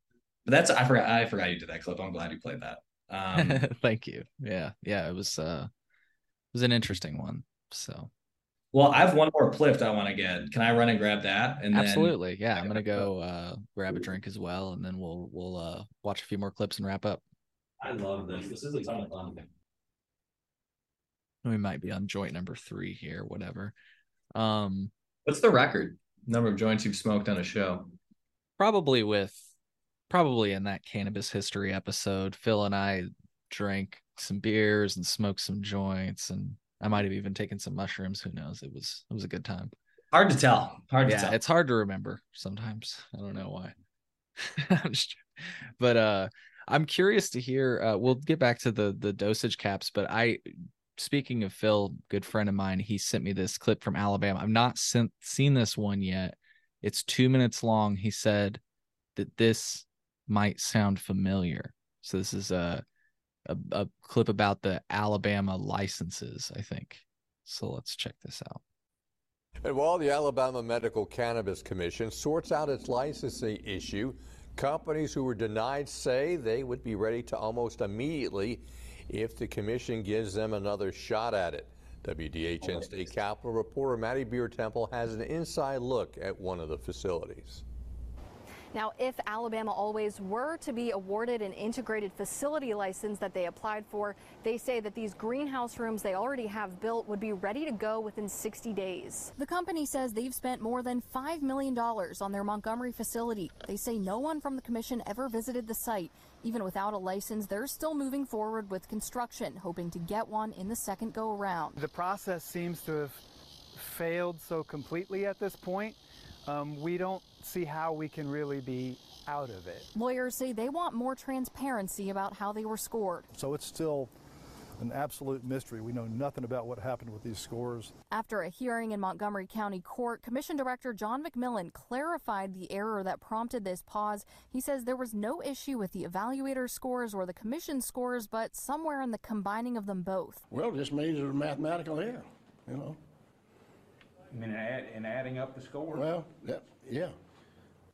but that's i forgot i forgot you did that clip i'm glad you played that um [laughs] Thank you. Yeah, yeah. It was uh, it was an interesting one. So well i have one more plift i want to get. Can i run and grab that? And then absolutely. Yeah i'm gonna go uh grab a drink as well and then we'll we'll uh watch a few more clips and wrap up. I love this. This is a ton of fun. We might be on joint number three here whatever. Um what's the record? Number of joints you've smoked on a show? Probably with probably in that cannabis history episode phil and i drank some beers and smoked some joints and i might have even taken some mushrooms who knows? It was it was a good time. Hard to tell hard to tell. it's hard to remember sometimes. I don't know why. [laughs] Just, but uh i'm curious to hear uh we'll get back to the the dosage caps but i speaking of phil good friend of mine he sent me this clip from alabama. I've not sent, seen this one yet. It's two minutes long. He said that this might sound familiar. So this is a, a, a clip about the Alabama licenses, I think. So let's check this out. And while the Alabama Medical Cannabis Commission sorts out its licensing issue, companies who were denied say they would be ready to almost immediately if the commission gives them another shot at it. WDHN State Capitol reporter Maddie Biertempel has an inside look at one of the facilities. Now, if Alabama Always were to be awarded an integrated facility license that they applied for, they say that these greenhouse rooms they already have built would be ready to go within 60 days. The company says they've spent more than $5 million on their Montgomery facility. They say no one from the commission ever visited the site. Even without a license, they're still moving forward with construction, hoping to get one in the second go around. The process seems to have failed so completely at this point. Um, we don't see how we can really be out of it. Lawyers say they want more transparency about how they were scored. So it's still an absolute mystery. We know nothing about what happened with these scores. After a hearing in Montgomery County Court, Commission Director John McMillan clarified the error that prompted this pause. He says there was no issue with the evaluator scores or the commission scores, but somewhere in the combining of them both. Well, it just means there's a mathematical error, you know. I mean, add, and adding up the scores? Well, yeah, yeah.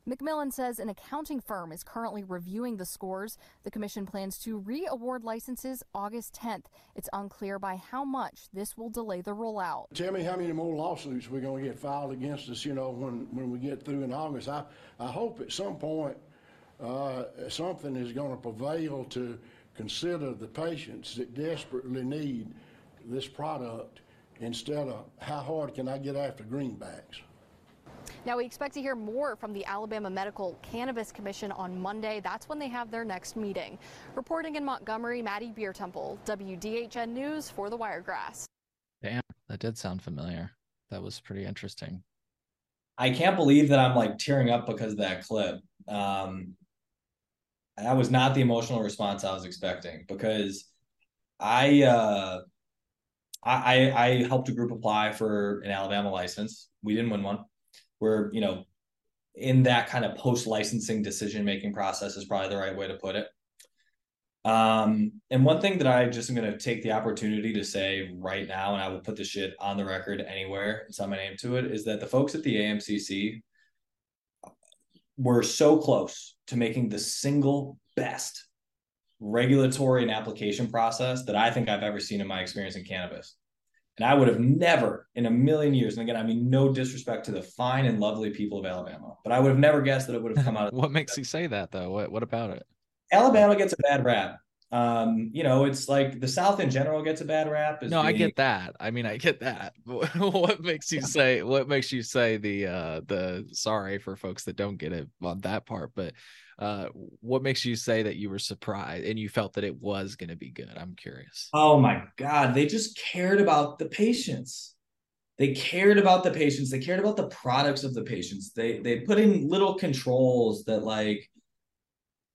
McMillan says an accounting firm is currently reviewing the scores. The commission plans to re award licenses August 10th. It's unclear by how much this will delay the rollout. Tell me how many more lawsuits we're going to get filed against us, you know, when, when we get through in August. I, I hope at some point uh, something is going to prevail to consider the patients that desperately need this product instead of how hard can I get after greenbacks. Now, we expect to hear more from the Alabama Medical Cannabis Commission on Monday. That's when they have their next meeting. Reporting in Montgomery, Maddie Biertempel, WDHN News for the Wiregrass. Damn, that did sound familiar. That was pretty interesting. I can't believe that I'm like tearing up because of that clip. Um, that was not the emotional response I was expecting because I uh, I, I helped a group apply for an Alabama license. We didn't win one. We're, you know, in that kind of post licensing decision making process is probably the right way to put it. Um, and one thing that I just am going to take the opportunity to say right now, and I will put the shit on the record anywhere and sign my name to it, is that the folks at the AMCC were so close to making the single best regulatory and application process that I think I've ever seen in my experience in cannabis. And I would have never in a million years, and again, I mean, no disrespect to the fine and lovely people of Alabama, but I would have never guessed that it would have come out of [laughs] what makes you say that though? What what about it? Alabama gets a bad rap. Um, you know, it's like the South in general gets a bad rap. No, being... I get that. I mean, I get that. [laughs] what makes you say what makes you say the uh the sorry for folks that don't get it on that part, but uh, what makes you say that you were surprised and you felt that it was going to be good? I'm curious. Oh my God. They just cared about the patients. They cared about the patients. They cared about the products of the patients. They they put in little controls that like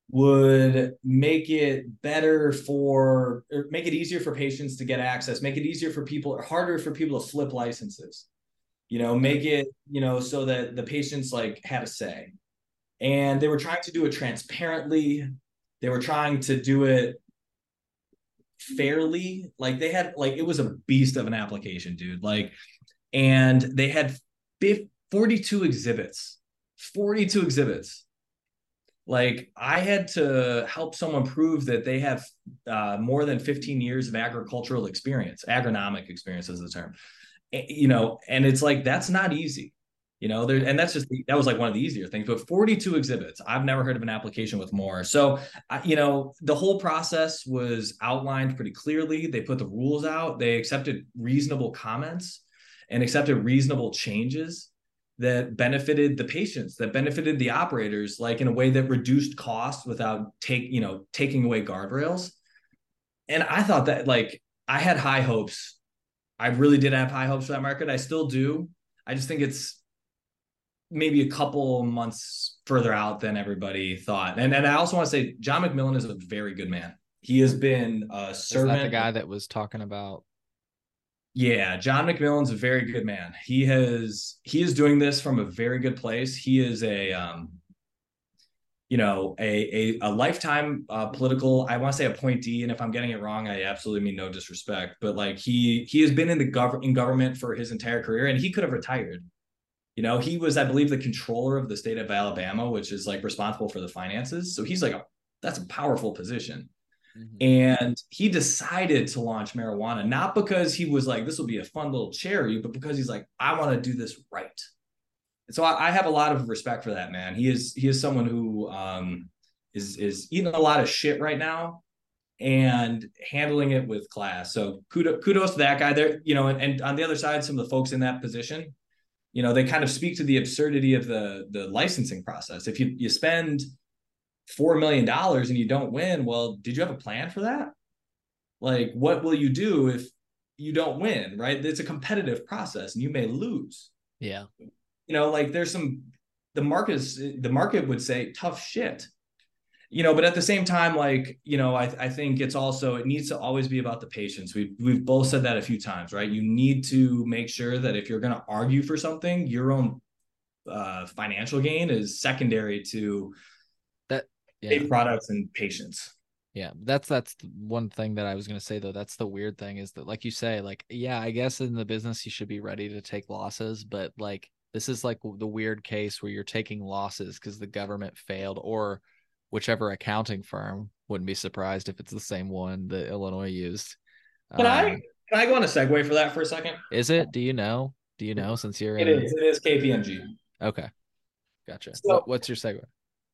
would make it better for or make it easier for patients to get access, make it easier for people or harder for people to flip licenses. You know, make it, you know, so that the patients like had a say and they were trying to do it transparently. They were trying to do it fairly. Like they had like it was a beast of an application dude. Like and they had 42 exhibits 42 exhibits. Like i had to help someone prove that they have uh, more than 15 years of agricultural experience agronomic experience is the term. You know and it's like that's not easy you know there and that's just that was like one of the easier things but 42 exhibits i've never heard of an application with more. So you know the whole process was outlined pretty clearly. They put the rules out. They accepted reasonable comments and accepted reasonable changes that benefited the patients that benefited the operators like in a way that reduced costs without take you know taking away guardrails. And i thought that like i had high hopes. I really did have high hopes for that market. I still do. I just think it's maybe a couple months further out than everybody thought. And and I also want to say John McMillan is a very good man. He has been a servant. the guy that was talking about? Yeah, John McMillan's a very good man. He has he is doing this from a very good place. He is a um you know, a a, a lifetime uh, political, I want to say appointee, and if I'm getting it wrong, I absolutely mean no disrespect, but like he he has been in the gov- in government for his entire career, and he could have retired. You know, he was, I believe, the controller of the state of Alabama, which is like responsible for the finances. So he's like, a, that's a powerful position. And he decided to launch marijuana, not because he was like, this will be a fun little cherry, but because he's like, I want to do this right. And so I, I have a lot of respect for that man. He is he is someone who um, is is eating a lot of shit right now and handling it with class. So kudos, kudos to that guy there. You know, and, and on the other side, some of the folks in that position, you know, they kind of speak to the absurdity of the the licensing process. If you you spend four million dollars and you don't win, well, did you have a plan for that? Like, what will you do if you don't win? Right? It's a competitive process, and you may lose. Yeah. You know, like there's some the market is the market would say tough shit. You know, but at the same time, like you know, I I think it's also it needs to always be about the patients. We've we've both said that a few times, right? You need to make sure that if you're going to argue for something, your own uh, financial gain is secondary to that yeah. products and patients. Yeah, that's that's one thing that I was going to say though. That's the weird thing is that like you say like yeah, I guess in the business you should be ready to take losses, but like this is like the weird case where you're taking losses cuz the government failed or whichever accounting firm wouldn't be surprised if it's the same one that Illinois used. Can um, I can I go on a segue for that for a second? Is it? Do you know? Do you know since you're it in is. It is KPMG. Okay. Gotcha. So- what, what's your segue?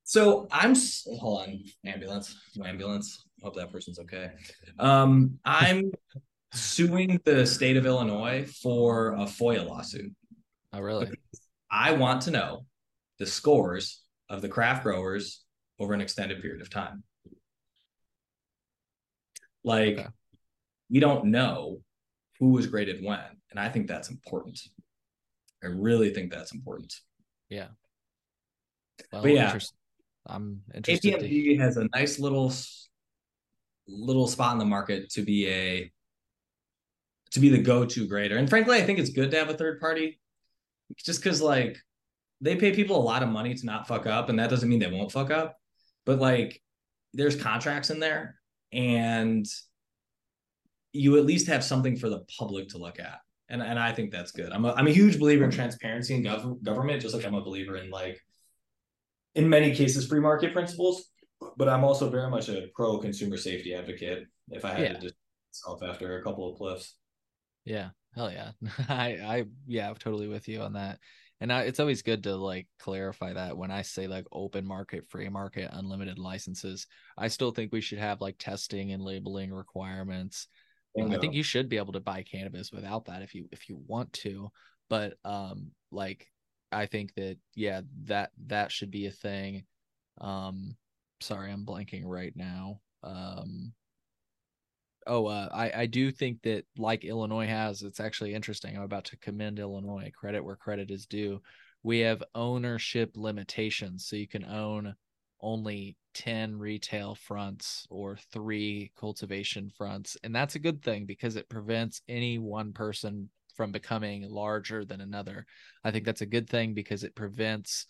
So I'm hold on, ambulance, ambulance. Hope that person's okay. Um, I'm [laughs] suing the state of Illinois for a FOIA lawsuit. Oh, really? I want to know the scores of the craft growers over an extended period of time. Like, we don't know who was graded when, and I think that's important. I really think that's important. Yeah. Well, But yeah. interest- I'm interested. to- KPMG has a nice little little spot in the market to be a to be the go-to grader. And frankly, I think it's good to have a third party just because like they pay people a lot of money to not fuck up, and that doesn't mean they won't fuck up. But like there's contracts in there, and you at least have something for the public to look at. And and I think that's good. I'm a, I'm a huge believer in transparency in gov- government, just like I'm a believer in like in many cases free market principles but i'm also very much a pro consumer safety advocate if i had Yeah. to just myself after a couple of cliffs Yeah, hell yeah. [laughs] I I yeah, I'm totally with you on that. And I, it's always good to like clarify that when I say like open market, free market, unlimited licenses, I still think we should have like testing and labeling requirements. I think you should be able to buy cannabis without that if you if you want to, but um like I think that yeah, that that should be a thing. Um sorry, I'm blanking right now. Um oh uh, I, I do think that like illinois has it's actually interesting i'm about to commend illinois credit where credit is due. We have ownership limitations so you can own only 10 retail fronts or three cultivation fronts and that's a good thing because it prevents any one person from becoming larger than another. I think that's a good thing because it prevents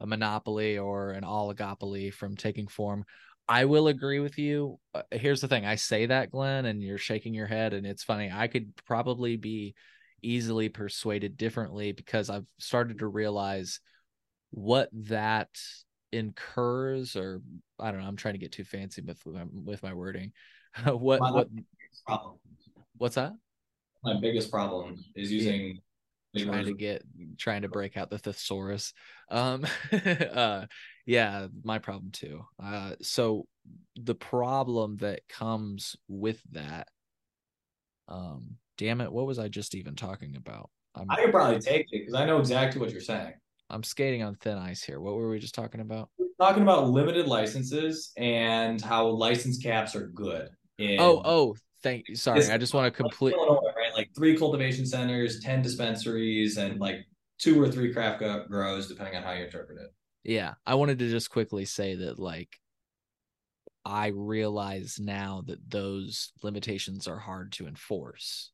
a monopoly or an oligopoly from taking form I will agree with you. Uh, here's the thing I say that, Glenn, and you're shaking your head, and it's funny. I could probably be easily persuaded differently because I've started to realize what that incurs, or I don't know. I'm trying to get too fancy with with my wording. [laughs] what My what what's that? my biggest problem is using trying to get trying to break out the thesaurus. Um [laughs] uh yeah my problem too. Uh so the problem that comes with that um damn it what was i just even talking about? I'm i could probably take it because i know exactly what you're saying. I'm skating on thin ice here. What were we just talking about? Talking about limited licenses and how license caps are good in oh oh thank you sorry i just want to complete? Like three cultivation centers, 10 dispensaries, and like two or three craft grows, depending on how you interpret it. yeah i wanted to just quickly say that like i realize now that those limitations are hard to enforce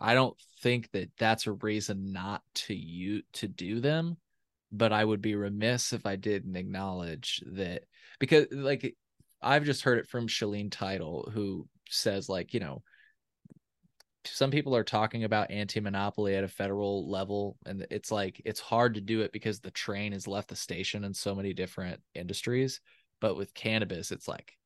i don't think that that's a reason not to you to do them but I would be remiss if I didn't acknowledge that because like I've just heard it from Shaleen Title, who says like, you know, some people are talking about anti-monopoly at a federal level and it's like it's hard to do it because the train has left the station in so many different industries but with cannabis it's like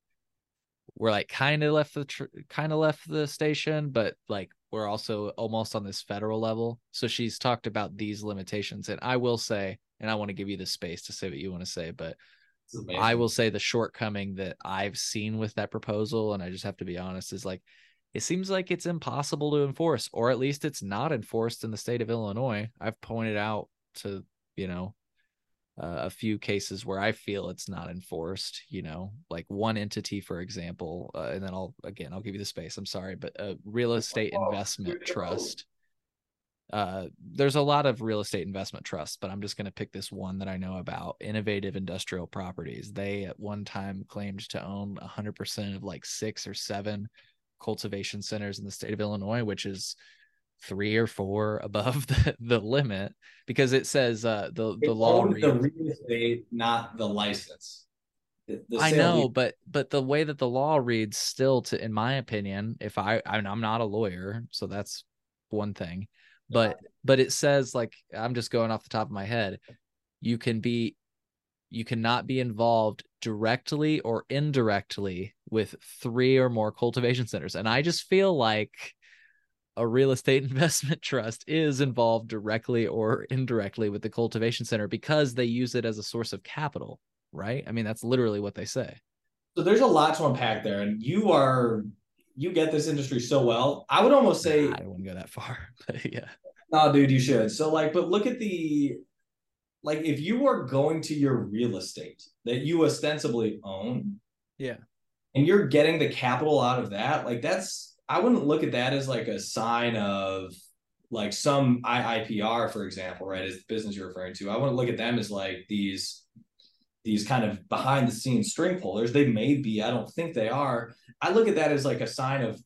we're like kind of left the tr- kind of left the station but like we're also almost on this federal level. So she's talked about these limitations and i will say and i want to give you the space to say what you want to say but i will say the shortcoming that i've seen with that proposal and i just have to be honest is like it seems like it's impossible to enforce, or at least it's not enforced in the state of Illinois. I've pointed out to, you know, uh, a few cases where I feel it's not enforced, you know, like one entity, for example, uh, and then I'll, again, I'll give you the space. I'm sorry, but a real estate investment trust. Uh, there's a lot of real estate investment trusts, but I'm just going to pick this one that I know about Innovative Industrial Properties. They at one time claimed to own 100% of like six or seven cultivation centers in the state of Illinois, which is three or four [laughs] above the, the limit because it says uh, the the law reads, the real estate, not the license. The, the I know, but but the way that the law reads still to in my opinion, if I I'm not a lawyer, so that's one thing. But yeah. but it says like I'm just going off the top of my head, you can be you cannot be involved directly or indirectly with three or more cultivation centers. And I just feel like a real estate [laughs] investment trust is involved directly or indirectly with the cultivation center because they use it as a source of capital, right? I mean, that's literally what they say. So there's a lot to unpack there. And you are, you get this industry so well. I would almost say, I wouldn't go that far, [laughs] but yeah. No, dude, you should. So, like, but look at the like if you are going to your real estate that you ostensibly own, yeah, and you're getting the capital out of that, like that's I wouldn't look at that as like a sign of like some IIPR, for example, right? Is the business you're referring to. I wouldn't look at them as like these these kind of behind the scenes string pullers. They may be, I don't think they are. I look at that as like a sign of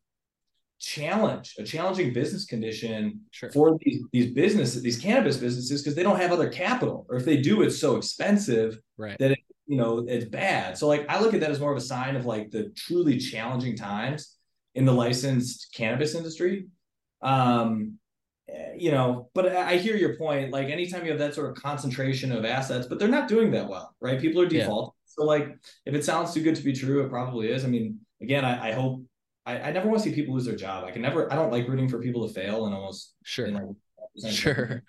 challenge, a challenging business condition sure. for these these businesses, these cannabis businesses, because they don't have other capital, or if they do, it's so expensive right. that it, you know it's bad. So like I look at that as more of a sign of like the truly challenging times in the licensed cannabis industry. Um, you know, but I hear your point. Like anytime you have that sort of concentration of assets, but they're not doing that well, right? People are default. Yeah. So like, if it sounds too good to be true, it probably is. I mean, again, I, I hope I, I never want to see people lose their job. I can never. I don't like rooting for people to fail and almost sure, you know, sure.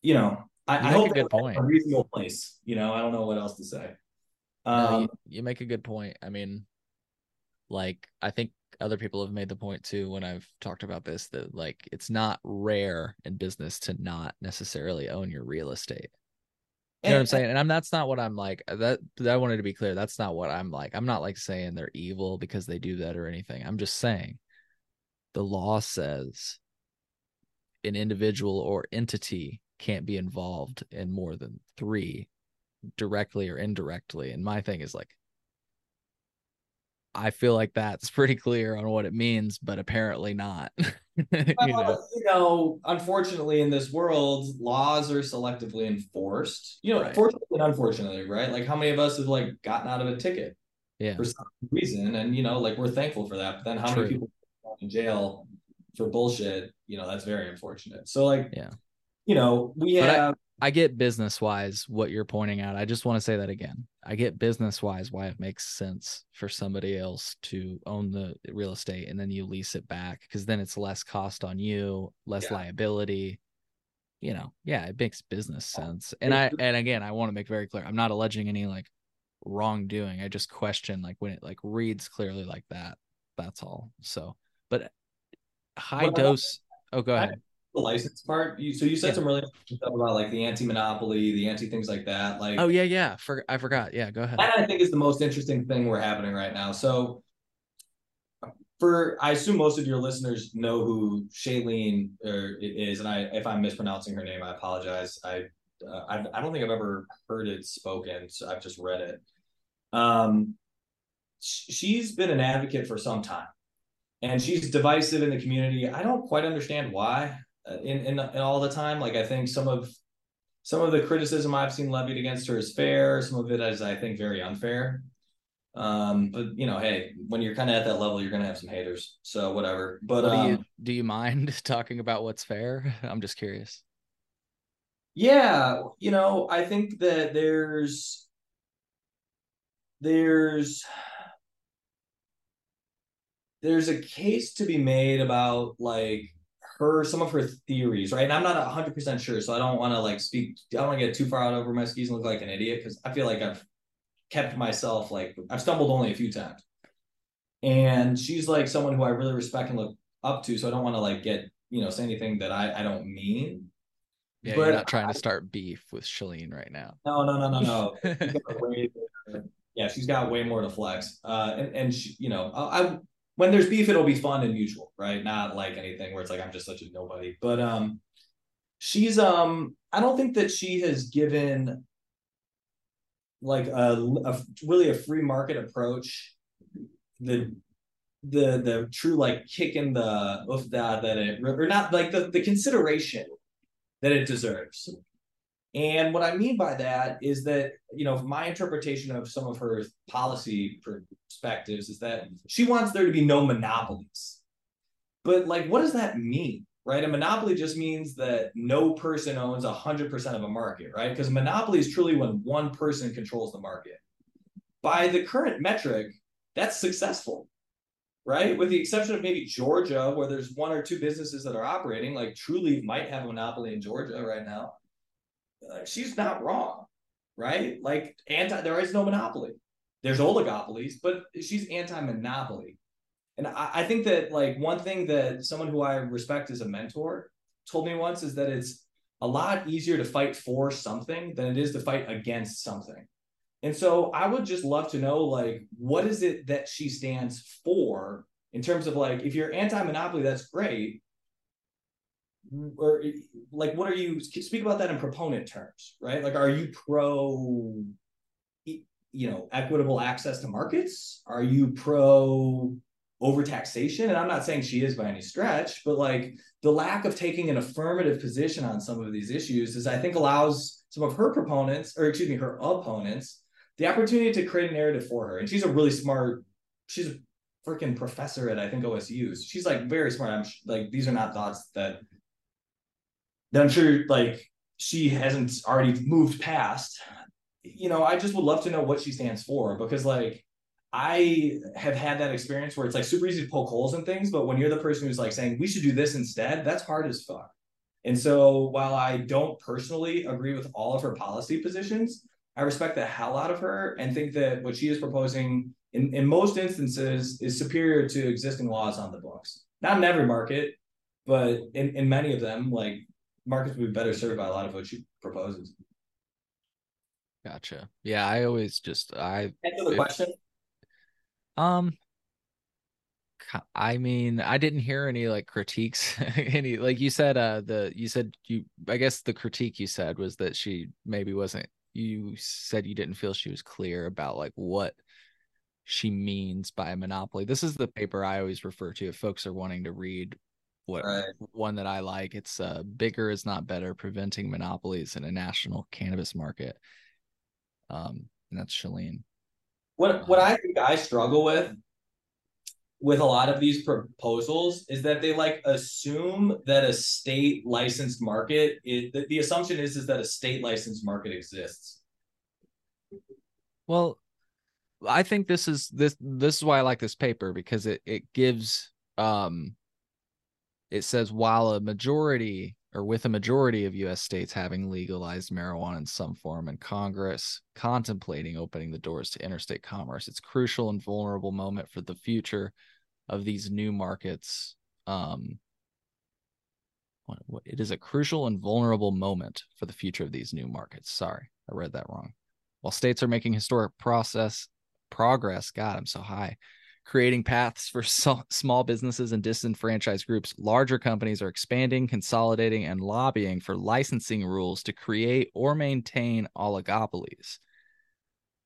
you know, I, I hope a good point. A reasonable place. You know, I don't know what else to say. Um, no, you, you make a good point. I mean, like I think other people have made the point too when I've talked about this that like it's not rare in business to not necessarily own your real estate. You know what I'm saying? And I'm that's not what I'm like. Uh, that I wanted to be clear. That's not what I'm like. I'm not like saying they're evil because they do that or anything. I'm just saying the law says an individual or entity can't be involved in more than three directly or indirectly. And my thing is like I feel like that's pretty clear on what it means, but apparently not. [laughs] you, know? you, know? unfortunately, in this world, laws are selectively enforced. You know, right. fortunately and unfortunately, right? Like, how many of us have like gotten out of a ticket yeah. for some reason, and you know, like we're thankful for that. But then, how True. many people in jail for bullshit? You know, that's very unfortunate. So, like, yeah, you know, we have. I get business wise what you're pointing out. I just want to say that again. I get business wise why it makes sense for somebody else to own the real estate and then you lease it back because then it's less cost on you, less yeah. liability. You know, yeah, it makes business sense. And I and again, I want to make very clear, I'm not alleging any like wrongdoing. I just question like when it like reads clearly like that. That's all. So, but high dose. Oh, go ahead the license part. You, so you said yeah. some really interesting stuff about like the anti-monopoly, the anti things like that. Like oh yeah, yeah. For I forgot. Yeah, go ahead. That I think is the most interesting thing we're happening right now. So for I assume most of your listeners know who Shaleen er, is, and I if I'm mispronouncing her name, I apologize. I uh, I, I don't think I've ever heard it spoken, so I've just read it. Um, she's been an advocate for some time, and she's divisive in the community. I don't quite understand why. In, in in all the time. Like I think some of some of the criticism I've seen levied against her is fair. Some of it is, I think, very unfair. Um, but you know, hey, when you're kind of at that level, you're gonna have some haters. So whatever. But What do um, you do you mind [laughs] talking about what's fair? [laughs] I'm just curious. yeah, you know, I think that there's there's there's a case to be made about like her some of her theories, right? And I'm not hundred percent sure, so I don't want to like speak. I don't want to get too far out over my skis and look like an idiot because I feel like I've kept myself like I've stumbled only a few times. And she's like someone who I really respect and look up to, so I don't want to like get you know say anything that I I don't mean. Yeah, But you're not trying I- to start beef with Shaleen right now. No, no, no, no, no. [laughs] She's way yeah, she's got way more to flex. Uh, and and she, you know, I, I when there's beef, it'll be fun and mutual, right? Not like anything where it's like I'm just such a nobody. But um, she's um, I don't think that she has given like a, a really a free market approach. The the the true like kick in the that that it or not like the the consideration that it deserves. And what I mean by that is that, you know, my interpretation of some of her policy perspectives is that she wants there to be no monopolies. But, like, what does that mean? Right? A monopoly just means that no person owns 100% of a market, right? Because monopoly is truly when one person controls the market. By the current metric, that's successful, right? With the exception of maybe Georgia, where there's one or two businesses that are operating, like Trulieve might have a monopoly in Georgia right now Uh, she's not wrong, right? Like anti, there is no monopoly. There's oligopolies, but she's anti-monopoly. And I, I think that like one thing that someone who I respect as a mentor told me once is that it's a lot easier to fight for something than it is to fight against something. And so I would just love to know like what is it that she stands for in terms of like if you're anti-monopoly, that's great or like what are you speak about that in proponent terms right? Like are you pro you know equitable access to markets? Are you pro overtaxation? And i'm not saying she is by any stretch but like the lack of taking an affirmative position on some of these issues is i think allows some of her proponents or excuse me her opponents the opportunity to create a narrative for her. And she's a really smart she's a freaking professor at i think osu she's like very smart. I'm like these are not thoughts that that I'm sure like she hasn't already moved past. You know, I just would love to know what she stands for because like I have had that experience where it's like super easy to poke holes in things, but when you're the person who's like saying we should do this instead, that's hard as fuck. And so while I don't personally agree with all of her policy positions, I respect the hell out of her and think that what she is proposing in, in most instances is superior to existing laws on the books. Not in every market, but in, in many of them, like markets would be better served by a lot of what she proposes. Gotcha. Yeah, I always just I Answer the if- question. Um I mean, I didn't hear any like critiques [laughs] any like you said uh the you said you I guess the critique you said was that she maybe wasn't you said you didn't feel she was clear about like what she means by a monopoly. This is the paper I always refer to if folks are wanting to read what Right. one that I like. It's uh bigger is not better preventing monopolies in a national cannabis market. Um and that's Shaleen. What what I think I struggle with with a lot of these proposals is that they like assume that a state licensed market is the, the assumption is is that a state licensed market exists. Well, I think this is this this is why I like this paper because it it gives um it says while a majority or with a majority of US states having legalized marijuana in some form and Congress contemplating opening the doors to interstate commerce, it's crucial and vulnerable moment for the future of these new markets. Um it is a crucial and vulnerable moment for the future of these new markets. Sorry, I read that wrong. While states are making historic process progress, God, I'm so high, creating paths for [laughs] so, small businesses and disenfranchised groups, larger companies are expanding, consolidating, and lobbying for licensing rules to create or maintain oligopolies.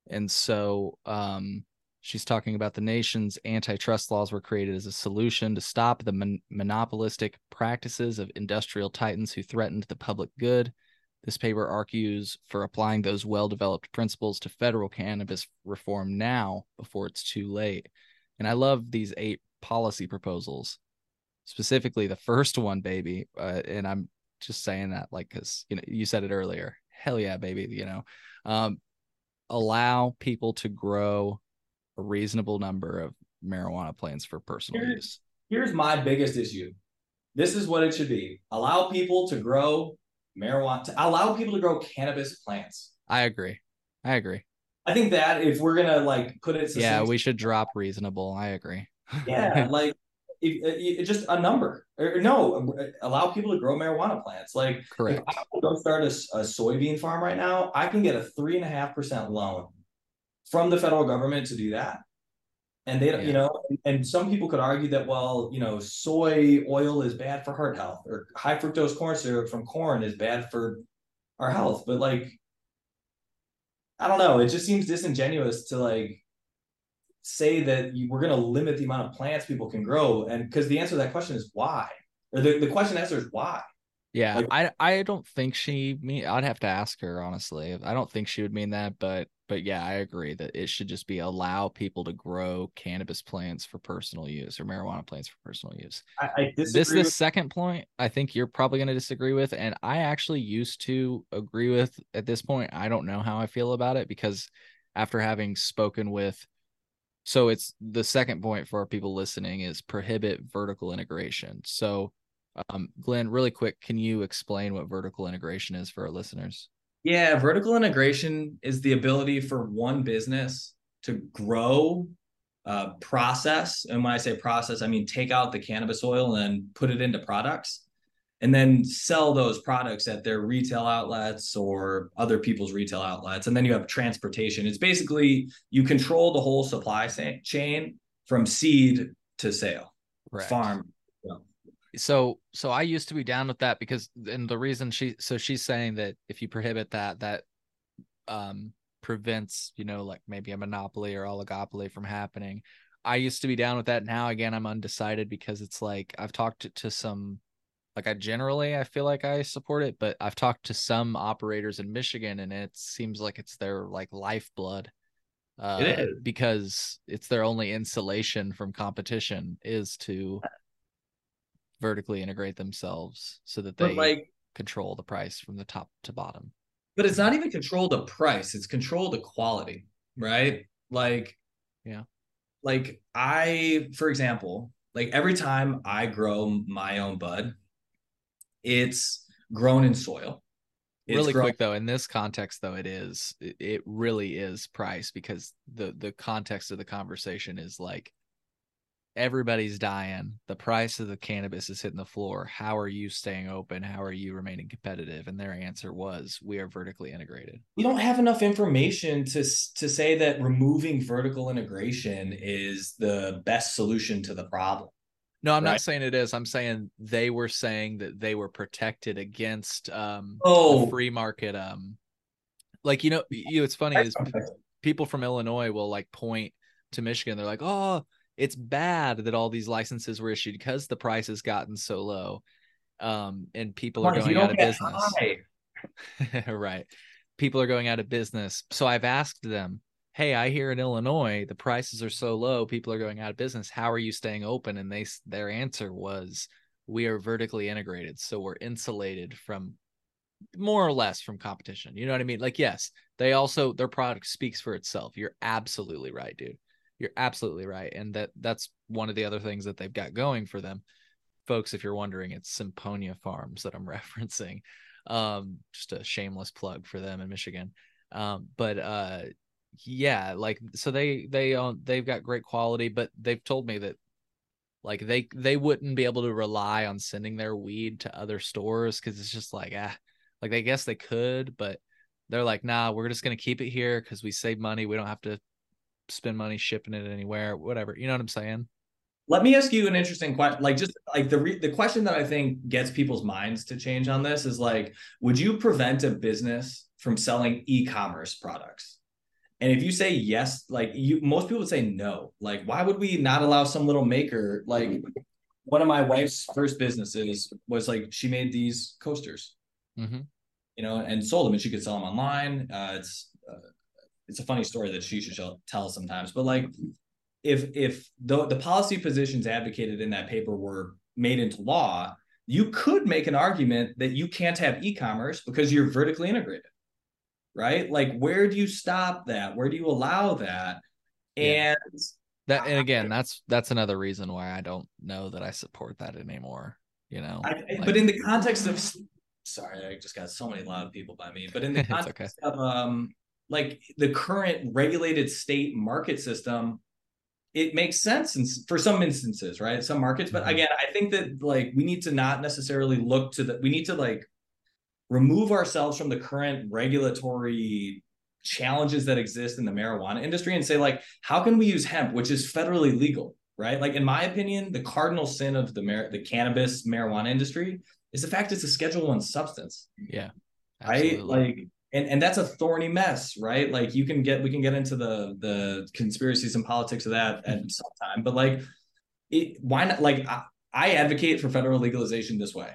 And so, um, she's talking about the nation's antitrust laws were created as a solution to stop the mon- monopolistic practices of industrial titans who threatened the public good This paper argues for applying those well developed principles to federal cannabis reform now before it's too late. And I love these eight policy proposals, specifically the first one, baby. Uh, and I'm just saying that like because you know you said it earlier. Hell yeah, baby. You know, um, allow people to grow a reasonable number of marijuana plants for personal Here's- use. Here's my biggest issue. This is what it should be. Allow people to grow marijuana, to allow people to grow cannabis plants. I agree. I agree. I think that if we're gonna like put it, Yeah, we should drop reasonable. I agree. yeah, [laughs] like if, uh, if, just a number. Or, no, uh, allow people to grow marijuana plants. Like Correct. if I go start a soybean farm right now, I can get a three and a half percent loan from the federal government to do that. And they, you know, and some people could argue that, well, you know, soy oil is bad for heart health, or high fructose corn syrup from corn is bad for our health. But like, I don't know. It just seems disingenuous to like say that you, we're going to limit the amount of plants people can grow, and because the answer to that question is why, or the, the question answer is why. Yeah, Like- I I don't think she mean I'd have to ask her honestly. I don't think she would mean that, but but yeah, I agree that it should just be allow people to grow cannabis plants for personal use or marijuana plants for personal use. I, I This with- second point, I think you're probably going to disagree with, and I actually used to agree with at this point. I don't know how I feel about it because after having spoken with, so it's the second point for our people listening is prohibit vertical integration. So, um, Glenn, really quick, can you explain what vertical integration is for our listeners? Yeah, vertical integration is the ability for one business to grow, uh, process, and when I say process, I mean take out the cannabis oil and put it into products, and then sell those products at their retail outlets or other people's retail outlets. And then you have transportation. It's basically you control the whole supply chain from seed to sale, Correct. farm. So so i used to be down with that because and the reason she so she's saying that if you prohibit that that um prevents you know like maybe a monopoly or oligopoly from happening. I used to be down with that. Now again i'm undecided because it's like i've talked to, to some like i generally i feel like i support it but i've talked to some operators in michigan and it seems like it's their like lifeblood uh, It because it's their only insulation from competition is to vertically integrate themselves so that But, they like- control the price from the top to bottom. But it's not even control the price, it's control the quality, right? Like, yeah. Like I, for example, like every time I grow my own bud, it's grown in soil. It's really grown- quick though, in this context though, it is it really is price because the the context of the conversation is like everybody's dying. The price of the cannabis is hitting the floor. How are you staying open? How are you remaining competitive? And their answer was, we are vertically integrated. we don't have enough information to to say that removing vertical integration is the best solution to the problem. No, I'm Right. not saying it is. I'm saying they were saying that they were protected against um Oh. the free market um like you know you it's funny is p- people from Illinois will like point to Michigan they're like, "Oh, it's bad that all these licenses were issued because the price has gotten so low." Um and people are Come on, if you going out of business. [laughs] right. People are going out of business. So I've asked them, "Hey, I hear in Illinois the prices are so low, people are going out of business. How are you staying open?" And they their answer was, "We are vertically integrated, so we're insulated from more or less from competition." You know what I mean? Like yes, they also their product speaks for itself. You're absolutely right, dude. You're absolutely right. And that that's one of the other things that they've got going for them. Folks, if you're wondering, it's Symponia Farms that I'm [laughs] referencing um just a shameless plug for them in michigan um but uh yeah like so they they own they've got great quality but they've told me that like they they wouldn't be able to rely on sending their weed to other stores because it's just like ah like i guess they could but they're like nah we're just gonna keep it here because we save money we don't have to spend money shipping it anywhere whatever you know what i'm saying Let me ask you an interesting question. Like, just like the re- the question that I think gets people's minds to change on this is like, would you prevent a business from selling e-commerce products? And if you say yes, like you, most people would say no. Like, why would we not allow some little maker? Like, one of my wife's first businesses was like she made these coasters, mm-hmm. you know, and sold them, and she could sell them online. Uh, it's it's a funny story that she should tell sometimes, but like if if the the policy positions advocated in that paper were made into law, you could make an argument that you can't have e-commerce because you're vertically integrated right like where do you stop that where do you allow that and yeah. that and again that's that's another reason why i don't know that i support that anymore you know I, like, but in the context of sorry i just got so many loud people by me but in the [laughs] context okay. of um like the current regulated state market system it makes sense in, for some instances right some markets but mm-hmm. again i think that like we need to not necessarily look to that we need to like remove ourselves from the current regulatory challenges that exist in the marijuana industry and say like how can we use hemp which is federally legal right like in my opinion the cardinal sin of the mar- the cannabis marijuana industry is the fact it's a schedule one substance yeah absolutely. right like and and that's a thorny mess right like you can get we can get into the the conspiracies and politics of that at mm-hmm. some time but like it why not like I, I advocate for federal legalization this way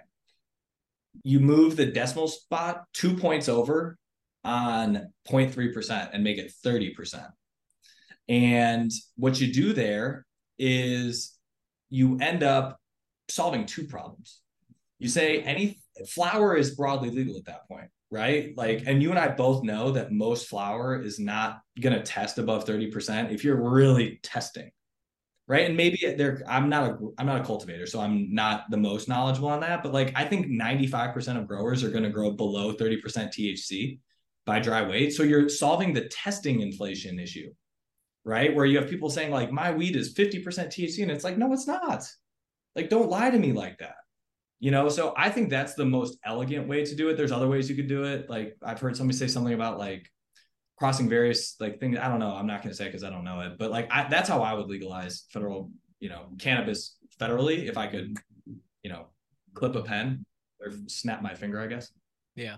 you move the decimal spot two points over on 0.3% and make it 30%. And what you do there is you end up solving two problems. You say any flower is broadly legal at that point, right? Like, and you and I both know that most flower is not going to test above 30% if you're really testing right? And maybe there i'm not a i'm not a cultivator so i'm not the most knowledgeable on that but like i think 95% of growers are going to grow below 30% thc by dry weight. So you're solving the testing inflation issue right? Where you have people saying like my weed is 50% thc and it's like no it's not. Like don't lie to me like that you know so i think that's the most elegant way to do it there's other ways you could do it like i've heard somebody say something about like crossing various like things. I don't know. I'm not going to say because I don't know it, but like I, that's how I would legalize federal, you know, cannabis federally if I could, you know, clip a pen or snap my finger. I guess. Yeah.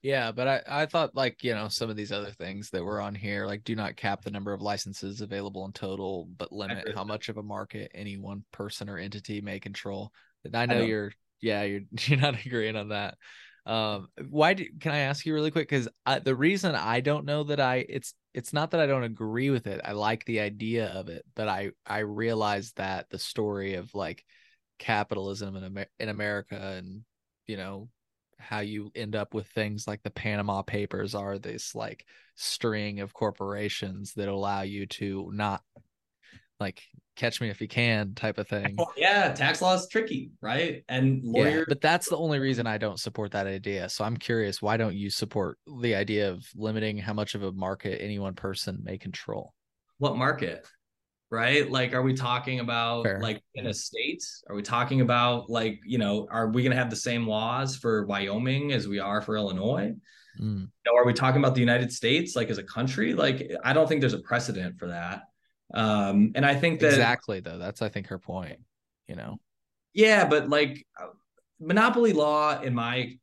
Yeah, but I, I thought like, you know, some of these other things that were on here, like do not cap the number of licenses available in total, but limit how much of a market any one person or entity may control. I know, I know. you're yeah, you're [laughs] you're not agreeing on that. Um, why do, can I ask you really quick? Because the reason I don't know that I it's it's not that I don't agree with it. I like the idea of it, but I I realize that the story of like capitalism in Amer- in America and you know how you end up with things like the Panama Papers are this like string of corporations that allow you to not like catch me if you can type of thing. Well, yeah, tax law is tricky, right? And lawyers. Yeah, but that's the only reason I don't support that idea. So I'm curious, why don't you support the idea of limiting how much of a market any one person may control? What market? Right? Like, are we talking about Fair. like in a state? Are we talking about like, you know, are we going to have the same laws for Wyoming as we are for Illinois? Mm. You know, are we talking about the United States like as a country? Like, I don't think there's a precedent for that. Um, and I think that exactly though, that's I think her point, you know. Yeah, but like monopoly law, in my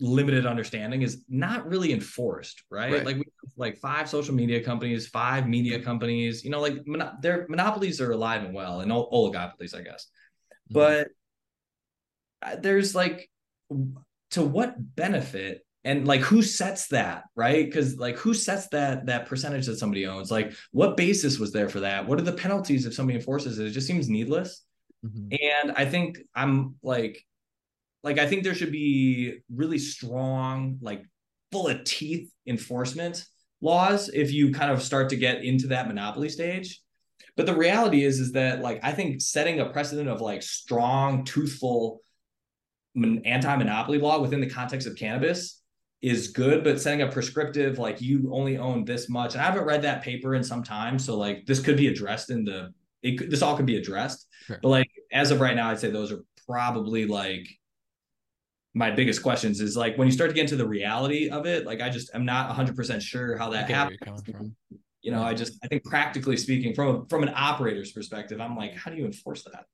limited understanding, is not really enforced, right? right. Like we like five social media companies, five media companies, you know, like mon- their monopolies are alive and well, and oligopolies, I guess. Mm-hmm. But uh, there's like to what benefit and like who sets that right? Because like who sets that that percentage that somebody owns? Like what basis was there for that? What are the penalties if somebody enforces it? It just seems needless. Mm-hmm. and i think i'm like like i think there should be really strong like full of teeth enforcement laws if you kind of start to get into that monopoly stage. But the reality is is that like i think setting a precedent of like strong toothful anti-monopoly law within the context of cannabis is good, but setting a prescriptive like you only own this much. And I haven't read that paper in some time, so like this could be addressed in the it this all could be addressed. Sure. But like as of right now, I'd say those are probably like my biggest questions is like when you start to get into the reality of it, like I just I'm not 100% sure how that happens. You know, I just I think practically speaking from a, from an operator's perspective, I'm like how do you enforce that?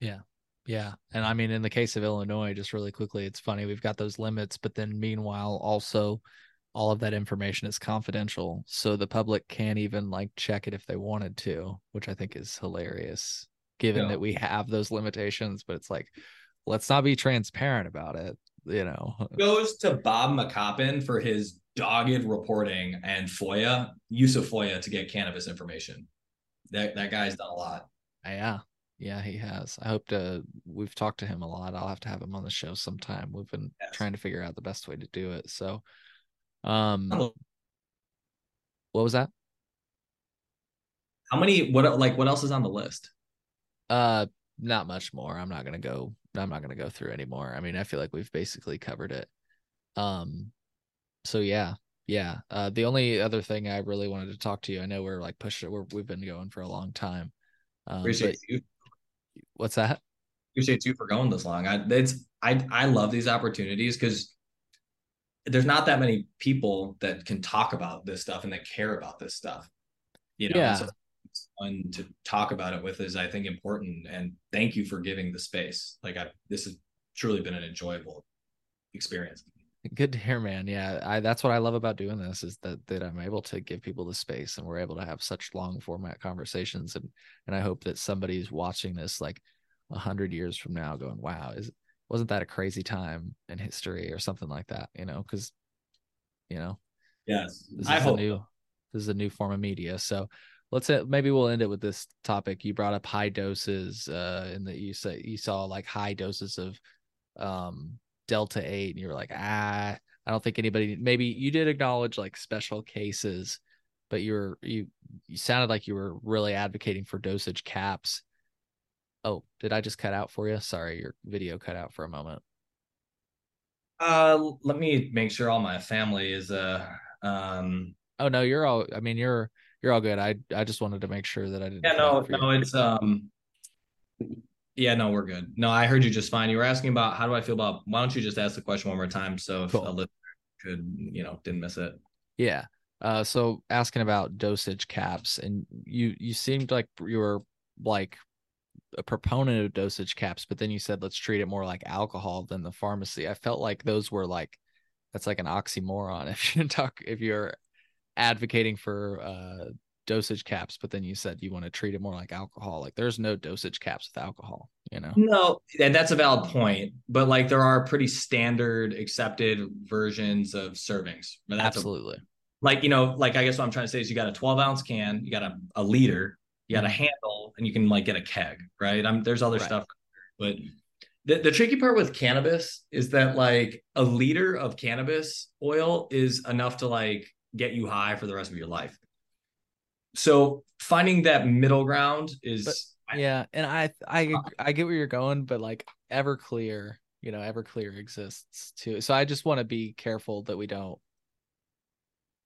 Yeah. Yeah. And I mean, in the case of Illinois, just really quickly, it's funny, we've got those limits, but then meanwhile, also all of that information is confidential. So the public can't even like check it if they wanted to, which I think is hilarious given that we have those limitations. But it's like, let's not be transparent about it. you know. [laughs] Goes to Bob McCoppin for his dogged reporting and FOIA use of FOIA to get cannabis information. That that guy's done a lot. Yeah, yeah, he has. I hope to. We've talked to him a lot. I'll have to have him on the show sometime. We've been yes. trying to figure out the best way to do it. So, um, what was that? How many? What like what else is on the list? Uh, not much more. I'm not gonna go. I'm not gonna go through anymore. I mean, I feel like we've basically covered it. Um, so yeah, yeah. Uh, the only other thing I really wanted to talk to you. I know we're like pushing. We're we've been going for a long time. Um, Appreciate you. What's that? Appreciate you for going this long. I it's I I love these opportunities because there's not that many people that can talk about this stuff and that care about this stuff. You know, yeah. so fun to talk about it with is I think important. And thank you for giving the space. Like I this has truly been an enjoyable experience. Good to hear, man. Yeah, I that's what I love about doing this is that that I'm able to give people the space and we're able to have such long format conversations and and I hope that somebody's watching this like a hundred years from now going, wow, is wasn't that a crazy time in history or something like that, you know, because you know, yes, this I is hope a new this is a new form of media. So let's say maybe we'll end it with this topic. You brought up high doses, uh, in that you say you saw like high doses of um delta 8 and you were like ah i don't think anybody maybe you did acknowledge like special cases but you were you you sounded like you were really advocating for dosage caps. Oh did i just cut out for you? Sorry your video cut out for a moment. Uh let me make sure all my family is uh um oh no you're all i mean you're you're all good. I i just wanted to make sure that i didn't yeah no no it's um yeah, no, we're good. No, I heard you just fine. You were asking about how do I feel about why don't you just ask the question one more time so if cool. a listener could, you know, didn't miss it. Yeah. Uh so asking about dosage caps and you you seemed like you were like a proponent of dosage caps, but then you said let's treat it more like alcohol than the pharmacy. I felt like those were like that's like an oxymoron [laughs] if you talk if you're advocating for uh dosage caps, but then you said you want to treat it more like alcohol. Like there's no dosage caps with alcohol, you know? No, and that's a valid point. But like there are pretty standard accepted versions of servings. But that's Absolutely. A, like, you know, like I guess what I'm trying to say is you got a 12 ounce can, you got a, a liter, you got a mm-hmm. handle, and you can like get a keg, right? I'm there's other right. stuff, but the, the tricky part with cannabis is that like a liter of cannabis oil is enough to like get you high for the rest of your life so finding that middle ground is but, yeah and i i i get where you're going but like everclear you know everclear exists too. So i just want to be careful that we don't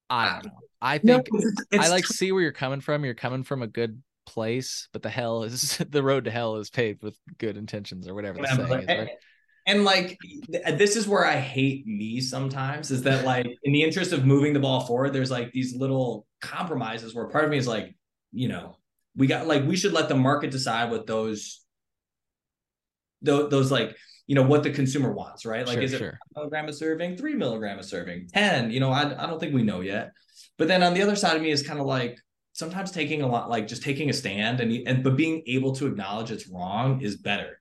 i don't know. I think no, it's, it's i like see where you're coming from. You're coming from a good place but the hell is [laughs] the road to hell is paved with good intentions or whatever the saying is right and like uh, this is where i hate me sometimes is that like in the interest of moving the ball forward there's like these little compromises where part of me is like you know we got like we should let the market decide what those those, those like you know what the consumer wants right? Like sure, is it sure. milligram a serving three milligram a serving 10 you know I, I don't think we know yet. But then on the other side of me is kind of like sometimes taking a lot like just taking a stand and and but being able to acknowledge it's wrong is better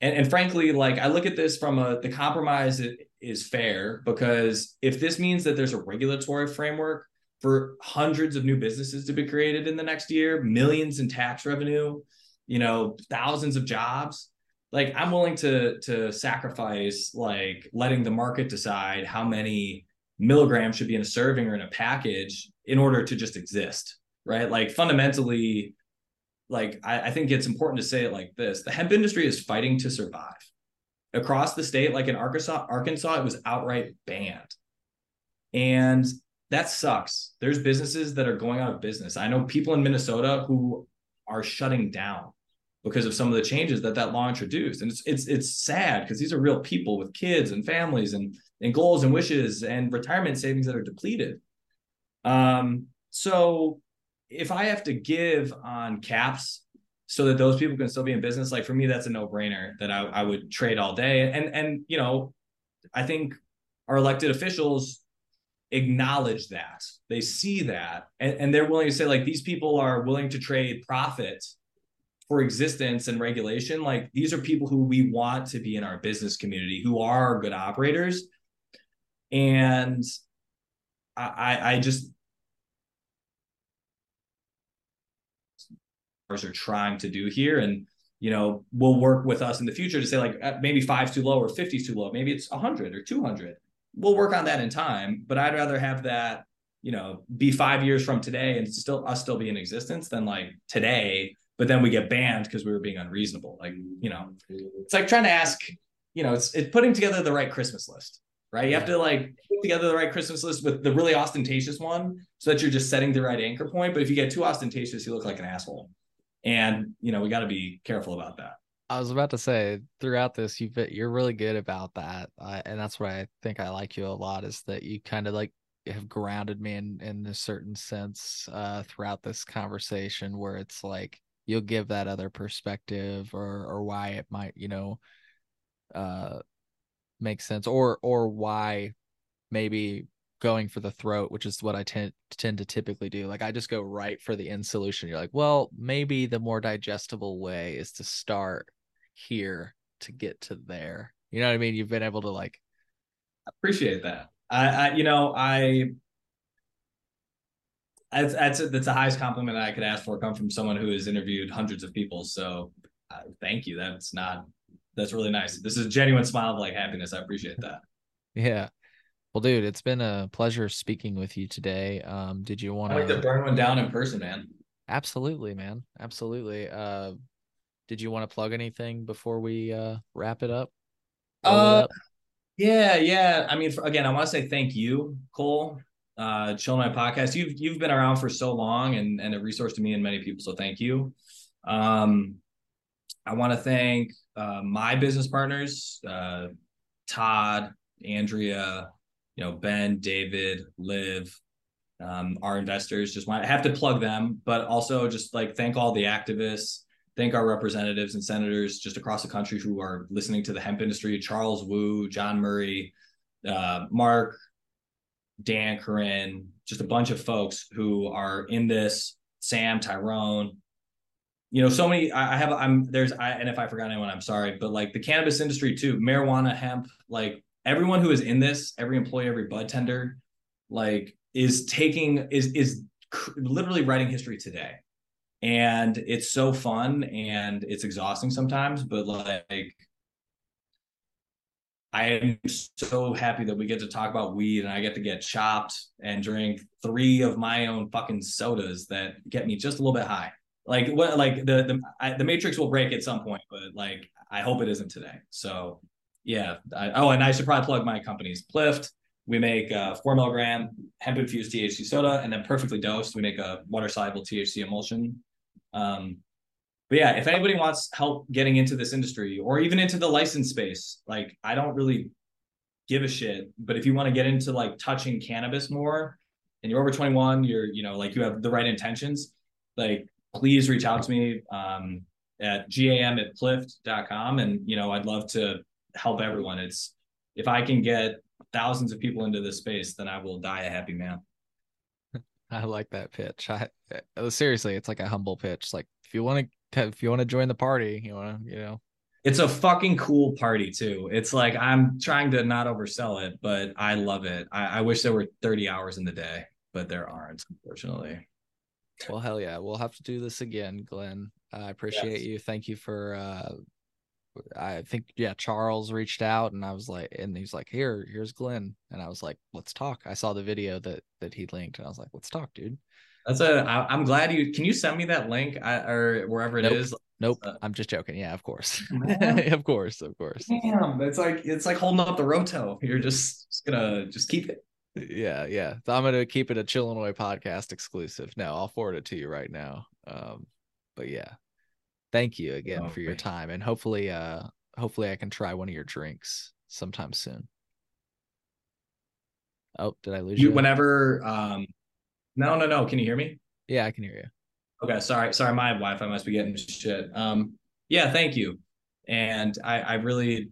and, and frankly, like I look at this from a the compromise is fair because if this means that there's a regulatory framework for hundreds of new businesses to be created in the next year, millions in tax revenue, you know, thousands of jobs, like I'm willing to to sacrifice like letting the market decide how many milligrams should be in a serving or in a package in order to just exist, right? Like fundamentally, like I, I think it's important to say it like this the hemp industry is fighting to survive. Across the state like in arkansas arkansas it was outright banned. And that sucks. There's businesses that are going out of business. I know people in minnesota who are shutting down because of some of the changes that that law introduced. And it's it's it's sad because these are real people with kids and families and and goals and wishes and retirement savings that are depleted. Um so if I have to give on caps so that those people can still be in business, like for me, that's a no brainer that I, I would trade all day. And, and, you know, I think our elected officials acknowledge that they see that and, and they're willing to say like these people are willing to trade profit for existence and regulation, like these are people who we want to be in our business community, who are good operators. And I, I just are trying to do here. And, you know, will work with us in the future to say like uh, maybe five's too low or 50's too low. Maybe it's 100 or 200. We'll work on that in time. But I'd rather have that, you know, be five years from today and still us still be in existence than like today. But then we get banned because we were being unreasonable. Like, you know, it's like trying to ask, you know, it's it's putting together the right Christmas list right? You have to like put together the right Christmas list with the really ostentatious one so that you're just setting the right anchor point. But if you get too ostentatious, you look like an asshole. And, you know, we got to be careful about that. I was about to say throughout this, you've you're really good about that, uh, and that's why I think I like you a lot is that you kind of like have grounded me in in a certain sense uh, throughout this conversation, where it's like you'll give that other perspective or or why it might you know uh make sense or or why maybe going for the throat, which is what I tend tend to typically do. Like I just go right for the end solution. You're like, well, maybe the more digestible way is to start here to get to there. You know what I mean? You've been able to like appreciate that. I, I you know, I that's that's that's the highest compliment I could ask for come from someone who has interviewed hundreds of people. So uh, thank you. That's not that's really nice. This is a genuine smile of like happiness. I appreciate that. [laughs] Yeah. Well, dude, it's been a pleasure speaking with you today. Um, did you want to like to burn one down in person, man? Absolutely, man. Absolutely. Uh, did you want to plug anything before we uh wrap it up? Uh, it up? yeah, yeah. I mean, for, again, I want to say thank you, Cole. Uh, Chillinois podcast. You've you've been around for so long and and a resource to me and many people. So thank you. Um, I want to thank uh, my business partners, uh, Todd, Andrea, you know, Ben, David, Liv, um, our investors. Just want I have to plug them, but also just like thank all the activists, thank our representatives and senators just across the country who are listening to the hemp industry. Charles Wu, John Murray, uh, Mark, Dan Corinne, just a bunch of folks who are in this. Sam, Tyrone, you know, so many. I have. I'm there's. I, and if I forgot anyone, I'm sorry. But like the cannabis industry too, marijuana, hemp, like everyone who is in this, every employee, every bud tender, like is taking is is literally writing history today. And it's so fun and it's exhausting sometimes, but like I am so happy that we get to talk about weed and I get to get chopped and drink three of my own fucking sodas that get me just a little bit high. Like what? Like the the I, the matrix will break at some point, but like I hope it isn't today. So yeah. I, oh, and I should probably plug my companies. Plift, we make uh, four milligram hemp infused THC soda, and then perfectly dosed, we make a water soluble THC emulsion. Um, but yeah, if anybody wants help getting into this industry or even into the license space, like I don't really give a shit. But if you want to get into like touching cannabis more and you're over 21, you're, you know, like you have the right intentions, like please reach out to me um, at gam at plift.com. And, you know, I'd love to help everyone. It's if I can get thousands of people into this space, then I will die a happy man. [laughs] I like that pitch. I uh, seriously, it's like a humble pitch. Like if you want to, if you want to join the party, you want to, you know. It's a fucking cool party too. It's like I'm trying to not oversell it, but I love it. I, I wish there were 30 hours in the day, but there aren't, unfortunately. Well, hell yeah, we'll have to do this again, Glenn. I appreciate yes. you. Thank you for uh, I think yeah, Charles reached out and I was like, and he's like, here, here's Glenn, and I was like, let's talk. I saw the video that that he linked, and I was like, let's talk, dude. That's a. I, I'm glad you. Can you send me that link I, or wherever it nope. is? Nope. Uh, I'm just joking. Yeah, of course, [laughs] [laughs] of course, of course. Damn, it's like it's like holding up the roto. You're just, just gonna just keep it. Yeah, yeah. So I'm gonna keep it a Chillinois podcast exclusive. No, I'll forward it to you right now. Um, but yeah, thank you again oh, for your time and hopefully uh hopefully i can try one of your drinks sometime soon. Oh did i lose you, you whenever um no no no can you hear me? Yeah i can hear you. Okay sorry sorry my wi-fi must be getting shit. Um yeah thank you and i i really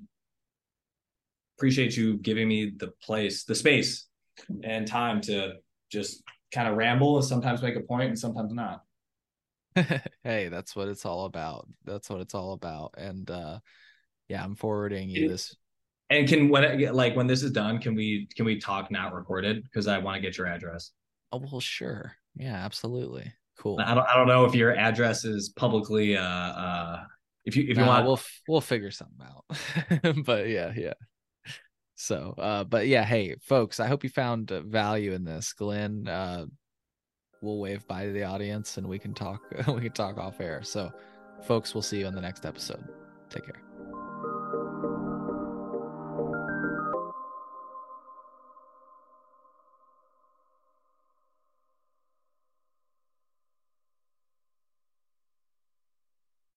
appreciate you giving me the place the space and time to just kind of ramble and sometimes make a point and sometimes not [laughs] hey, that's what it's all about. That's what it's all about. And uh yeah, I'm forwarding you this. And can when it, like when this is done, can we can we talk not recorded? Because I want to get your address. Oh well, sure. Yeah, absolutely. Cool. I don't I don't know if your address is publicly uh uh if you if you Nah, want we'll we'll figure something out. [laughs] but yeah, yeah. So, uh, but yeah, hey, folks, I hope you found uh, value in this. Glenn, uh, we'll wave bye to the audience and we can talk. [laughs] we can talk off air. So, folks, we'll see you on the next episode. Take care.